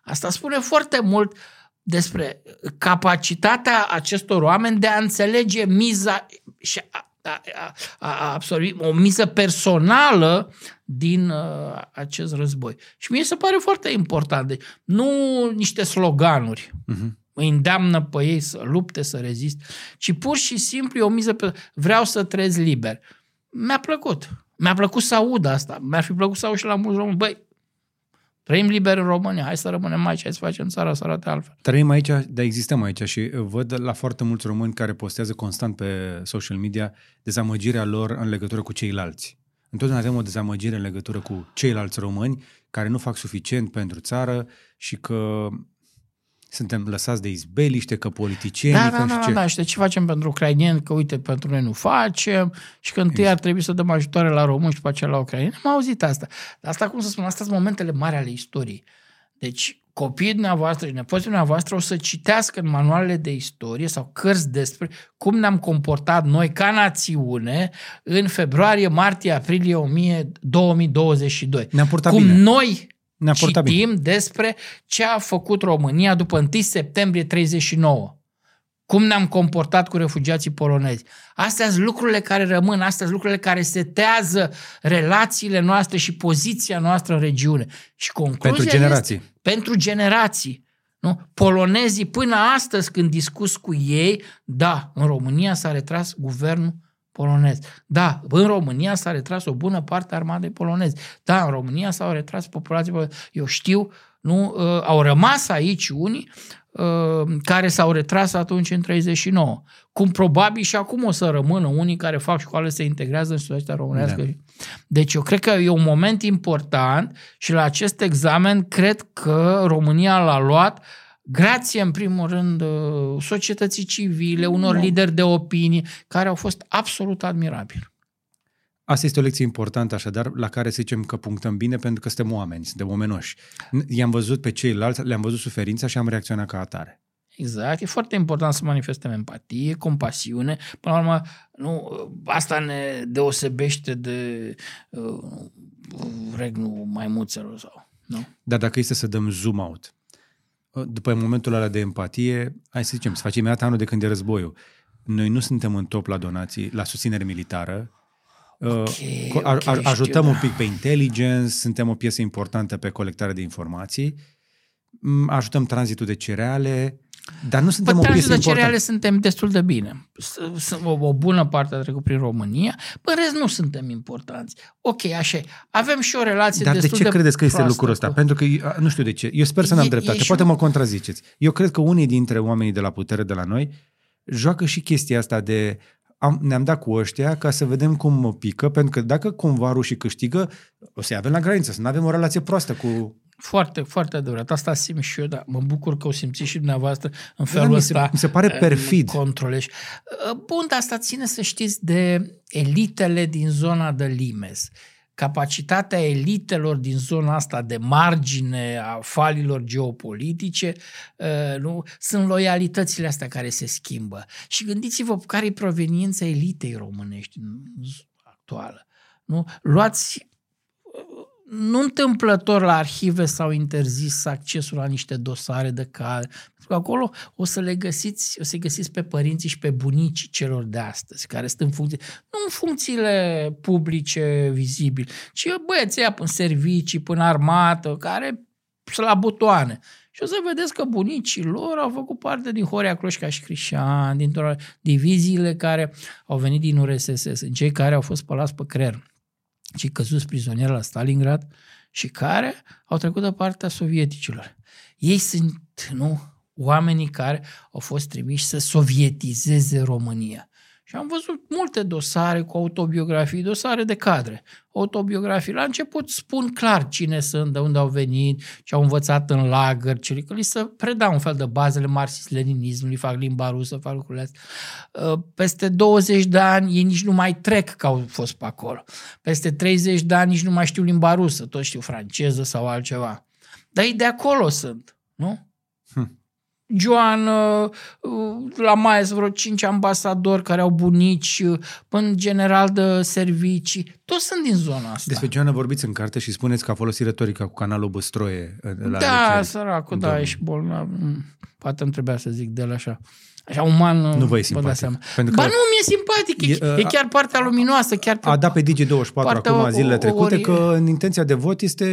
Asta spune foarte mult despre capacitatea acestor oameni de a înțelege miza și a, a, a absorbi o miză personală din uh, acest război. Și mie se pare foarte important. Deci, nu niște sloganuri. Uh-huh. Îi îndeamnă pe ei să lupte, să reziste, ci pur și simplu e o miză pe... Vreau să trăiesc liber. Mi-a plăcut. Mi-a plăcut să aud asta. Mi-ar fi plăcut să aud și la mulți români. Băi, Trăim liber în România, hai să rămânem aici, hai să facem țara să arate altfel. Trăim aici, dar existăm aici și văd la foarte mulți români care postează constant pe social media dezamăgirea lor în legătură cu ceilalți. Întotdeauna avem o dezamăgire în legătură cu ceilalți români care nu fac suficient pentru țară și că suntem lăsați de izbeliște, că politicieni... Da, că da, da, ce. da, și de ce facem pentru ucrainieni, că uite, pentru noi nu facem și că întâi ar trebui să dăm ajutoare la români și după aceea la ucrainieni. Am auzit asta. Dar asta, cum să spun, astea sunt momentele mari ale istoriei. Deci, copiii dumneavoastră și nepoții dumneavoastră o să citească în manualele de istorie sau cărți despre cum ne-am comportat noi ca națiune în februarie, martie, aprilie 2022. Ne-am purtat cum bine. noi Ne-am citim bine. despre ce a făcut România după 1 septembrie 39. Cum ne-am comportat cu refugiații polonezi. Astea sunt lucrurile care rămân, astea sunt lucrurile care setează relațiile noastre și poziția noastră în regiune. Și concluzia Pentru generații. Este, pentru generații. Nu? Polonezii până astăzi când discus cu ei, da, în România s-a retras guvernul polonez. Da, în România s-a retras o bună parte a armatei polonezi. Da, în România s-au retras populații polonezi. Eu știu, nu, uh, au rămas aici unii uh, care s-au retras atunci în 39. Cum probabil și acum o să rămână unii care fac școală se integrează în societatea românească. Da. Deci eu cred că e un moment important și la acest examen cred că România l-a luat grație, în primul rând, uh, societății civile, unor Da. lideri de opinie, care au fost absolut admirabili. Asta este o lecție importantă, așadar, la care să zicem că punctăm bine, pentru că suntem oameni, suntem omenoși. I-am văzut pe ceilalți, le-am văzut suferința și am reacționat ca atare. Exact, e foarte important să manifestăm empatie, compasiune. Până la urmă, nu, asta ne deosebește de uh, regnul maimuțelor sau Nu. Dar dacă este să dăm zoom out, după momentul ăla de empatie, hai să zicem, să facem imediat anul de când e războiul. Noi nu suntem în top la donații, la susținere militară, Okay, uh, okay, a, ajutăm știu, un pic pe intelligence, suntem o piesă importantă pe colectarea de informații, mm, ajutăm tranzitul de cereale, dar nu suntem Pe o piesă de importantă. cereale suntem destul de bine. S- s- O, o bună parte a trecut prin România, pe rest nu suntem importanți. Ok, așa e. Avem și o relație Dar de destul ce credeți că este proastă lucrul ăsta? cu- Pentru că, a, nu știu de ce, eu sper să n-am E- dreptate, e și poate un- mă contraziceți. Eu cred că unii dintre oamenii de la putere de la noi joacă și chestia asta de am, ne-am dat cu ăștia ca să vedem cum mă pică, pentru că dacă cumva rușii câștigă, o să-i avem la graniță, să nu avem o relație proastă cu... Foarte, foarte adevărat. Asta simt și eu, dar mă bucur că o simțiți și dumneavoastră în Da, felul mi se- ăsta. mi se pare uh, perfid. Controlești. Uh, Bun, dar asta ține să știți de elitele din zona de limes. Capacitatea elitelor din zona asta de margine a falilor geopolitice uh, nu? sunt loialitățile astea care se schimbă. Și gândiți-vă care e proveniența elitei românești în actuală. Nu? Luați nu întâmplător la arhive s-au interzis accesul la niște dosare de cale. Pentru că acolo o să le găsiți, o să găsiți pe părinții și pe bunicii celor de astăzi, care sunt în funcție, nu în funcțiile publice vizibile, ci băieții ăia în servicii, până armată, care sunt la butoane. Și o să vedeți că bunicii lor au făcut parte din Horea Cloșca și Crișan, dintr-o diviziile care au venit din URSS, sunt cei care au fost spălați pe creier cei căzuți prizonieri la Stalingrad și care au trecut de partea sovieticilor. Ei sunt, nu, oamenii care au fost trimiși să sovietizeze România. Și am văzut multe dosare cu autobiografii, dosare de cadre, autobiografii. La început spun clar cine sunt, de unde au venit, ce au învățat în lagăr, ce că li se predau un fel de bazele marxist-leninismului, fac limba rusă, fac lucrurile astea. Uh, Peste 20 de ani ei nici nu mai trec că au fost pe acolo. Peste 30 de ani nici nu mai știu limba rusă, tot știu franceză sau altceva. Dar ei de acolo sunt, nu? Hm. Joan, uh, la mai sunt vreo cinci ambasadori care au bunici, uh, până general de servicii, toți sunt din zona asta. Despre Joana vorbiți în carte și spuneți că a folosit retorica cu canalul Băstroie uh, la da, alegeri. săracul, da, Domnul. e și bolnav. Mm, Poate îmi trebuia să zic de la așa. Așa uman, Nu vă e dați simpatic. seama. Pentru Ba că nu, mi-e simpatic, e, E, e, uh, chiar partea luminoasă, chiar pe a dat pe Digi24 Partea acum o- zilele o- trecute ori- că în intenția de vot este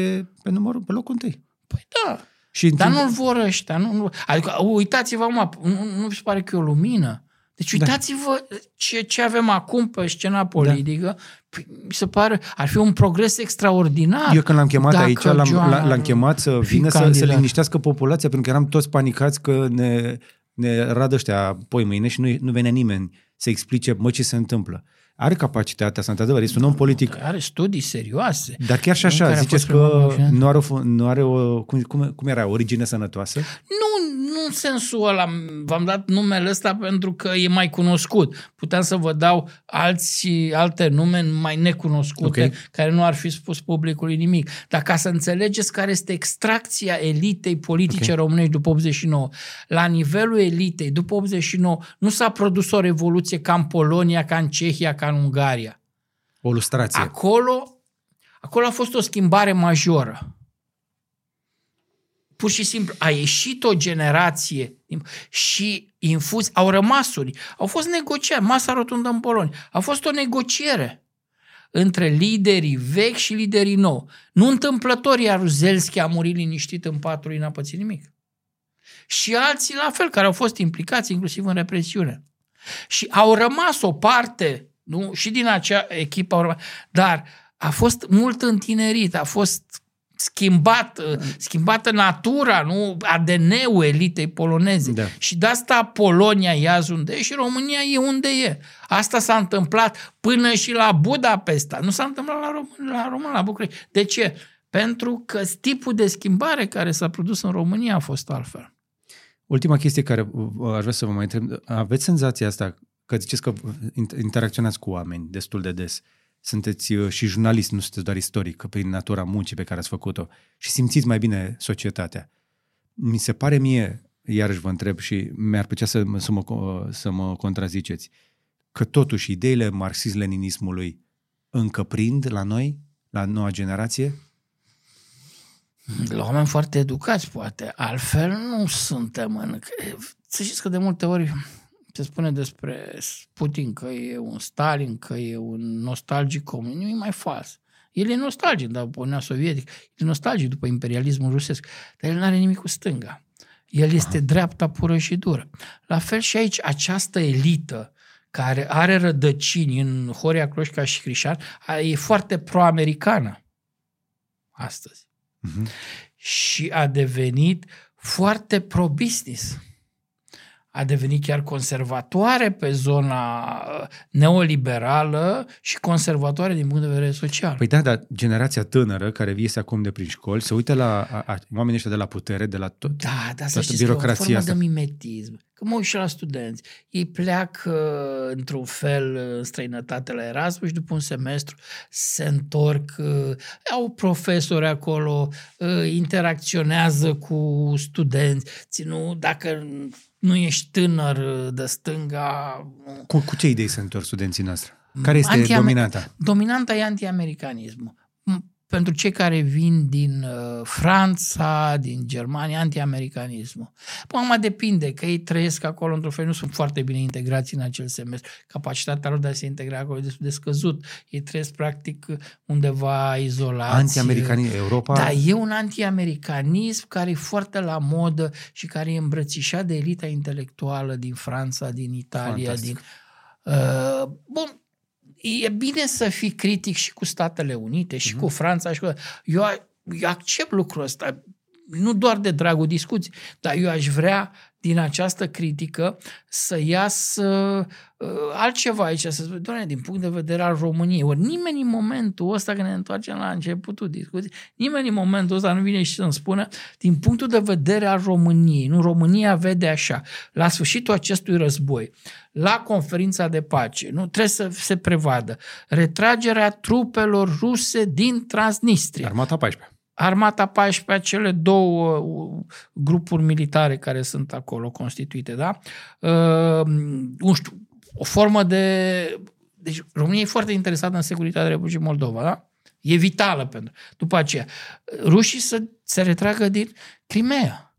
pe numărul pe locul întâi. Păi da, Și în dar timp- nu-l vor ăștia. Nu, nu, adică uitați-vă acum, nu, nu vi se pare că e o lumină? Deci Da. uitați-vă ce, ce avem acum pe scena politică. Păi, mi se pare, ar fi un progres extraordinar. Eu când l-am chemat dacă aici, l-am, Joana l-am chemat să fi vină să, să candidat. liniștească populația, pentru că eram toți panicați că ne, ne radă ăștia poi mâine și nu, nu venea nimeni să explice, mă, ce se întâmplă. Are capacitatea asta, într-adăvăr, este un om politic. Are studii serioase. Dar chiar și Un așa, care a ziceți fost primar că Moșnean. nu are o, fu- nu are o cum, cum, cum era, origine sănătoasă? Nu, nu în sensul ăla. V-am dat numele ăsta pentru că e mai cunoscut. Puteam să vă dau alți, alte nume mai necunoscute, Ok. care nu ar fi spus publicului nimic. Dar ca să înțelegeți care este extracția elitei politice Ok. românești după 89, la nivelul elitei, după 89, nu s-a produs o revoluție ca în Polonia, ca în Cehia, ca în Ungaria. O lustrație. Acolo, acolo a fost o schimbare majoră. Pur și simplu a ieșit o generație și infuz, au rămas unii. Au fost negocieri, masa rotundă în Polonia. A fost o negociere între liderii vechi și liderii nou. Nu întâmplător, iar Ruzelski a murit liniștit în patru, n-a pățit nimic. Și alții la fel, care au fost implicați inclusiv în represiune. Și au rămas o parte, nu? și din acea echipă au rămas, dar a fost mult întinerit, a fost schimbat, schimbată natura, nu ADN-ul elitei poloneze. Da. Și de asta Polonia e azi unde e și România e unde e. Asta s-a întâmplat până și la Budapesta. Nu s-a întâmplat la Român, la, Român, la București. De ce? Pentru că tipul de schimbare care s-a produs în România a fost altfel. Ultima chestie care uh, aș vrea să vă mai întreb, aveți senzația asta că ziceți că inter- interacționați cu oameni destul de des, sunteți uh, și jurnalist, nu sunteți doar istoric, prin natura muncii pe care ați făcut-o și simțiți mai bine societatea. Mi se pare mie, iarăși vă întreb și mi-ar plăcea să, mă- să, mă, uh, să mă contraziceți, că totuși ideile marxist-leninismului încă prind la noi, la noua generație? La oameni foarte educați, poate. Altfel nu suntem în... Să știți că de multe ori se spune despre Putin că e un Stalin, că e un nostalgic comun. Nu e mai fals. El e nostalgic după Uniunea Sovietică, e nostalgic după imperialismul rusesc, dar el nu are nimic cu stânga. El este Aha. dreapta pură și dură. La fel și aici, această elită care are rădăcini în Horia Cloșca și Crișan, e foarte pro-americană astăzi. Uh-huh. Și a devenit foarte pro-business a devenit chiar conservatoare pe zona uh, neoliberală și conservatoare din punct de vedere social. Păi da, dar generația tânără care iese acum de prin școli se uită la a, a, oamenii ăștia de la putere, de la tot, da, da, să știți birocrația că o formă asta. de mimetism. Că mă uit și la studenți. Ei pleacă uh, într-un fel în străinătate la Erasmus și după un semestru se întorc, uh, au profesori acolo, interacționează cu studenți. Ținu, dacă nu ești tânăr de stânga. Cu, cu ce idei se întorc studenții noastre? Care este Anti- dominanta? Dominanta e antiamericanismul pentru cei care vin din uh, Franța, din Germania, anti-americanismul. Păi acum depinde, că ei trăiesc acolo într-un fel, nu sunt foarte bine integrați în acel semestru. Capacitatea lor de a se integra acolo e destul de scăzut. Ei trăiesc practic undeva izolați. Anti-americanism, Europa? Da, e un anti-americanism care e foarte la modă și care e îmbrățișat de elita intelectuală din Franța, din Italia, Fantastic. din... Uh, bun, e bine să fii critic și cu Statele Unite și uh-huh. cu Franța și cu... Eu, eu accept lucrul ăsta, nu doar de dragul discuții, dar eu aș vrea din această critică să iasă uh, altceva aici, să spune, doamne, din punct de vedere al României. Ori nimeni în momentul ăsta, când ne întoarcem la începutul discuției, nimeni în momentul ăsta nu vine și să-mi spună, din punctul de vedere al României, nu, România vede așa, la sfârșitul acestui război, la conferința de pace, nu trebuie să se prevadă retragerea trupelor ruse din Transnistria. Armata 14 Armata 14, cele două uh, grupuri militare care sunt acolo constituite, da? Uh, nu știu, o formă de... Deci România e foarte interesată în securitatea Republicii Moldova, da? E vitală pentru... După aceea, rușii să se retragă din Crimea.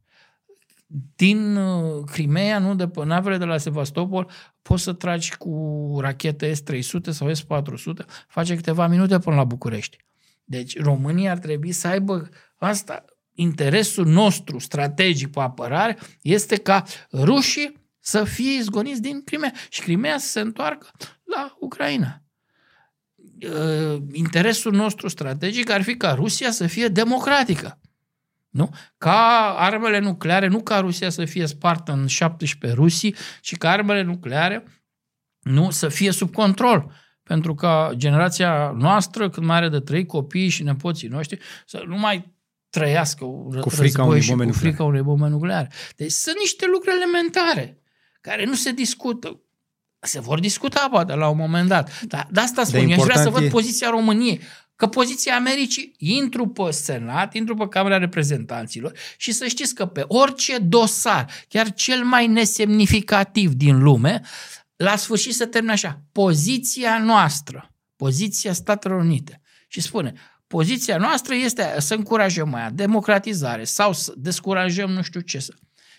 Din uh, Crimea, nu de pe navele de la Sevastopol, poți să tragi cu rachete S-300 sau S-400, face câteva minute până la București. Deci România ar trebui să aibă asta, interesul nostru strategic pe apărare este ca rușii să fie izgoniți din Crimea și Crimea să se întoarcă la Ucraina. Uh, interesul nostru strategic ar fi ca Rusia să fie democratică. Nu? Ca armele nucleare, nu ca Rusia să fie spartă în 17 rusii, ci ca armele nucleare nu să fie sub control pentru ca generația noastră, când mai are de trei copii și nepoții noștri, să nu mai trăiască cu frica unei bombe cu frica unei bombe nucleare. Deci sunt niște lucruri elementare care nu se discută. Se vor discuta poate la un moment dat. Dar de asta spun, de eu aș vrea să văd e... poziția României. Că poziția Americii, intru pe Senat, intru pe Camera Reprezentanților și să știți că pe orice dosar, chiar cel mai nesemnificativ din lume, la sfârșit se termină așa, poziția noastră, poziția Statelor Unite. Și spune, poziția noastră este să încurajăm mai democratizare sau să descurajăm nu știu ce să.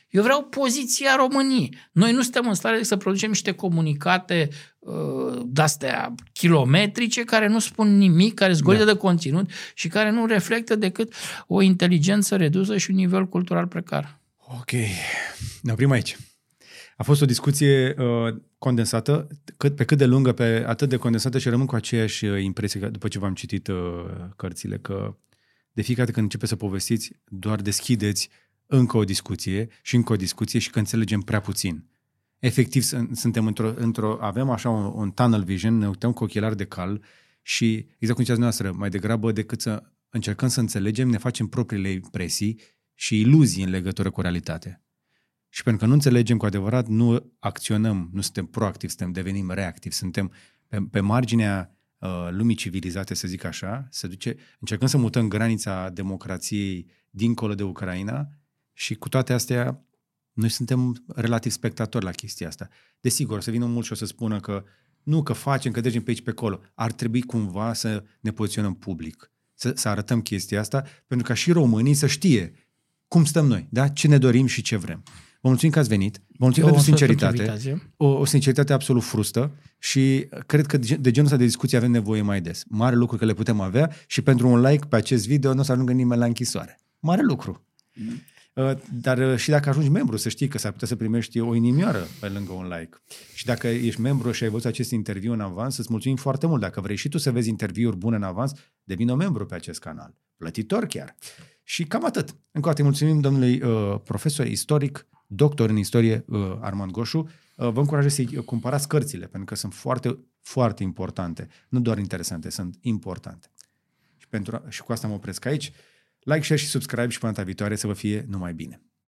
Eu vreau poziția României. Noi nu suntem în stare să producem niște comunicate uh, de-astea kilometrice care nu spun nimic, care zgolie da. de conținut și care nu reflectă decât o inteligență redusă și un nivel cultural precar. Ok. Ne oprim aici. A fost o discuție uh, condensată, cât, pe cât de lungă, pe atât de condensată și rămân cu aceeași uh, impresie după ce v-am citit uh, cărțile, că de fiecare dată când începeți să povestiți, doar deschideți încă o discuție și încă o discuție și că înțelegem prea puțin. Efectiv, suntem într-o, într-o avem așa un, un tunnel vision, ne uităm cu ochelari de cal și, exact cum ziceați noastră, mai degrabă decât să încercăm să înțelegem, ne facem propriile impresii și iluzii în legătură cu realitatea. Și pentru că nu înțelegem cu adevărat, nu acționăm, nu suntem proactivi, suntem devenim reactivi, suntem pe, pe marginea uh, lumii civilizate, să zic așa, se duce, încercăm să mutăm granița democrației dincolo de Ucraina și cu toate astea noi suntem relativ spectatori la chestia asta. Desigur, o să vină mult și o să spună că nu, că facem, că mergem pe aici, pe acolo. Ar trebui cumva să ne poziționăm public, să, să arătăm chestia asta, pentru ca și românii să știe cum stăm noi, da? ce ne dorim și ce vrem. Vă mulțumim că ați venit, vă mulțumim Eu pentru vă mulțumesc sinceritate, pentru invitație. o, o sinceritate absolut frustă și cred că de de genul ăsta de discuții avem nevoie mai des. Mare lucru că le putem avea și pentru un like pe acest video nu o să ajungă nimeni la închisoare. Mare lucru. Uh, Dar uh, și dacă ajungi membru, să știi că s-ar putea să primești o inimioară pe lângă un like. Și dacă ești membru și ai văzut acest interviu în avans, îți mulțumim foarte mult. Dacă vrei și tu să vezi interviuri bune în avans, devină membru pe acest canal. Plătitor chiar. Și cam atât. Încă o dată îi mulțumim domnului uh, profesor istoric, doctor în istorie uh, Armand Goșu. Uh, vă încurajez să-i cumpărați cărțile, pentru că sunt foarte, foarte importante. Nu doar interesante, sunt importante. Și, pentru, și cu asta mă opresc aici. Like, share și subscribe și până data viitoare să vă fie numai bine.